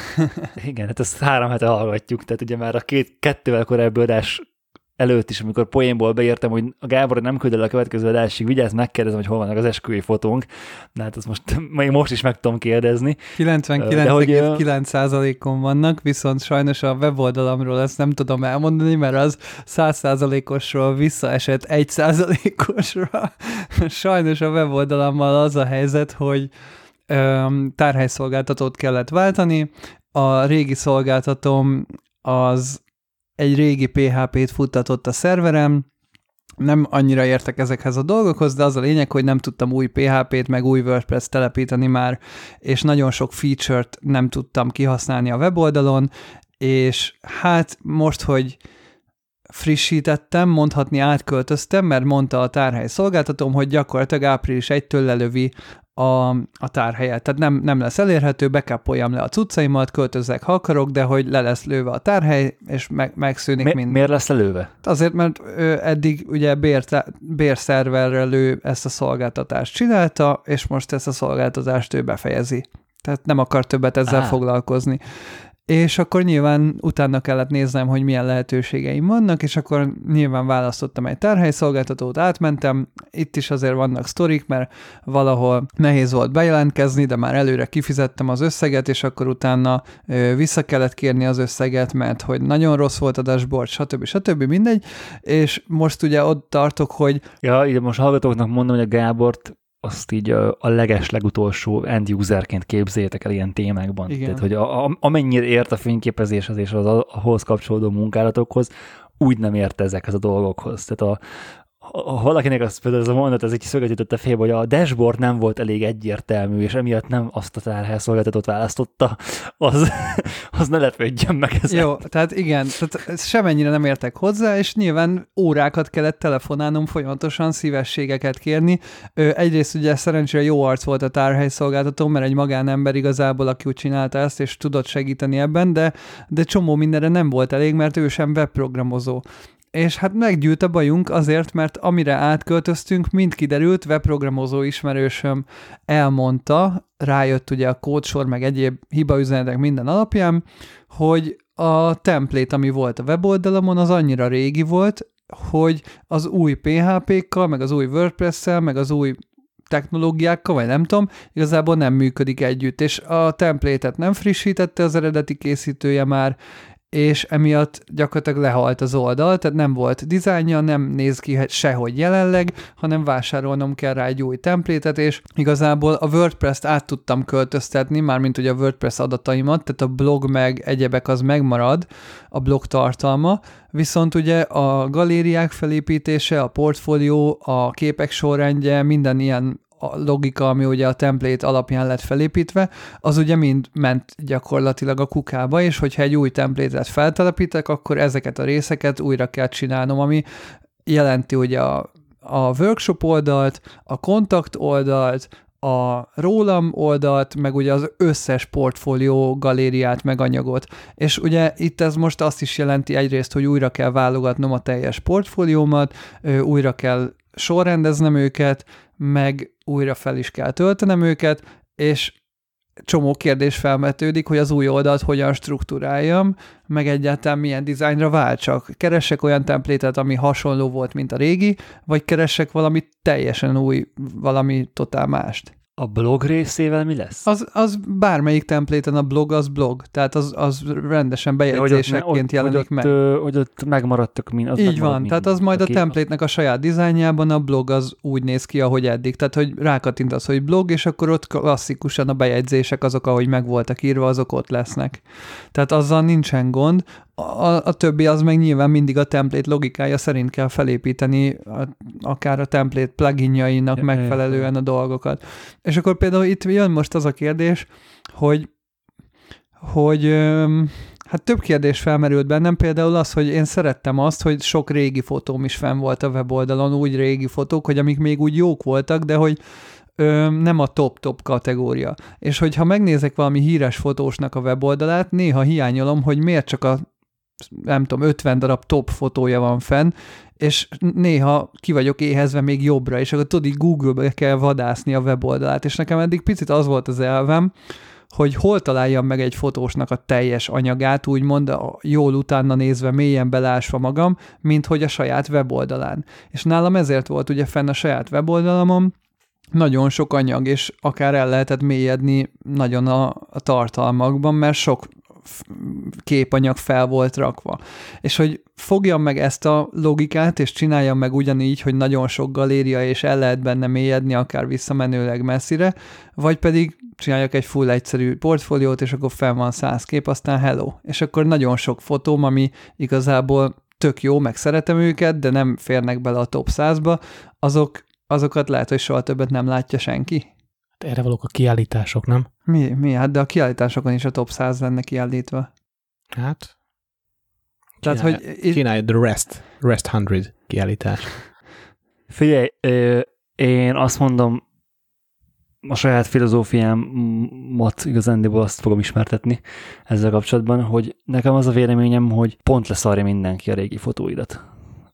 *laughs* Igen, hát ezt három hete hallgatjuk, tehát ugye már a két, kettővel korábbi adás előtt is, amikor poénból beírtam, hogy a Gábor nem küld el a következő adásig, vigyázz, megkérdezem, hogy hol vannak az esküvői fotónk. Na hát ezt most *laughs* még most is meg tudom kérdezni. 99,9%-on vannak, viszont sajnos a weboldalamról ezt nem tudom elmondani, mert az 100%-osról visszaesett 1%-osra. *laughs* Sajnos a weboldalammal az a helyzet, hogy tárhelyszolgáltatót kellett váltani, a régi szolgáltatóm az egy régi PHP-t futtatott a szerverem, nem annyira értek ezekhez a dolgokhoz, de az a lényeg, hogy nem tudtam új PHP-t, meg új WordPress telepíteni már, és nagyon sok feature-t nem tudtam kihasználni a weboldalon, és hát most, hogy frissítettem, mondhatni átköltöztem, mert mondta a tárhely szolgáltatóm, hogy gyakorlatilag április 1-től lelövi a, a tárhelyet. Tehát nem, nem lesz elérhető, bekápoljam le a cuccaimat, költözzek, ha akarok, de hogy le lesz lőve a tárhely, és meg, megszűnik Mi, mind. Miért lesz lelőve? Azért, mert ő eddig ugye bér, bérszerverrel ő ezt a szolgáltatást csinálta, és most ezt a szolgáltatást ő befejezi. Tehát nem akar többet ezzel Á. foglalkozni és akkor nyilván utána kellett néznem, hogy milyen lehetőségeim vannak, és akkor nyilván választottam egy tárhelyszolgáltatót, átmentem, itt is azért vannak sztorik, mert valahol nehéz volt bejelentkezni, de már előre kifizettem az összeget, és akkor utána vissza kellett kérni az összeget, mert hogy nagyon rossz volt a dashboard, stb. stb. mindegy, és most ugye ott tartok, hogy... Ja, ide most hallgatóknak mondom, hogy a Gábort azt így a, a leges legutolsó end userként képzeljétek el ilyen témákban. Igen. Tehát, hogy a, a, amennyire ért a fényképezéshez és az ahhoz kapcsolódó munkálatokhoz, úgy nem ért ezekhez a dolgokhoz. Tehát a, ha valakinek az például ez a mondat, ez egy szöget jutott a félbe, hogy a dashboard nem volt elég egyértelmű, és emiatt nem azt a tárhelyszolgáltatót választotta, az, *laughs* az ne lepődjön meg ezen. Jó, tehát igen, tehát semennyire nem értek hozzá, és nyilván órákat kellett telefonálnom folyamatosan szívességeket kérni. Ö, egyrészt ugye szerencsére jó arc volt a tárhelyszolgáltató, mert egy magánember igazából, aki úgy csinálta ezt, és tudott segíteni ebben, de, de csomó mindenre nem volt elég, mert ő sem webprogramozó és hát meggyűlt a bajunk azért, mert amire átköltöztünk, mind kiderült, webprogramozó ismerősöm elmondta, rájött ugye a kódsor, meg egyéb hibaüzenetek minden alapján, hogy a template, ami volt a weboldalamon, az annyira régi volt, hogy az új PHP-kkal, meg az új WordPress-szel, meg az új technológiákkal, vagy nem tudom, igazából nem működik együtt, és a template-et nem frissítette az eredeti készítője már, és emiatt gyakorlatilag lehalt az oldal, tehát nem volt dizájnja, nem néz ki sehogy jelenleg, hanem vásárolnom kell rá egy új templétet, és igazából a WordPress-t át tudtam költöztetni, mármint ugye a WordPress adataimat, tehát a blog meg egyebek az megmarad, a blog tartalma, viszont ugye a galériák felépítése, a portfólió, a képek sorrendje, minden ilyen a logika, ami ugye a template alapján lett felépítve, az ugye mind ment gyakorlatilag a kukába, és hogyha egy új templétet feltelepítek, akkor ezeket a részeket újra kell csinálnom, ami jelenti ugye a, a workshop oldalt, a kontakt oldalt, a rólam oldalt, meg ugye az összes portfólió galériát, meg anyagot. És ugye itt ez most azt is jelenti egyrészt, hogy újra kell válogatnom a teljes portfóliómat, újra kell sorrendeznem őket, meg újra fel is kell töltenem őket, és csomó kérdés felmetődik, hogy az új oldalt hogyan struktúráljam, meg egyáltalán milyen dizájnra váltsak. Keresek olyan templétet, ami hasonló volt, mint a régi, vagy keresek valami teljesen új, valami totál mást. A blog részével mi lesz? Az, az bármelyik templéten a blog az blog, tehát az, az rendesen bejegyzésekként jelenik hogy ott, meg. Ö, hogy ott megmaradtak mind. Az Így van, mind. tehát az majd a kép- templétnek a saját dizájnjában, a blog az úgy néz ki, ahogy eddig. Tehát, hogy rákattintasz, hogy blog, és akkor ott klasszikusan a bejegyzések azok, ahogy meg voltak írva, azok ott lesznek. Tehát azzal nincsen gond. A, a többi az meg nyilván mindig a template logikája szerint kell felépíteni, a, akár a template pluginjainak Ja, megfelelően a dolgokat. És akkor például itt jön most az a kérdés, hogy hogy hát több kérdés felmerült bennem, például az, hogy én szerettem azt, hogy sok régi fotóm is fenn volt a weboldalon, úgy régi fotók, hogy amik még úgy jók voltak, de hogy ö, nem a top-top kategória. És hogyha megnézek valami híres fotósnak a weboldalát, néha hiányolom, hogy miért csak a nem tudom, 50 darab top fotója van fenn, és néha ki vagyok éhezve még jobbra, és akkor tudod, így Google-be kell vadászni a weboldalát, és nekem eddig picit az volt az elvem, hogy hol találjam meg egy fotósnak a teljes anyagát, úgymond jól utána nézve, mélyen belásva magam, mint hogy a saját weboldalán. És nálam ezért volt ugye fenn a saját weboldalamon, nagyon sok anyag, és akár el lehetett mélyedni nagyon a, a tartalmakban, mert sok képanyag fel volt rakva. És hogy fogjam meg ezt a logikát, és csináljam meg ugyanígy, hogy nagyon sok galéria, és el lehet benne mélyedni, akár visszamenőleg messzire, vagy pedig csináljak egy full egyszerű portfóliót, és akkor fel van száz kép, aztán hello. És akkor nagyon sok fotóm, ami igazából tök jó, meg szeretem őket, de nem férnek bele a top 100-ba, azok, azokat lehet, hogy soha többet nem látja senki. Erre valók a kiállítások, nem? Mi? Mi? Hát de a kiállításokon is a top 100 lenne kiállítva. Hát, Tehát, hogy csinálj The Rest, Rest 100 kiállítás. Figyelj, én azt mondom, a saját filozófiámat igazándiból azt fogom ismertetni ezzel kapcsolatban, hogy nekem az a véleményem, hogy pont leszarja mindenki a régi fotóidat.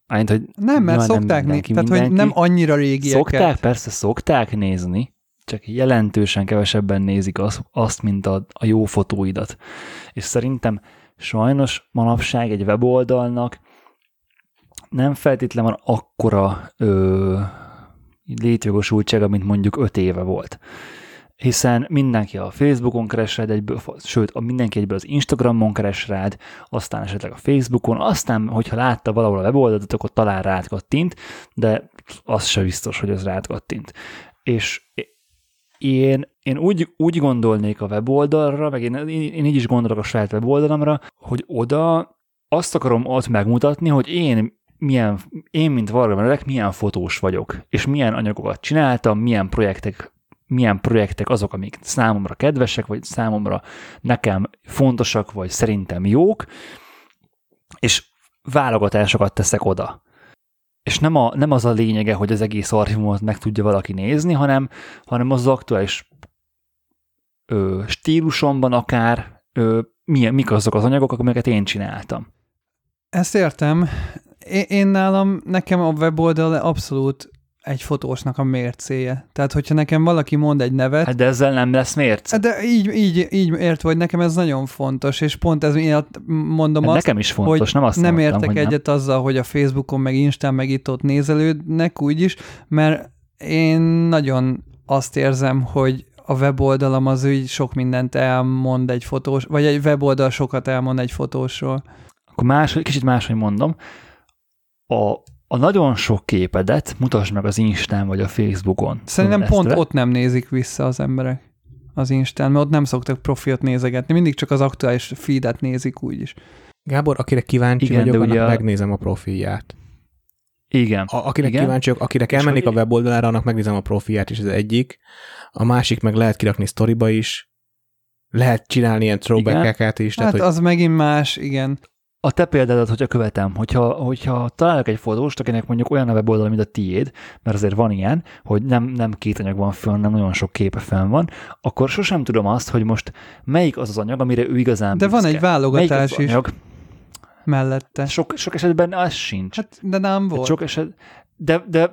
Ányt, hogy nem, mert nem szokták nézni, mindenki, tehát hogy nem annyira régieket. Szokták, persze szokták nézni, csak jelentősen kevesebben nézik az, azt, mint a, a jó fotóidat. És szerintem sajnos manapság egy weboldalnak nem feltétlenül van akkora ö, létjogosultsága, mint mondjuk öt éve volt. Hiszen mindenki a Facebookon keres rád egyből, sőt, mindenki egyből az Instagramon keres rád, aztán esetleg a Facebookon, aztán, hogyha látta valahol a weboldalt, akkor talán rád kattint, de az se biztos, hogy az rád kattint. És én, én úgy, úgy gondolnék a weboldalra, meg én, én, így is gondolok a saját weboldalamra, hogy oda azt akarom ott megmutatni, hogy én milyen, én, mint Varga Meredek, milyen fotós vagyok, és milyen anyagokat csináltam, milyen projektek, milyen projektek azok, amik számomra kedvesek, vagy számomra nekem fontosak, vagy szerintem jók, és válogatásokat teszek oda. És nem, a, nem az a lényege, hogy az egész archívumot meg tudja valaki nézni, hanem, hanem az, aktuális ö, stílusomban akár ö, milyen, mik azok az anyagok, amiket én csináltam. Ezt értem. Én, én nálam, nekem a weboldal abszolút egy fotósnak a mércéje. Tehát, hogyha nekem valaki mond egy nevet, Hát de ezzel nem lesz mérce. de így, így, így ért, hogy nekem ez nagyon fontos, és pont ez miatt mondom Hát azt, nekem is fontos, hogy nem azt nem mondtam, értek hogy nem. egyet azzal, hogy a Facebookon, meg Instán, meg itt-ott nézelődnek úgyis, mert én nagyon azt érzem, hogy a weboldalam az úgy sok mindent elmond egy fotós, vagy egy weboldal sokat elmond egy fotósról. Akkor más, kicsit máshogy mondom. A, a nagyon sok képedet mutasd meg az Instán vagy a Facebookon. Szerintem pont ott nem nézik vissza az emberek az Instán, mert ott nem szoktak profilt nézegetni, mindig csak az aktuális feedet nézik úgyis. Gábor, akire kíváncsi Igen, vagyok, ugye megnézem a profilját. Igen. A, akinek Igen. kíváncsi vagyok, akinek elmennék a weboldalára, annak megnézem a profilját is, ez egyik. A másik meg lehet kirakni sztoriba is, lehet csinálni ilyen throwback-eket is. Hát Tehát, hogy az megint más, igen. A te példádat, hogyha követem, hogyha, hogyha találok egy fotóst, akinek mondjuk olyan a weboldal, mint a tiéd, mert azért van ilyen, hogy nem, nem két anyag van fönn, nem nagyon sok képe fenn van, akkor sosem tudom azt, hogy most melyik az az anyag, amire ő igazán De van büszke. egy válogatás Melyik az is anyag? mellette. Sok, sok esetben az sincs. Hát, de nem Hát volt. Sok eset, de, de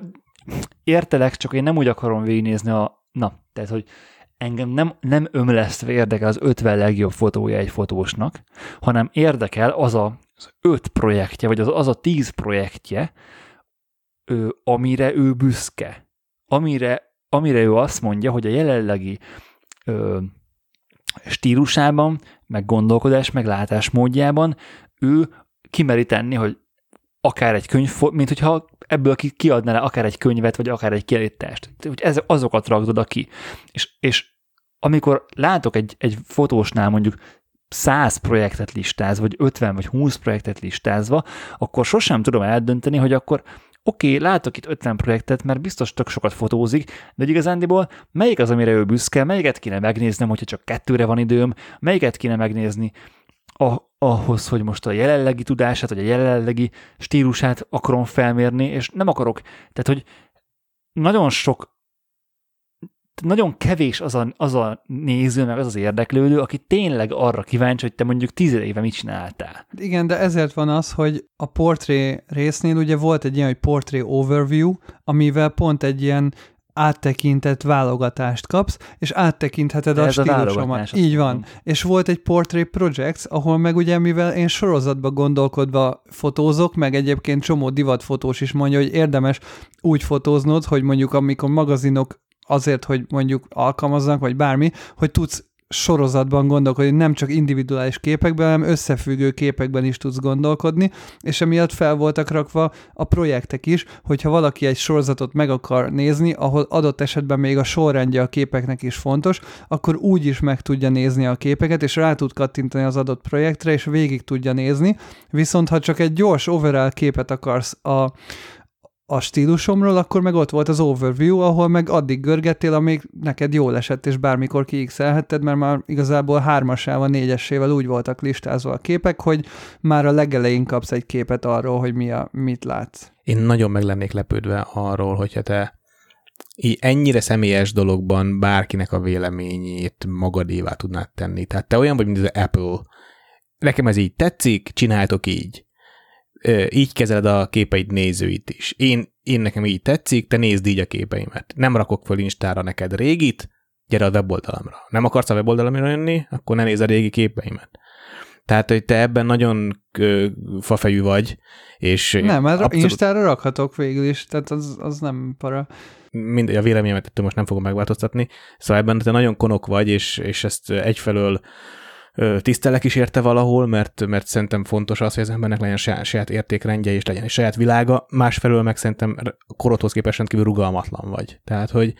értelek, csak én nem úgy akarom végignézni a, na, tehát, hogy engem nem, nem ömlesztve érdekel az 50 legjobb fotója egy fotósnak, hanem érdekel az a, az öt projektje, vagy az, az a tíz projektje, ő, amire ő büszke. Amire, amire ő azt mondja, hogy a jelenlegi ö, stílusában, meg gondolkodás, meg látásmódjában ő kimeri tenni, hogy akár egy könyv, mint hogyha ebből ki, kiadná le akár egy könyvet, vagy akár egy kiállítást. Hogy ez, azokat ragdod oda ki. És, és amikor látok egy, egy fotósnál mondjuk 100 projektet listáz, vagy 50 vagy 20 projektet listázva, akkor sosem tudom eldönteni, hogy akkor oké, okay, látok itt 50 projektet, mert biztos tök sokat fotózik, de igazándiból melyik az, amire ő büszke, melyiket kéne megnéznem, hogyha csak kettőre van időm, melyiket kéne megnézni a, ahhoz, hogy most a jelenlegi tudását, vagy a jelenlegi stílusát akarom felmérni, és nem akarok, tehát hogy nagyon sok nagyon kevés az a, az a néző, meg az az érdeklődő, aki tényleg arra kíváncsi, hogy te mondjuk tíz éve mit csináltál. Igen, de ezért van az, hogy a portré résznél ugye volt egy ilyen, hogy portré overview, amivel pont egy ilyen áttekintett válogatást kapsz, és áttekintheted De a a stílusomat. válogatás, Így van. tudom. És volt egy Portrait Projects, ahol meg ugye, mivel én sorozatba gondolkodva fotózok, meg egyébként csomó divatfotós is mondja, hogy érdemes úgy fotóznod, hogy mondjuk amikor magazinok azért, hogy mondjuk alkalmaznak, vagy bármi, hogy tudsz sorozatban gondolkodni, nem csak individuális képekben, hanem összefüggő képekben is tudsz gondolkodni, és emiatt fel voltak rakva a projektek is, hogyha valaki egy sorozatot meg akar nézni, ahol adott esetben még a sorrendje a képeknek is fontos, akkor úgy is meg tudja nézni a képeket, és rá tud kattintani az adott projektre, és végig tudja nézni, viszont ha csak egy gyors overall képet akarsz a, a stílusomról, akkor meg ott volt az overview, ahol meg addig görgettél, amíg neked jól esett, és bármikor kiixelhetted, mert már igazából hármasával, négyesével úgy voltak listázva a képek, hogy már a legelején kapsz egy képet arról, hogy mi a, mit látsz. Én nagyon meg lennék lepődve arról, hogyha te ennyire személyes dologban bárkinek a véleményét magadévá tudnád tenni. Tehát te olyan vagy, mint az Apple. Nekem ez így tetszik, csináltok így. Így kezeled a képeid nézőit is. Én, én nekem így tetszik, te nézd így a képeimet. Nem rakok föl Instára neked régit, gyere a weboldalamra. Nem akarsz a weboldalamra jönni, akkor ne nézd a régi képeimet. Tehát, hogy te ebben nagyon ö, fafejű vagy, és Nem, mert abszolút- Instára rakhatok végül is, tehát az, az nem para. mindegy, a véleményemet ettől most nem fogom megváltoztatni. Szóval ebben te nagyon konok vagy, és, és ezt egyfelől tisztelek is érte valahol, mert, mert szerintem fontos az, hogy az embernek legyen saját, saját értékrendje, és legyen egy saját világa. Másfelől meg szerintem korodhoz képest rendkívül rugalmatlan vagy. Tehát, hogy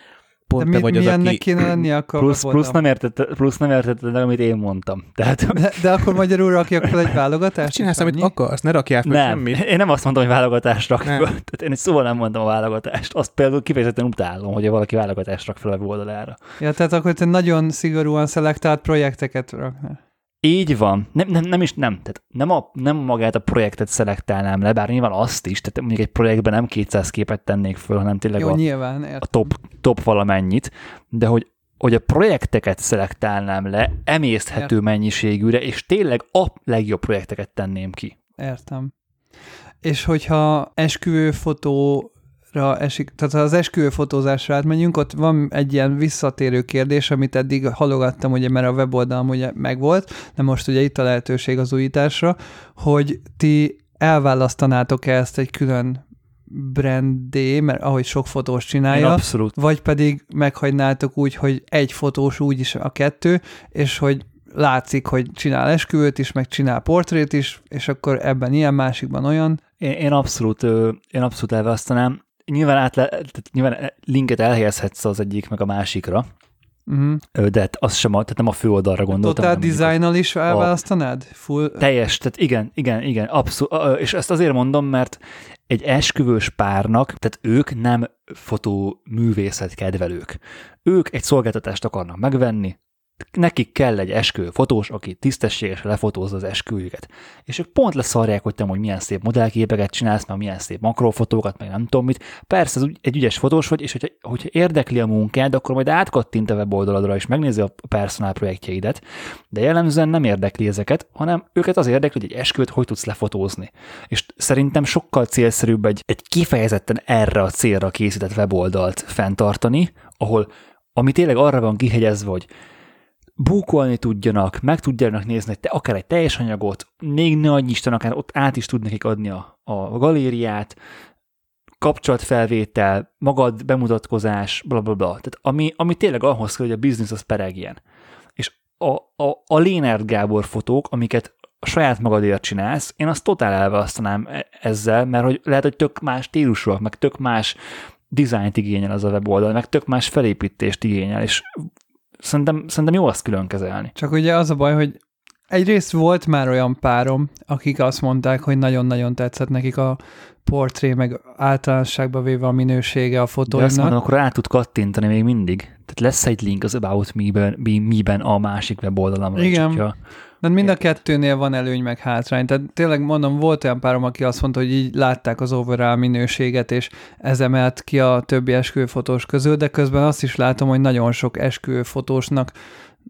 De pont mi, te vagy az, aki... kéne lennie akkor? Plusz, plusz, nem értetted, plusz nem értetted meg, amit én mondtam. Tehát De, de akkor magyarul rakjak fel egy válogatást? Csinálsz, amit akarsz, ne rakjál fel nem, semmit. én nem azt mondtam, hogy válogatást rak Nem. föl. Tehát én egy szóval nem mondtam a válogatást. Azt például kifejezetten utálom, hogy valaki válogatást rak fel a oldalára. Ja, tehát akkor te nagyon szigorúan szelektált projekteket raknál. Így van. Nem, nem, nem is nem. Tehát nem, a, nem magát a projektet szelektálnám le, bár nyilván azt is, tehát mondjuk egy projektben nem 200 képet tennék föl, hanem tényleg Jó, a, nyilván, a top, top valamennyit, de hogy, hogy a projekteket szelektálnám le emészthető Értem. mennyiségűre, és tényleg a legjobb projekteket tenném ki. Értem. És hogyha esküvő fotóra esik, tehát ha az esküvő fotózásra átmegyünk, ott van egy ilyen visszatérő kérdés, amit eddig halogattam, ugye, mert a weboldalam ugye megvolt, de most ugye itt a lehetőség az újításra, hogy ti elválasztanátok-e ezt egy külön brandé, mert ahogy sok fotós Én csinálja, abszolút. vagy pedig meghagynátok úgy, hogy egy fotós úgy is a kettő, és hogy látszik, hogy csinál esküvőt is, meg csinál portrét is, és akkor ebben ilyen, másikban olyan. Én, én abszolút, én abszolút elválasztanám. Nyilván, át le, tehát nyilván linket elhelyezhetsz az egyik meg a másikra, Uh-huh. de hát az sem a, tehát nem a fő oldalra gondoltam. Totál dizájnnal is elválasztanád? Full... Teljes, tehát igen, igen, igen, abszolút, és ezt azért mondom, mert egy esküvős párnak, tehát ők nem fotóművészet kedvelők. Ők egy szolgáltatást akarnak megvenni, nekik kell egy esküvő fotós, aki tisztességesen lefotózza az esküvőjüket. És ők pont leszarják, hogy te hogy milyen szép modellképeket csinálsz, meg milyen szép makrofotókat, meg nem tudom mit. Persze, egy ügyes fotós vagy, és hogyha, hogyha érdekli a munkád, akkor majd átkattint a weboldaladra, és megnézi a personál projektjeidet, de jellemzően nem érdekli ezeket, hanem őket az érdekli, hogy egy esküvőt hogy tudsz lefotózni. És szerintem sokkal célszerűbb egy, egy kifejezetten erre a célra készített weboldalt fenntartani, ahol ami tényleg arra van kihegyezve, hogy búkolni tudjanak, meg tudjanak nézni te akár egy teljes anyagot, még ne adj Isten, akár ott át is tud nekik adni a, a galériát, kapcsolatfelvétel, magad bemutatkozás, bla bla bla. Tehát ami, ami tényleg ahhoz kell, hogy a biznisz az peregjen. És a, a, a Lénert Gábor fotók, amiket a saját magadért csinálsz, én azt totál elválasztanám e- ezzel, mert hogy lehet, hogy tök más stílusúak, meg tök más dizájnt igényel az a weboldal, meg tök más felépítést igényel, és szerintem, szerintem jó azt külön kezelni. Csak ugye az a baj, hogy egyrészt volt már olyan párom, akik azt mondták, hogy nagyon-nagyon tetszett nekik a portré, meg általánosságban véve a minősége a De azt mondom, akkor rá tud kattintani még mindig. Tehát lesz egy link az About Me-ben, Me-ben a másik weboldalamra. Igen. Hogyha De mind a kettőnél van előny meg hátrány. Tehát tényleg mondom, volt olyan párom, aki azt mondta, hogy így látták az overall minőséget, és ez emelt ki a többi esküvőfotós közül, de közben azt is látom, hogy nagyon sok esküvőfotósnak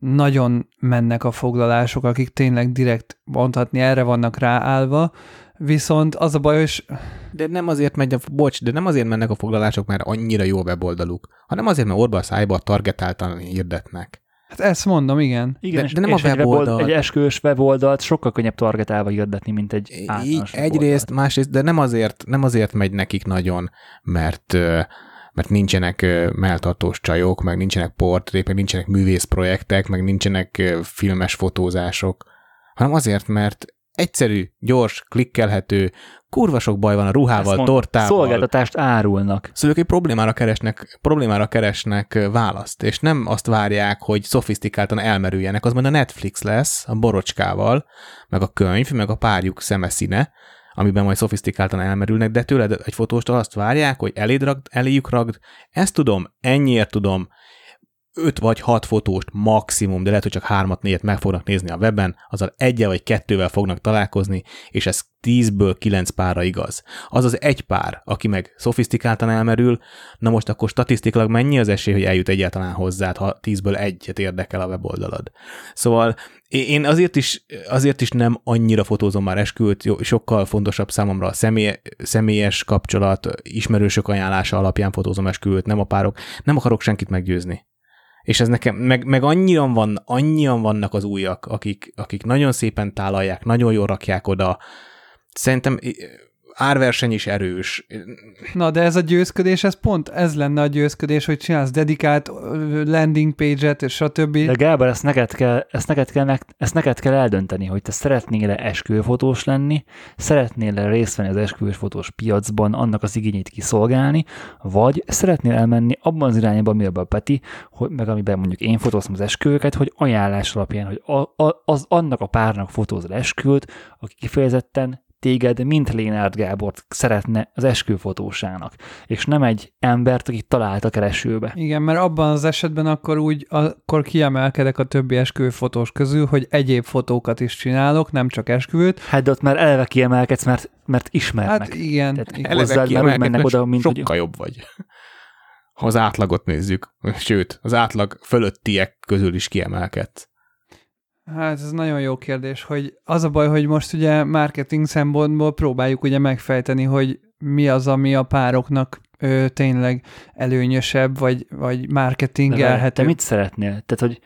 nagyon mennek a foglalások, akik tényleg direkt mondhatni erre vannak ráállva, viszont az a baj, hogy De nem azért megy a, bocs, de nem azért mennek a foglalások, mert annyira jó a weboldaluk, hanem azért, mert orba a szájba targetáltan hirdetnek. Hát ezt mondom, igen. igen, De- és, de nem és a weboldal. egy esküvős weboldalt sokkal könnyebb targetálva hirdetni, mint egy általános egyrészt, weboldalt. másrészt, de nem azért, nem azért megy nekik nagyon, mert mert nincsenek melltartós csajok, meg nincsenek portrék, meg nincsenek művészprojektek, meg nincsenek filmes fotózások, hanem azért, mert egyszerű, gyors, klikkelhető, kurva sok baj van a ruhával, mondom, tortával. Szolgáltatást árulnak. Szóval ők egy problémára keresnek, problémára keresnek választ, és nem azt várják, hogy szofisztikáltan elmerüljenek, az majd a Netflix lesz a borocskával, meg a könyv, meg a párjuk szemeszíne, amiben majd szofisztikáltan elmerülnek, de tőled egy fotóstól azt várják, hogy eléd ragd, eléjük ragd, ezt tudom, ennyiért tudom, öt vagy hat fotóst maximum, de lehet, hogy csak hármat, négyet meg fognak nézni a weben, azzal egyel vagy kettővel fognak találkozni, és ez tízből kilenc párra igaz. Az az egy pár, aki meg szofisztikáltan elmerül, na most akkor statisztikailag mennyi az esély, hogy eljut egyáltalán hozzád, ha tízből egyet érdekel a weboldalad. Szóval én azért is, azért is nem annyira fotózom már esküvőt, jó, sokkal fontosabb számomra a személy, személyes kapcsolat, ismerősök ajánlása alapján fotózom esküvőt, nem a párok. Nem akarok senkit meggyőzni. És ez nekem, meg, meg annyian, van, annyian vannak az újak, akik, akik nagyon szépen tálalják, nagyon jól rakják oda. Szerintem árverseny is erős. Na, de ez a győzködés, ez pont ez lenne a győzködés, hogy csinálsz dedikált landing page-et, és stb. De Gábor, ezt neked kell, ezt neked kell, ezt neked kell eldönteni, hogy te szeretnél-e esküvőfotós lenni, szeretnél-e részt venni az esküvős fotós piacban, annak az igényét kiszolgálni, vagy szeretnél elmenni abban az irányba, amiben a Peti, hogy, meg amiben mondjuk én fotózom az esküvőket, hogy ajánlás alapján, hogy a, a, az annak a párnak fotózol esküvőt, aki kifejezetten téged, mint Lénárd Gábort szeretne az esküvőfotósának, és nem egy embert, aki talált a keresőbe. Igen, mert abban az esetben akkor úgy, akkor kiemelkedek a többi esküvőfotós közül, hogy egyéb fotókat is csinálok, nem csak esküvőt. Hát de ott már eleve kiemelkedsz, mert, mert ismernek. Hát igen. Tehát igen. Eleve hozzád már úgy mennek oda, mint hogy sokkal jobb vagy. Ha az átlagot nézzük, sőt, az átlag fölöttiek közül is kiemelkedsz. Hát ez nagyon jó kérdés, hogy az a baj, hogy most ugye marketing szempontból próbáljuk ugye megfejteni, hogy mi az, ami a pároknak ö, tényleg előnyösebb, vagy, vagy marketingelhető. Te mit szeretnél? Tehát, hogy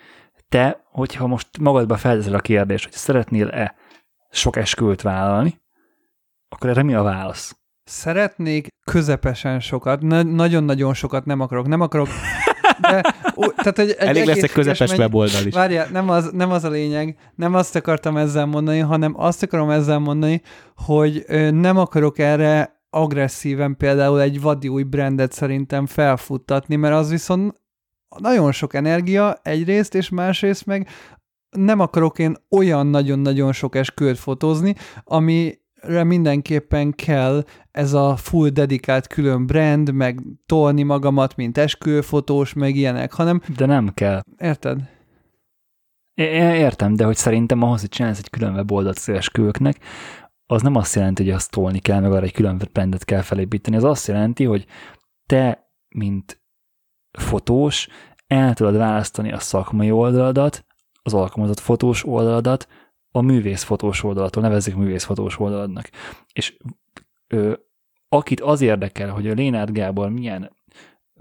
te, hogyha most magadba felteszel a kérdést, hogy szeretnél-e sok esküvőt vállalni, akkor erre mi a válasz? Szeretnék közepesen sokat, na- nagyon-nagyon sokat nem akarok, nem akarok, de, ú, tehát egy, egy Elég lesz egy közepes megy- weboldal is. Várjál, nem az, nem az a lényeg, nem azt akartam ezzel mondani, hanem azt akarom ezzel mondani, hogy nem akarok erre agresszíven például egy vadi új brandet szerintem felfuttatni, mert az viszont nagyon sok energia egyrészt, és másrészt meg nem akarok én olyan nagyon-nagyon sok esküvőt fotózni, amire mindenképpen kell ez a full dedikált külön brand, meg tolni magamat, mint esküvőfotós, meg ilyenek, hanem De nem kell. érted? É- értem, de hogy szerintem ahhoz, hogy csinálsz egy külön weboldalt az esküvőknek, az nem azt jelenti, hogy azt tolni kell, meg arra egy külön brandet kell felépíteni. Az azt jelenti, hogy te, mint fotós, el tudod választani a szakmai oldaladat, az alkalmazott fotós oldaladat, a művész fotós oldalattól, nevezzük művész fotós oldaladnak. És ö, akit az érdekel, hogy a Lénárd Gábor milyen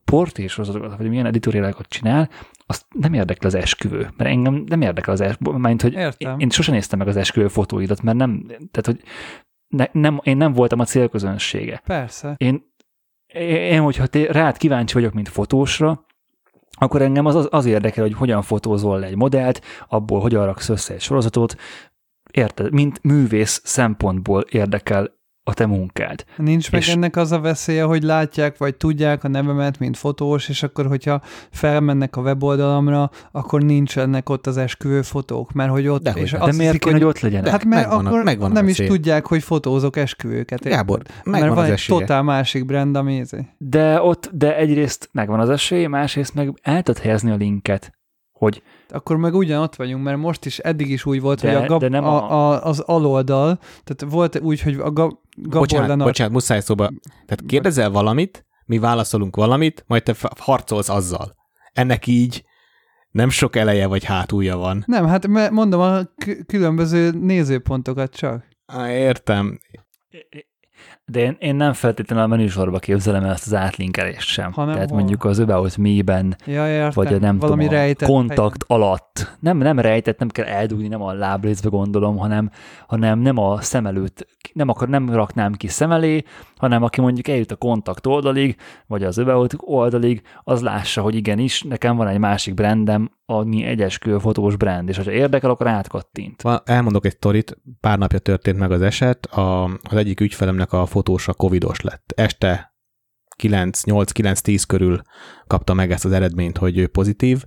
portrésorozatokat, vagy milyen editoriálokat csinál, azt nem érdekel az esküvő, mert engem nem érdekel az esküvő, mert hogy Értem. én sosem néztem meg az esküvő fotóidat, mert nem, tehát hogy ne, nem, én nem voltam a célközönsége. Persze. Én, én hogyha te, rád kíváncsi vagyok, mint fotósra, akkor engem az, az, érdekel, hogy hogyan fotózol le egy modellt, abból hogyan raksz össze egy sorozatot, érted, mint művész szempontból érdekel a te munkád. Nincs meg És- ennek az a veszélye, hogy látják, vagy tudják a nevemet, mint fotós, és akkor, hogyha felmennek a weboldalamra, akkor nincsenek ott az esküvő fotók, mert hogy ott... Dehogy és. De azt miért hiszik, kéne, hogy ott legyenek? Hát mert megvan a- akkor megvan a nem is tudják, hogy fotózok esküvőket. Gábor, mert megvan van az egy esélye. totál másik brand, ami. De ott, de egyrészt megvan az esély, másrészt meg el tudod helyezni a linket, hogy Akkor meg ugyanott vagyunk, mert most is eddig is úgy volt, De- hogy a, gab, de nem a, a- a, az aloldal, tehát volt úgy, hogy a gab, Bocsánat, Gabordának bocsánat, muszáj szóba. Tehát kérdezel valamit, mi válaszolunk valamit, majd te harcolsz azzal. Ennek így nem sok eleje vagy hátulja van. Nem, hát mert mondom a k- különböző nézőpontokat csak. Á, értem. De én, én nem feltétlenül a menüsorba képzelem el ezt az átlinkelést sem. Hanem Tehát hol? mondjuk az About Me-ben, Ja, értem. vagy a nem Valami tudom, a kontakt alatt. Nem, nem rejtett, nem kell eldugni, nem a lábrészbe gondolom, hanem, hanem nem a szem előtt, nem, akar, nem raknám ki szem elé, hanem aki mondjuk eljut a kontakt oldalig, vagy az About oldalig, az lássa, hogy igenis, nekem van egy másik brandem, ami egy esküvő fotós brand, és ha érdekel, akkor átkattint. Elmondok egy sztorit, pár napja történt meg az eset, a, az egyik ügyfelemnek a fotósa covidos lett. Este 9, 8, 9, 10 körül kapta meg ezt az eredményt, hogy ő pozitív,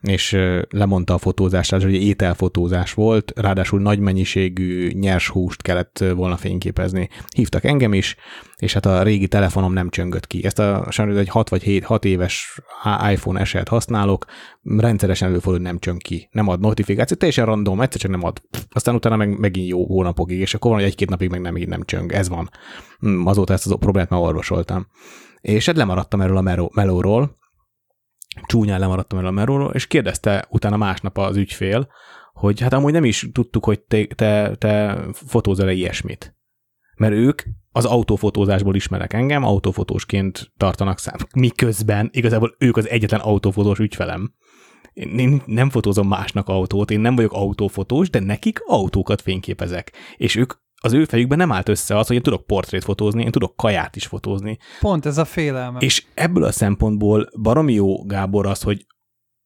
és lemondta a fotózást, ez egy ételfotózás volt, ráadásul nagy mennyiségű nyers húst kellett volna fényképezni. Hívtak engem is, és hát a régi telefonom nem csöngött ki. Ezt a sajnos egy 6 vagy 7, 6 éves iPhone SE-t használok, rendszeresen előfordul, nem csöng ki, nem ad notifikációt, teljesen random, egyszer csak nem ad. Aztán utána meg megint jó hónapokig, és akkor van, hogy egy-két napig meg nem, így nem csöng. Ez van. Mm, Azóta ezt a problémát már orvosoltam. És hát lemaradtam erről a meló- melóról, csúnyán lemaradtam erről a melóról, és kérdezte utána másnap az ügyfél, hogy hát amúgy nem is tudtuk, hogy te, te, te fotózol-e ilyesmit. Mert ők az autófotózásból ismerek engem, autófotósként tartanak szám. Miközben igazából ők az egyetlen autófotós ügyfelem. Én nem fotózom másnak autót, én nem vagyok autófotós, de nekik autókat fényképezek. És ők az ő fejükben nem állt össze az, hogy én tudok portrét fotózni, én tudok kaját is fotózni. Pont ez a félelme. És ebből a szempontból baromi jó, Gábor, az, hogy,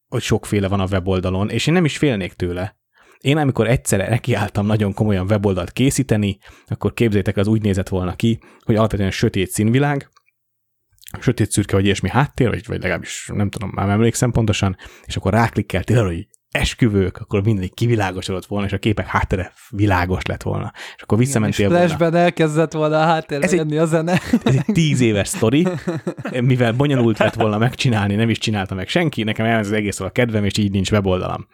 hogy sokféle van a weboldalon, és én nem is félnék tőle. Én amikor egyszerre nekiálltam nagyon komolyan weboldalt készíteni, akkor képzétek, az úgy nézett volna ki, hogy alapvetően sötét színvilág, sötét szürke vagy ilyesmi háttér, vagy, vagy legalábbis nem tudom, már nem emlékszem pontosan, és akkor ráklikkeltél arra, hogy esküvők, akkor mindig kivilágosodott volna, és a képek háttere világos lett volna. És akkor és visszamentél volna. flashben elkezdett volna a háttérbe Ez egy- jönni a zene. Ez egy tíz éves sztori, *laughs* mivel bonyolult lett volna megcsinálni, nem is csinálta meg senki, nekem elment az egész a kedvem, és így nincs weboldalam.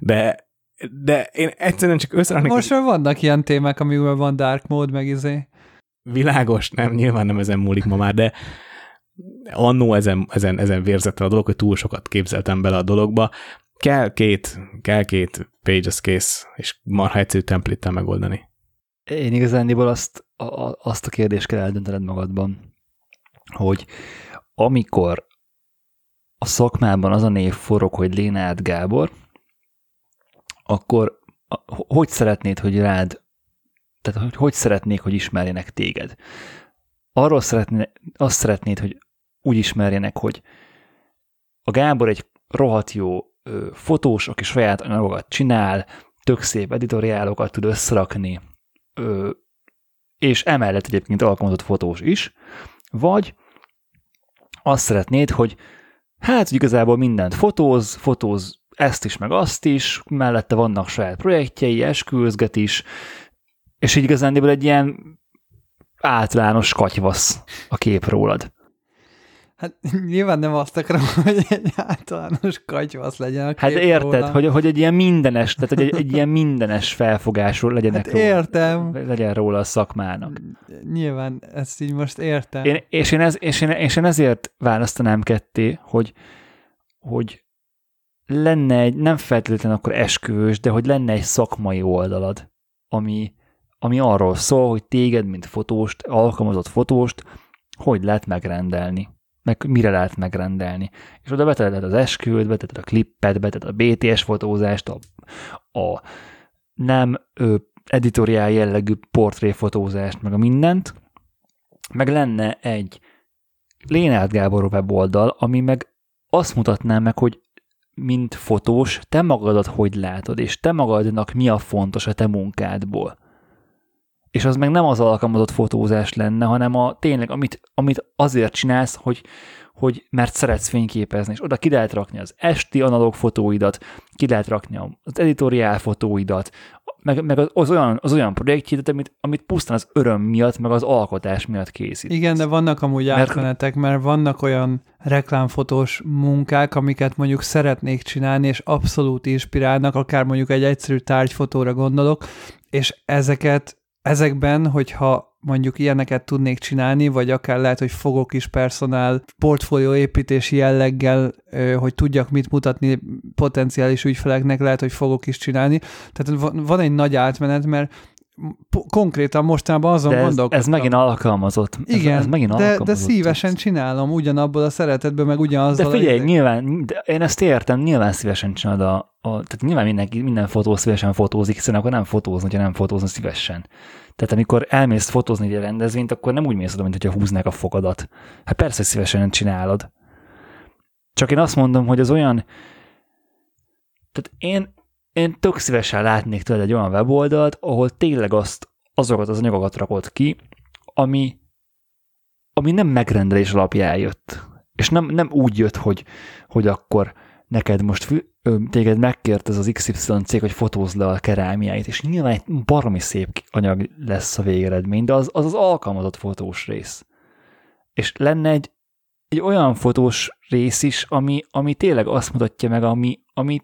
De, de én egyszerűen csak összeraknék, Most már vannak ilyen témák, amivel van dark mode, meg izé. világos, nem, nyilván nem ezen múlik ma már, de annó ezen, ezen, ezen vérzett a dolog, hogy túl sokat képzeltem bele a dologba. Kell két, kell két page, az kész, és marha egyszerű template megoldani. Én igazándiból azt a, azt a kérdést kell eldöntened magadban, hogy amikor a szakmában az a név forog, hogy Lénád Gábor, akkor hogy szeretnéd, hogy rád, tehát hogy, hogy szeretnék, hogy ismerjenek téged? Arról szeretné, azt szeretnéd, hogy úgy ismerjenek, hogy a Gábor egy rohadt jó ö, fotós, aki saját anyagokat csinál, tök szép editoriálokat tud összerakni, ö, és emellett egyébként alkalmazott fotós is, vagy azt szeretnéd, hogy hát igazából mindent fotóz, fotóz ezt is, meg azt is, mellette vannak saját projektjei, esküvőzget is, és így igazándiból egy ilyen általános katyvasz a kép rólad. Hát nyilván nem azt akarom, *laughs* hogy egy általános katyvasz legyen a Hát kép érted, róla. hogy, hogy egy ilyen mindenes, tehát hogy egy, egy ilyen mindenes felfogásról legyenek Hát róla, értem. legyen róla a szakmának. Nyilván ezt így most értem. Én, és, én ez, és, én, és én ezért választanám ketté, hogy, hogy lenne egy, nem feltétlenül akkor esküvős, de hogy lenne egy szakmai oldalad, ami, ami arról szól, hogy téged, mint fotóst, alkalmazott fotóst, hogy lehet megrendelni. meg mire lehet megrendelni. És oda beteted az esküvőt, beteted a klippet, beteted a BTS fotózást, a, a nem ö, editoriál jellegű portréfotózást, meg a mindent, meg lenne egy Lénárd Gábor weboldal, ami meg azt mutatná meg, hogy mint fotós, te magadat hogy látod, és te magadnak mi a fontos a te munkádból. És az meg nem az alkalmazott fotózás lenne, hanem a tényleg, amit, amit azért csinálsz, hogy, hogy mert szeretsz fényképezni, és oda ki lehet rakni az esti analóg fotóidat, ki lehet rakni az editoriál fotóidat, meg, meg az, az, olyan, az olyan projektjét, amit, amit pusztán az öröm miatt, meg az alkotás miatt készít. Igen, de vannak amúgy átmenetek, mert vannak olyan reklámfotós munkák, amiket mondjuk szeretnék csinálni, és abszolút inspirálnak, akár mondjuk egy egyszerű tárgyfotóra gondolok, és ezeket, ezekben, hogyha mondjuk ilyeneket tudnék csinálni, vagy akár lehet, hogy fogok is personál portfólió építési jelleggel, hogy tudjak mit mutatni potenciális ügyfeleknek, lehet, hogy fogok is csinálni. Tehát van egy nagy átmenet, mert konkrétan mostanában azon de ez, gondolkodtam. Ez megint alkalmazott. Igen, ez, ez megint de, alkalmazott. de szívesen csinálom ugyanabból a szeretetből, meg ugyanazzal. De figyelj, a... nyilván, de én ezt értem, nyilván szívesen csinálod a, a tehát nyilván mindenki, minden fotó szívesen fotózik, hiszen akkor nem fotózni, ha nem fotózni szívesen. Tehát amikor elmész fotózni egy rendezvényt, akkor nem úgy mész oda, mint hogyha húznák a fogadat. Hát persze, hogy szívesen csinálod. Csak én azt mondom, hogy az olyan... Tehát én, én tök szívesen látnék tőled egy olyan weboldalt, ahol tényleg azt, azokat az anyagokat rakod ki, ami, ami nem megrendelés alapján jött. És nem, nem úgy jött, hogy, hogy akkor neked most téged megkért ez az XY cég, hogy fotózd le a kerámiáit, és nyilván egy baromi szép anyag lesz a végeredmény, de az az, az alkalmazott fotós rész. És lenne egy, egy olyan fotós rész is, ami, ami tényleg azt mutatja meg, ami, ami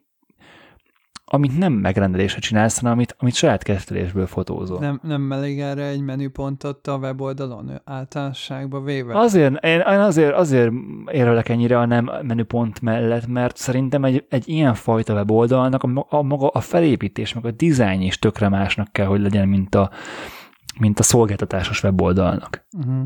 amit nem megrendelésre csinálsz, hanem amit, amit saját kezdetésből fotózol. Nem, nem elég erre egy menüpontot a weboldalon általánosságba véve? Azért, én azért, azért érvelek ennyire a nem menüpont mellett, mert szerintem egy, egy ilyen fajta weboldalnak a, a maga a felépítés, meg a dizájn is tökre másnak kell, hogy legyen, mint a, mint a szolgáltatásos weboldalnak. Uh-huh.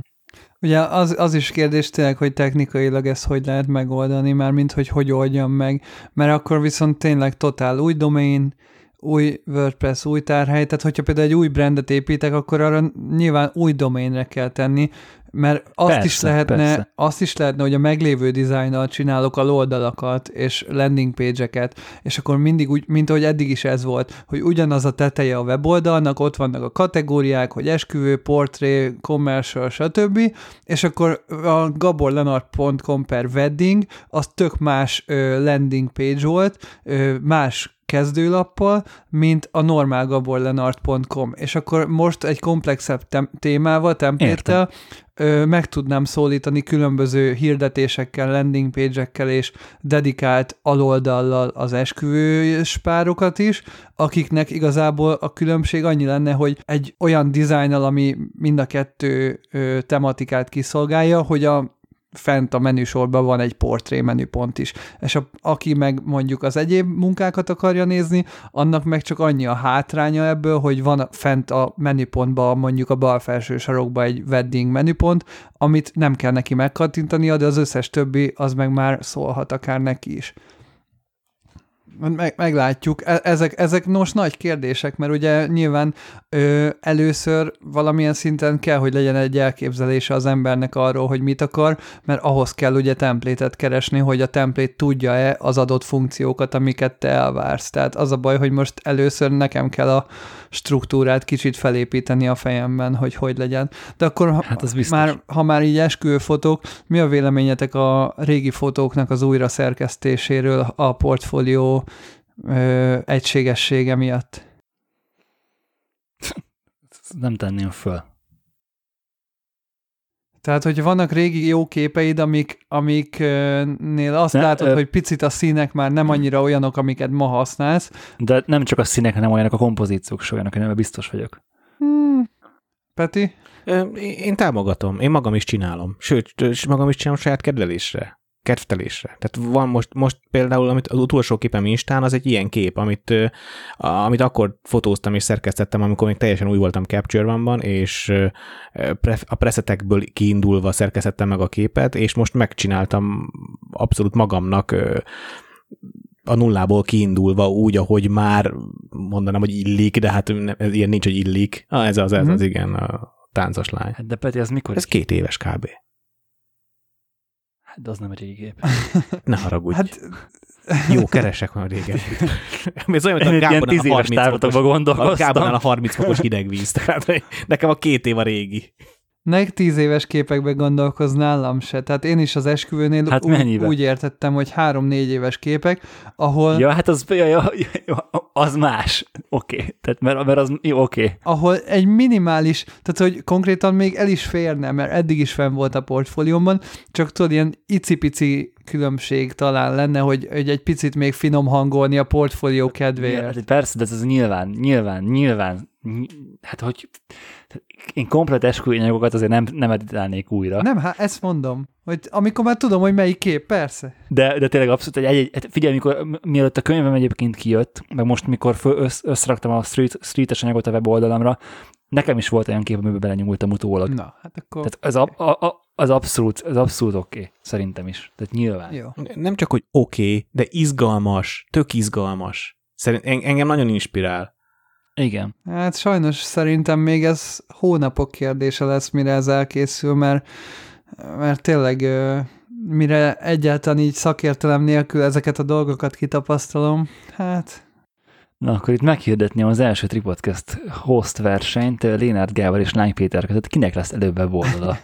Ugye az, az is kérdés tényleg, hogy technikailag ezt hogy lehet megoldani, már mint hogy hogy oldjam meg, mert akkor viszont tényleg totál új domain, új WordPress, új tárhely, tehát hogyha például egy új brandet építek, akkor arra nyilván új domainre kell tenni, mert azt persze, is lehetne, persze. azt is lehetne, hogy a meglévő dizájnnal csinálok a oldalakat és landing page-eket, és akkor mindig úgy, mint ahogy eddig is ez volt, hogy ugyanaz a teteje a weboldalnak, ott vannak a kategóriák, hogy esküvő, portré, commercial, stb., és akkor a gaborlenart.com per wedding, az tök más ö, landing page volt, ö, más kezdőlappal, mint a normálgaborlenart.com. És akkor most egy komplexebb témával, templéttel meg tudnám szólítani különböző hirdetésekkel, landing page-ekkel és dedikált aloldallal az esküvős párokat is, akiknek igazából a különbség annyi lenne, hogy egy olyan dizájnnal, ami mind a kettő ö, tematikát kiszolgálja, hogy a fent a menüsorban van egy portré menüpont is. És a, aki meg mondjuk az egyéb munkákat akarja nézni, annak meg csak annyi a hátránya ebből, hogy van fent a menüpontban mondjuk a bal felső sarokban egy wedding menüpont, amit nem kell neki megkattintania, de az összes többi az meg már szólhat akár neki is. Meg, meglátjuk. E, ezek, ezek most nagy kérdések, mert ugye nyilván ö, először valamilyen szinten kell, hogy legyen egy elképzelése az embernek arról, hogy mit akar, mert ahhoz kell ugye templétet keresni, hogy a templét tudja-e az adott funkciókat, amiket te elvársz. Tehát az a baj, hogy most először nekem kell a struktúrát kicsit felépíteni a fejemben, hogy hogy legyen. De akkor hát az már, ha már így esküvőfotók, mi a véleményetek a régi fotóknak az újra szerkesztéséről a portfólió ö, egységessége miatt? *laughs* Nem tenném föl. Tehát, hogy vannak régi jó képeid, amik, amiknél azt ne, látod, ö... hogy picit a színek már nem annyira olyanok, amiket ma használsz. De nem csak a színek, hanem olyanok a kompozíciók is olyanok, én biztos vagyok. Hmm. Peti? Én támogatom, én magam is csinálom. Sőt, magam is csinálom saját kedvelésre kedvtelésre. Tehát van most, most például, amit az utolsó képem Instán, az egy ilyen kép, amit, amit akkor fotóztam és szerkesztettem, amikor még teljesen új voltam Capture One-ban, és a preszetekből kiindulva szerkesztettem meg a képet, és most megcsináltam abszolút magamnak a nullából kiindulva úgy, ahogy már mondanám, hogy illik, de hát ne- ez ilyen nincs, hogy illik. Ah, ez az, ez Mhm. az, igen, a táncos lány. Hát de Peti, az mikor? Ez két éves kb. Hát de az nem egy régi gép. Ne haragudj. Hát, Jó, keresek olyan régen. Ez olyan, mint a tíz a éves 30 távlatokban fokos, a. Gábornál a 30 fokos hidegvíz. Tehát nekem a két év a régi. Nek tíz éves képekbe gondolkoz nálam se. Tehát én is az esküvőnél Hát úgy, mennyibe? úgy értettem, hogy három-négy éves képek, ahol, Ja, hát az, ja, ja, ja, az más. Oké. Okay. Tehát mert, mert az, oké. Okay. ahol egy minimális, tehát hogy konkrétan még el is férne, mert eddig is fenn volt a portfóliómban, csak tudod, ilyen icipici különbség talán lenne, hogy, hogy egy picit még finom hangolni a portfólió Ja, kedvéért. hát persze, de ez nyilván, nyilván, nyilván, ny- hát hogy én komplet esküvőanyagokat azért nem, nem editálnék újra. Nem, hát ezt mondom, hogy amikor már tudom, hogy melyik kép, persze. De, de tényleg abszolút, egy, egy, egy, figyelj, mikor, mielőtt a könyvem egyébként kijött, meg most, mikor föl, össz, összeraktam a street, streetes anyagot a weboldalamra, nekem is volt olyan kép, amiben belenyúltam utólag. Na, hát akkor Tehát ez a, a, a, az abszolút, az abszolút oké, okay, szerintem is. Tehát nyilván. jó. Nem csak, hogy oké, okay, de izgalmas, tök izgalmas. Szerint en- engem nagyon inspirál. Igen. Hát sajnos szerintem még ez hónapok kérdése lesz, mire ez elkészül, mert, mert tényleg mire egyáltalán így szakértelem nélkül ezeket a dolgokat kitapasztalom, hát Na, akkor itt meghirdetném az első Tripodcast host versenyt Lénárd Gábor és Lány Péter között. Kinek lesz előbb weboldala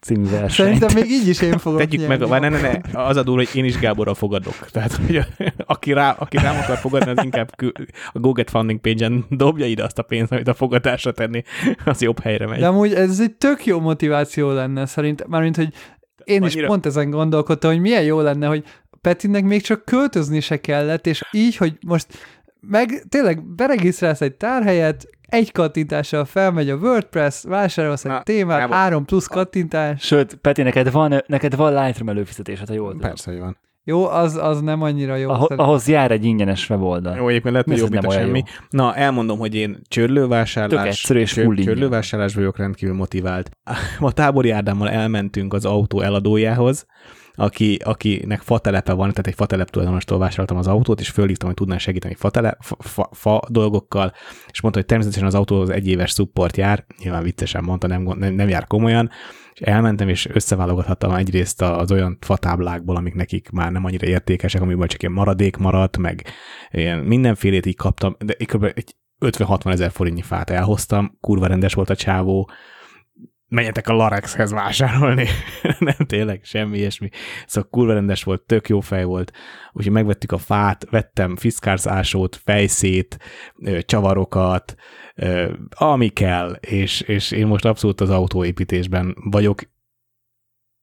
című versenyt? szerintem még így is én fogok Tegyük meg, várj, ne, ne, ne, az a durva, hogy én is Gáborra fogadok. Tehát, hogy a, *laughs* aki, rá, aki rám akar fogadni, az inkább a Google Funding page-en dobja ide azt a pénzt, amit a fogadásra tenni, az jobb helyre megy. De amúgy ez egy tök jó motiváció lenne szerintem, mármint, hogy én is Annyira- pont ezen gondolkodtam, hogy milyen jó lenne, hogy Petinek még csak költözni se kellett, és így, hogy most meg tényleg beregisztrálsz egy tárhelyet, egy kattintással felmegy a WordPress, vásárolsz egy Na, témát, Gábor. három plusz kattintás. Sőt, Peti, neked van, neked van Lightroom előfizetésed, ha jól tudom. Persze, hogy van. Jó, az, az nem annyira jó. Szerintem. ahhoz jár egy ingyenes weboldal. Jó, egyébként lehet, hogy jobb, nem mint a olyan semmi. Na, elmondom, hogy én csörlővásárlás, Tök és ingyen. csörlővásárlás vagyok rendkívül motivált. *laughs* A tábori Ádámmal elmentünk az autó eladójához, aki, akinek fa telepe van, tehát egy fa telep tulajdonostól vásároltam az autót, és fölhívtam, hogy tudná segíteni fa, tele, fa, fa, fa dolgokkal, és mondta, hogy természetesen az autóhoz egy éves support jár, nyilván viccesen mondta, nem, nem, nem jár komolyan, és elmentem, és összeválogathattam egyrészt az olyan fatáblákból, amik nekik már nem annyira értékesek, amiből csak ilyen maradék maradt, meg ilyen mindenfélét így kaptam, de kb. egy 50-60 ezer forintnyi fát elhoztam, kurva rendes volt a csávó, menjetek a Larexhez vásárolni. *laughs* nem, tényleg, semmi ilyesmi. Szóval kurva rendes volt, tök jó fej volt. Úgyhogy megvettük a fát, vettem fiszkárzásót, fejszét, csavarokat, ami kell, és, és én most abszolút az autóépítésben vagyok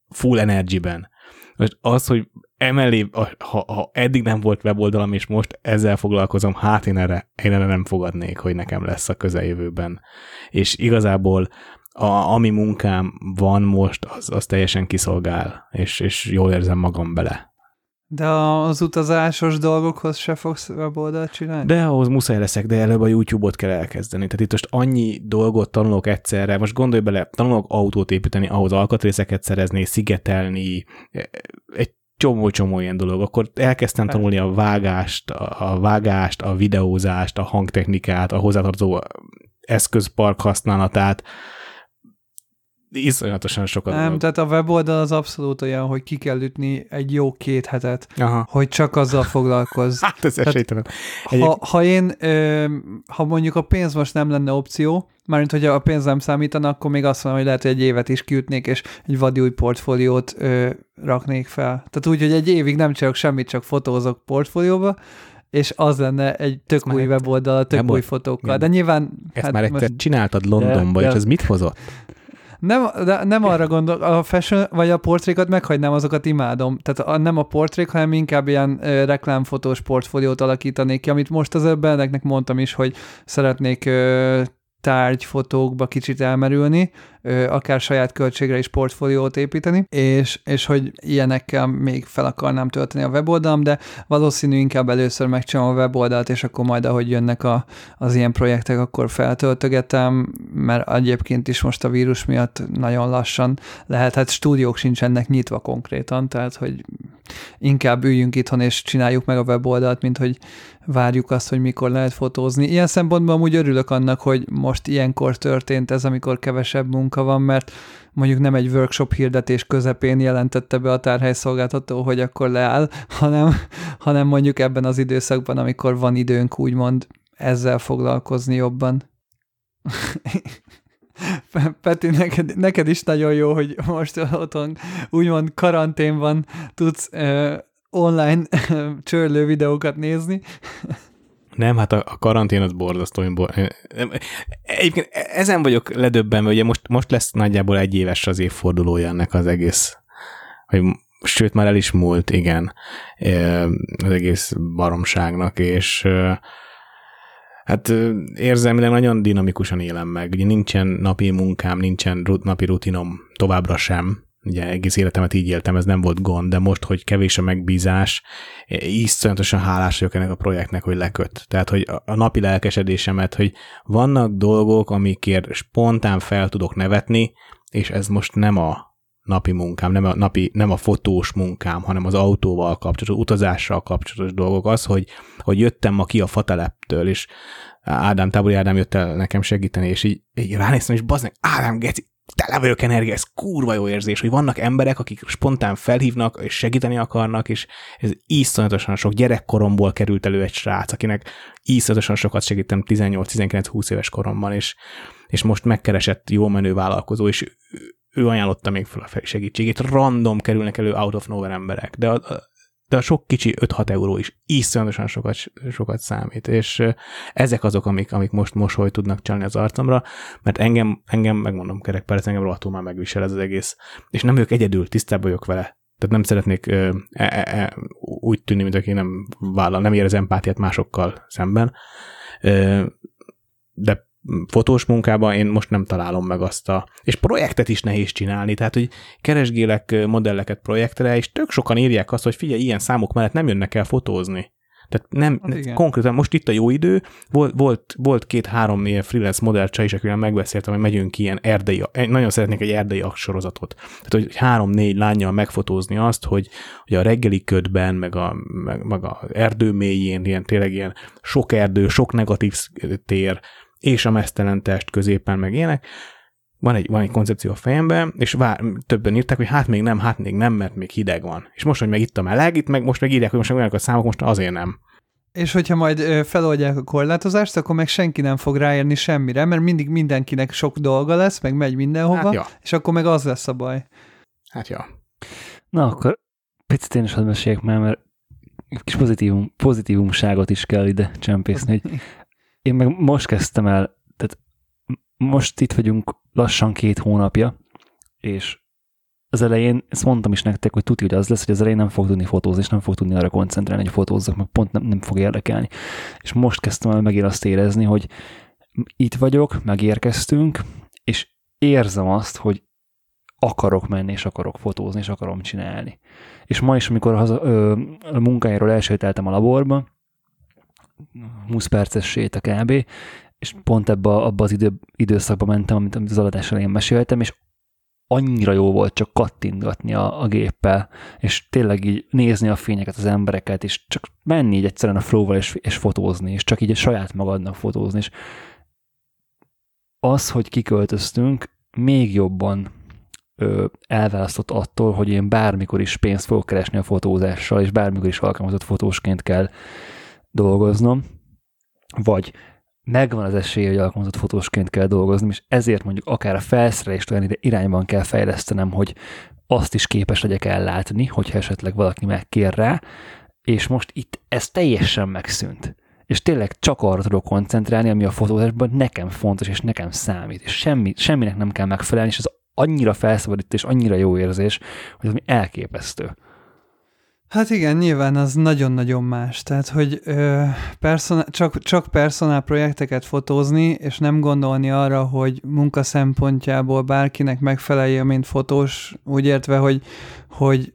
full energyben. Most az, hogy emellé, ha, ha eddig nem volt weboldalam, és most ezzel foglalkozom, hát én erre, én erre nem fogadnék, hogy nekem lesz a közeljövőben. És igazából a, ami munkám van most, az, az teljesen kiszolgál, és, és jól érzem magam bele. De az utazásos dolgokhoz se fogsz weboldalt csinálni? De ahhoz muszáj leszek, de előbb a YouTube-ot kell elkezdeni. Tehát itt most annyi dolgot tanulok egyszerre, most gondolj bele, tanulok autót építeni, ahhoz alkatrészeket szerezni, szigetelni, egy csomó-csomó ilyen dolog. Akkor elkezdtem tanulni a vágást, a a vágást, a videózást, a hangtechnikát, a hozzátartozó eszközpark használatát. Iszonyatosan sokat Nem, dolog. tehát a weboldal az abszolút olyan, hogy ki kell ütni egy jó két hetet, Aha. hogy csak azzal foglalkozz. *laughs* Hát ez Tehát- esélytelen. Ha, ha én, ö, ha mondjuk a pénz most nem lenne opció, mármint hogy a pénz nem számítana, akkor még azt mondom, hogy lehet, hogy egy évet is kiütnék, és egy vadi új portfóliót ö, raknék fel. Tehát úgy, hogy egy évig nem csinálok semmit, csak fotózok portfólióba, és az lenne egy tök már új weboldal, tök új fotókkal. igen. De nyilván... Ezt hát már egyszer most csináltad Londonba, de- és ez mit hozott? Nem, de nem arra gondol, a fashion vagy a portrékat meghagynám, azokat imádom. Tehát a, nem a portrék, hanem inkább ilyen ö, reklámfotós portfóliót alakítanék ki, amit most az előbb neknek mondtam is, hogy szeretnék ö, tárgyfotókba kicsit elmerülni, akár saját költségre is portfóliót építeni, és, és hogy ilyenekkel még fel akarnám tölteni a weboldalam, de valószínű inkább először megcsinálom a weboldalt, és akkor majd ahogy jönnek a, az ilyen projektek, akkor feltöltögetem, mert egyébként is most a vírus miatt nagyon lassan lehet, hát stúdiók sincsenek nyitva konkrétan, tehát hogy inkább üljünk itthon és csináljuk meg a weboldalt, mint hogy várjuk azt, hogy mikor lehet fotózni. Ilyen szempontból amúgy örülök annak, hogy most ilyenkor történt ez, amikor kevesebb munka van, mert mondjuk nem egy workshop hirdetés közepén jelentette be a tárhelyszolgáltató, hogy akkor leáll, *laughs* hanem, hanem mondjuk ebben az időszakban, amikor van időnk úgymond ezzel foglalkozni jobban. *laughs* Peti, neked, neked is nagyon jó, hogy most otthon úgymond karanténban tudsz uh, online csörlő videókat nézni. *laughs* Nem, hát a, a karantén az borzasztó. Egyébként ezen vagyok ledöbbenve, ugye most, most lesz nagyjából egy éves az évfordulója ennek az egész, vagy sőt, már el is múlt, igen, az egész baromságnak, és hát érzelmileg nagyon dinamikusan élem meg. Ugye nincsen napi munkám, nincsen napi rutinom továbbra sem, ugye egész életemet így éltem, ez nem volt gond, de most, hogy kevés a megbízás, iszonyatosan hálás vagyok ennek a projektnek, hogy leköt. Tehát, hogy a napi lelkesedésemet, hogy vannak dolgok, amikért spontán fel tudok nevetni, és ez most nem a napi munkám, nem a, napi, nem a fotós munkám, hanem az autóval kapcsolatos, utazással kapcsolatos dolgok. Az, hogy, hogy jöttem ma ki a fateleptől, és Ádám, Tábori Ádám jött el nekem segíteni, és így, így ránéztem, és bazd Ádám, geci, tele vagyok energia, ez kurva jó érzés, hogy vannak emberek, akik spontán felhívnak, és segíteni akarnak, és ez iszonyatosan sok gyerekkoromból került elő egy srác, akinek iszonyatosan sokat segítem 18-19-20 éves koromban, és, és most megkeresett jó menő vállalkozó, és ő ajánlotta még fel a segítségét. Random kerülnek elő out of nowhere emberek, de de a sok kicsi 5-6 euró is iszonyatosan sokat, sokat számít, és ezek azok, amik, amik most mosoly tudnak csalni az arcomra, mert engem, engem megmondom kerekperec, engem rohadtul már megvisel ez az egész, és nem vagyok egyedül, tisztában vagyok vele. Tehát nem szeretnék e, e, e, úgy tűnni, mint aki nem vállal, nem érez empátiát másokkal szemben, de fotós munkában én most nem találom meg azt a... És projektet is nehéz csinálni, tehát, hogy keresgélek modelleket projektre, és tök sokan írják azt, hogy figyelj, ilyen számok mellett nem jönnek el fotózni. Tehát nem, hát konkrétan most itt a jó idő, volt, volt, volt két-három ilyen freelance modellcsa is, akivel megbeszéltem, hogy megyünk ilyen erdei, nagyon szeretnék egy erdei sorozatot. Tehát, hogy három-négy lányjal megfotózni azt, hogy, hogy a reggeli ködben, meg a, meg, meg a erdő mélyén, ilyen tényleg ilyen sok erdő, sok negatív tér, és a mesztelen test középen meg ilyenek, van egy, van egy koncepció a fejemben, és vár, többen írták, hogy hát még nem, hát még nem, mert még hideg van. És most, hogy meg itt a meleg, itt meg most meg írják, hogy most olyanok a számok, most azért nem. És hogyha majd feloldják a korlátozást, akkor meg senki nem fog ráérni semmire, mert mindig mindenkinek sok dolga lesz, meg megy mindenhova, hát ja. és akkor meg az lesz a baj. Hát ja. Na akkor picit én is hadd meséljek már, mert kis pozitívum, pozitívumságot is kell ide csempészni, hogy én meg most kezdtem el, tehát most itt vagyunk lassan két hónapja, és az elején, ezt mondtam is nektek, hogy tudja, hogy az lesz, hogy az elején nem fog tudni fotózni, és nem fog tudni arra koncentrálni, hogy fotózzak, meg pont nem, nem fog érdekelni. És most kezdtem el megint azt érezni, hogy itt vagyok, megérkeztünk, és érzem azt, hogy akarok menni, és akarok fotózni, és akarom csinálni. És ma is, amikor haza, ö, a munkájáról elsétáltam a laborba, 20 perces séta kb. És pont ebbe abba az idő, időszakban mentem, amit, amit az adatás elején meséltem, és annyira jó volt csak kattintgatni a, a géppel, és tényleg így nézni a fényeket, az embereket, és csak menni így egyszerűen a flow és, és fotózni, és csak így a saját magadnak fotózni, és az, hogy kiköltöztünk, még jobban ö, elválasztott attól, hogy én bármikor is pénzt fogok keresni a fotózással, és bármikor is alkalmazott fotósként kell dolgoznom, vagy megvan az esély, hogy alkalmazott fotósként kell dolgoznom, és ezért mondjuk akár a felszerelést olyan irányban kell fejlesztenem, hogy azt is képes legyek ellátni, hogyha esetleg valaki megkér rá, és most itt ez teljesen megszűnt. És tényleg csak arra tudok koncentrálni, ami a fotózásban nekem fontos, és nekem számít, és semmi, semminek nem kell megfelelni, és ez annyira felszabadít, és annyira jó érzés, hogy az mi elképesztő. Hát igen, nyilván az nagyon-nagyon más. Tehát, hogy ö, persona, csak, csak personál projekteket fotózni, és nem gondolni arra, hogy munka szempontjából bárkinek megfelelje, mint fotós, úgy értve, hogy, hogy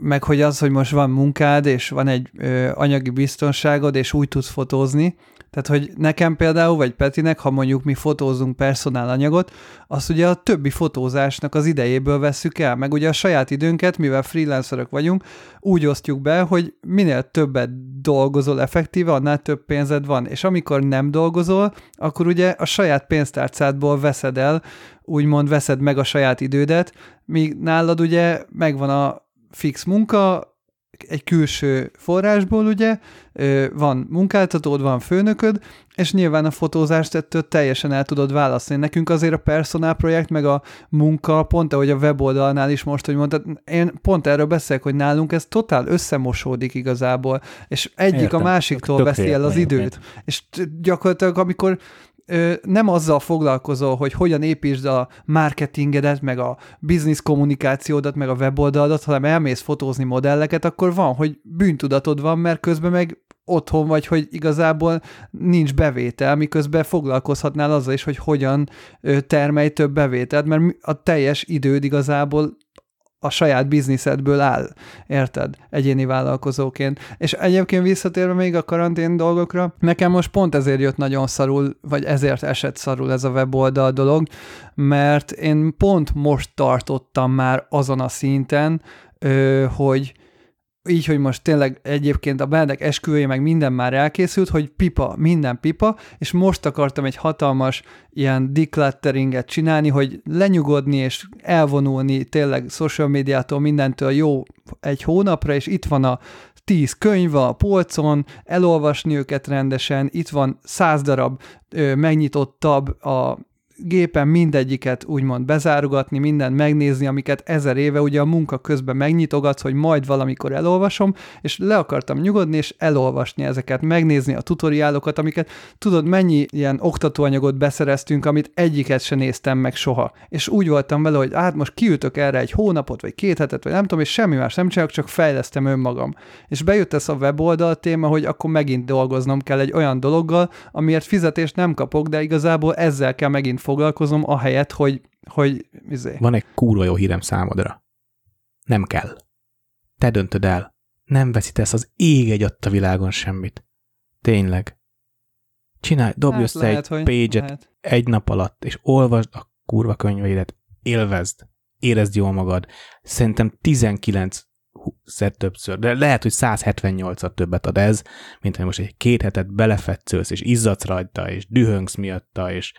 meg hogy az, hogy most van munkád, és van egy ö, anyagi biztonságod, és úgy tudsz fotózni, tehát, hogy nekem például, vagy Petinek, ha mondjuk mi fotózunk personál anyagot, azt ugye a többi fotózásnak az idejéből vesszük el, meg ugye a saját időnket, mivel freelancerök vagyunk, úgy osztjuk be, hogy minél többet dolgozol effektíve, annál több pénzed van, és amikor nem dolgozol, akkor ugye a saját pénztárcádból veszed el, úgymond veszed meg a saját idődet, míg nálad ugye megvan a fix munka, egy külső forrásból, ugye, van munkáltatód, van főnököd, és nyilván a fotózást ettől teljesen el tudod választani. Nekünk azért a personál projekt, meg a munka, pont ahogy a weboldalnál is most, hogy mondtad, én pont erről beszélek, hogy nálunk ez totál összemosódik igazából, és egyik Értem. a másiktól veszi el az időt. És gyakorlatilag, amikor nem azzal foglalkozol, hogy hogyan építsd a marketingedet, meg a business kommunikációdat, meg a weboldaladat, hanem elmész fotózni modelleket, akkor van, hogy bűntudatod van, mert közben meg otthon vagy, hogy igazából nincs bevétel, miközben foglalkozhatnál azzal is, hogy hogyan termelj több bevételt, mert a teljes időd igazából a saját bizniszedből áll, érted? Egyéni vállalkozóként. És egyébként visszatérve még a karantén dolgokra, nekem most pont ezért jött nagyon szarul, vagy ezért esett szarul ez a weboldal dolog, mert én pont most tartottam már azon a szinten, hogy így, hogy most tényleg egyébként a Benedek esküvője meg minden már elkészült, hogy pipa, minden pipa, és most akartam egy hatalmas ilyen declutteringet csinálni, hogy lenyugodni és elvonulni tényleg social médiától mindentől jó egy hónapra, és itt van a tíz könyv a polcon, elolvasni őket rendesen, itt van száz darab ö, megnyitottabb a gépen mindegyiket úgymond bezárugatni, mindent megnézni, amiket ezer éve ugye a munka közben megnyitogatsz, hogy majd valamikor elolvasom, és le akartam nyugodni, és elolvasni ezeket, megnézni a tutoriálokat, amiket tudod, mennyi ilyen oktatóanyagot beszereztünk, amit egyiket se néztem meg soha. És úgy voltam vele, hogy hát most kiütök erre egy hónapot, vagy két hetet, vagy nem tudom, és semmi más nem csinálok, csak fejlesztem önmagam. És bejött ez a weboldal téma, hogy akkor megint dolgoznom kell egy olyan dologgal, amiért fizetést nem kapok, de igazából ezzel kell megint foglalkozom, ahelyett, hogy, hogy izé. Van egy kurva jó hírem számodra. Nem kell. Te döntöd el. Nem veszítesz az ég egy a világon semmit. Tényleg. Csinálj, dobj hát össze lehet, egy page egy nap alatt, és olvasd a kurva könyveidet. Élvezd. Érezd jól magad. Szerintem 19 szer többször, de lehet, hogy 178-at többet ad ez, mint hogy most egy két hetet belefetszölsz, és izzadsz rajta, és dühöngsz miatta, és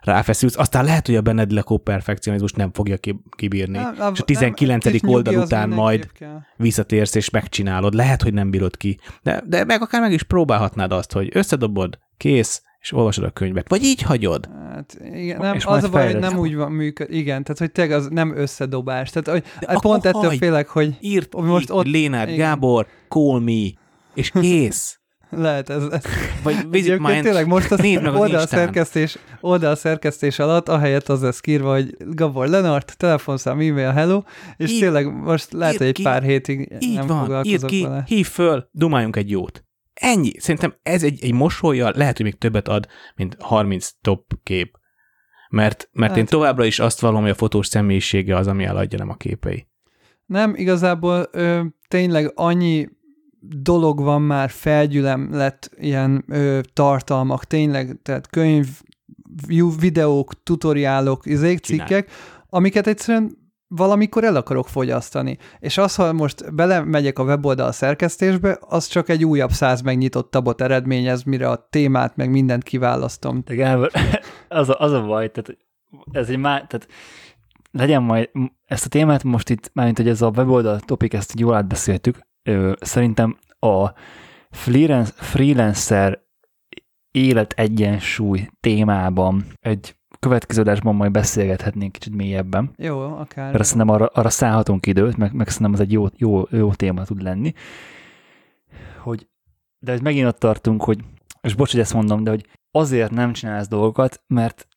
ráfeszülsz, aztán lehet, hogy a benned lekó perfekcionizmus nem fogja kibírni, Na, és a 19. Nem, oldal után majd kell. visszatérsz és megcsinálod, lehet, hogy nem bírod ki, de, de meg akár meg is próbálhatnád azt, hogy összedobod, kész, és olvasod a könyvet. Vagy így hagyod. Hát igen, nem, és az a baj, hogy nem úgy van működ. Igen, tehát hogy tényleg az nem összedobás. Tehát hogy De pont ettől félek, hogy írt most ott... Lénárd Gábor, call me, és kész. Lehet, ez, ez. Vagy visit mind. Tényleg most az oldalszerkesztés, oldalszerkesztés alatt, ahelyett az lesz kírva, hogy Gabor Lenart, telefonszám, e-mail, hello, és így, tényleg most lehet, hogy egy ki, pár hétig így nem van, foglalkozok ki, vele. hív föl, dumáljunk egy jót. Ennyi. Szerintem ez egy, egy mosolya, lehet, hogy még többet ad, mint 30 top kép. Mert, mert hát, én továbbra is azt vallom, hogy a fotós személyisége az, ami eladja, nem a képei. Nem, igazából ö, tényleg annyi dolog van már felgyülem lett ilyen ö, tartalmak, tényleg, tehát könyv, videók, tutoriálok, izék, cikkek, amiket egyszerűen valamikor el akarok fogyasztani. És az, ha most belemegyek a weboldal szerkesztésbe, az csak egy újabb száz megnyitott tabot eredményez, mire a témát meg mindent kiválasztom. De Gábor, *laughs* az a, az a baj, tehát ez egy má, tehát legyen majd, ezt a témát most itt, mármint, hogy ez a weboldal topik, ezt jól átbeszéltük, szerintem a freelancer élet egyensúly témában egy következő adásban majd beszélgethetnénk kicsit mélyebben. Jó, akár. Mert szerintem arra, arra szállhatunk időt, meg, meg szerintem az egy jó, jó, jó téma tud lenni. Hogy, de hogy megint ott tartunk, hogy, és bocs, hogy ezt mondom, de hogy azért nem csinálsz dolgokat, mert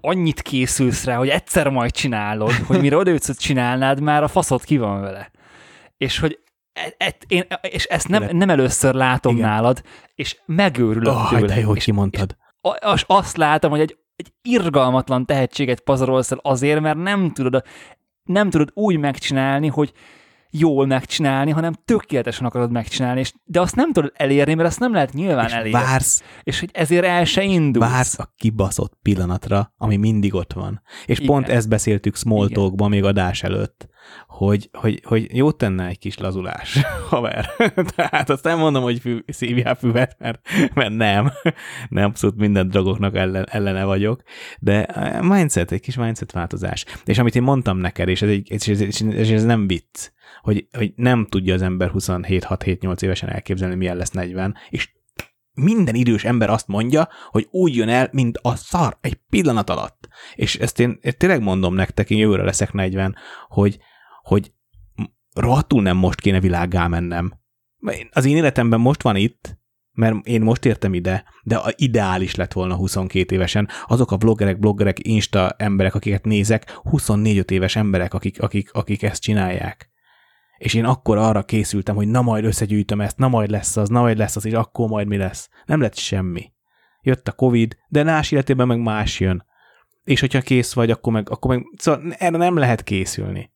annyit készülsz rá, hogy egyszer majd csinálod, hogy mire odaütsz, hogy csinálnád, már a faszod ki van vele. És hogy e, e, én, és ezt nem, nem először látom Igen. nálad, és megőrülök oh, tőle. De jó, és, kimondtad. És, és azt látom, hogy egy, egy irgalmatlan tehetséget pazarolsz el azért, mert nem tudod, nem tudod úgy megcsinálni, hogy jól megcsinálni, hanem tökéletesen akarod megcsinálni, és, de azt nem tudod elérni, mert azt nem lehet nyilván és elérni. Vársz, és hogy ezért el se indulsz. Vársz a kibaszott pillanatra, ami mindig ott van. És Igen. pont ezt beszéltük small talkban még adás előtt, hogy, hogy, hogy jót tenne egy kis lazulás, *laughs* haver. *laughs* Tehát azt nem mondom, hogy fű, szívjál füvet, mert, mert nem. *laughs* Nem abszolút minden drogoknak ellen, ellene vagyok, de mindset, egy kis mindset változás. És amit én mondtam neked, és ez, egy, és ez, és ez nem vicc, hogy, hogy nem tudja az ember 27-6-7-8 évesen elképzelni, milyen lesz 40, és minden idős ember azt mondja, hogy úgy jön el, mint a szar, egy pillanat alatt. És ezt én, én tényleg mondom nektek, én jövőre leszek 40, hogy, hogy rohadtul nem most kéne világgá mennem. Az én életemben most van itt, mert én most értem ide, de a ideális lett volna 22 évesen. Azok a bloggerek, bloggerek, insta emberek, akiket nézek, 24 éves emberek, akik, akik, akik ezt csinálják és én akkor arra készültem, hogy na majd összegyűjtöm ezt, na majd lesz az, na majd lesz az, és akkor majd mi lesz. Nem lett semmi. Jött a Covid, de más életében meg más jön. És hogyha kész vagy, akkor meg, akkor meg szóval erre nem lehet készülni.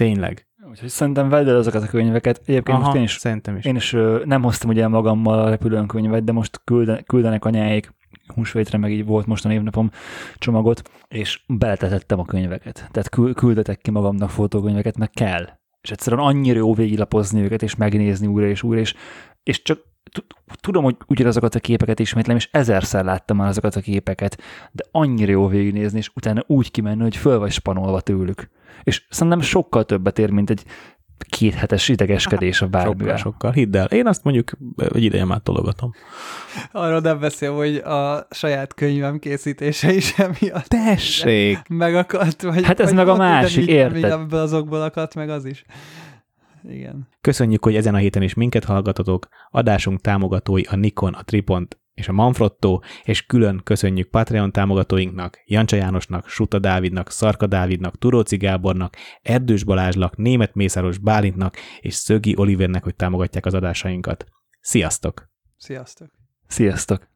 Tényleg. Úgyhogy szerintem vedd el azokat a könyveket. Egyébként Aha, most én is, szerintem is. én is ö, nem hoztam ugye magammal a repülőn könyvet, de most külden, küldenek anyáik húsvétre, meg így volt most a névnapom csomagot, és beletetettem a könyveket. Tehát küldetek ki magamnak fotókönyveket, meg kell és egyszerűen annyira jó végilapozni őket, és megnézni újra és újra, és, és csak tudom, hogy ugyanazokat a képeket ismétlem, és ezerszer láttam már azokat a képeket, de annyira jó végignézni, és utána úgy kimenni, hogy föl vagy spanolva tőlük. És szerintem sokkal többet ér, mint egy kéthetes idegeskedés a bármivel. Sokkal, sokkal, hidd el. Én azt mondjuk, hogy ideje már tologatom. Arról nem beszél, hogy a saját könyvem készítése is emiatt. Tessék! Megakadt, vagy... Hát ez vagy meg a másik, érted? Ebből azokból akadt meg az is. Igen. Köszönjük, hogy ezen a héten is minket hallgatotok. Adásunk támogatói a Nikon, a Tripont és a Manfrotto, és külön köszönjük Patreon támogatóinknak, Jancsa Jánosnak, Suta Dávidnak, Szarka Dávidnak, Turóci Gábornak, Erdős Balázsnak, Német Mészáros Bálintnak és Szögi Olivernek, hogy támogatják az adásainkat. Sziasztok! Sziasztok! Sziasztok!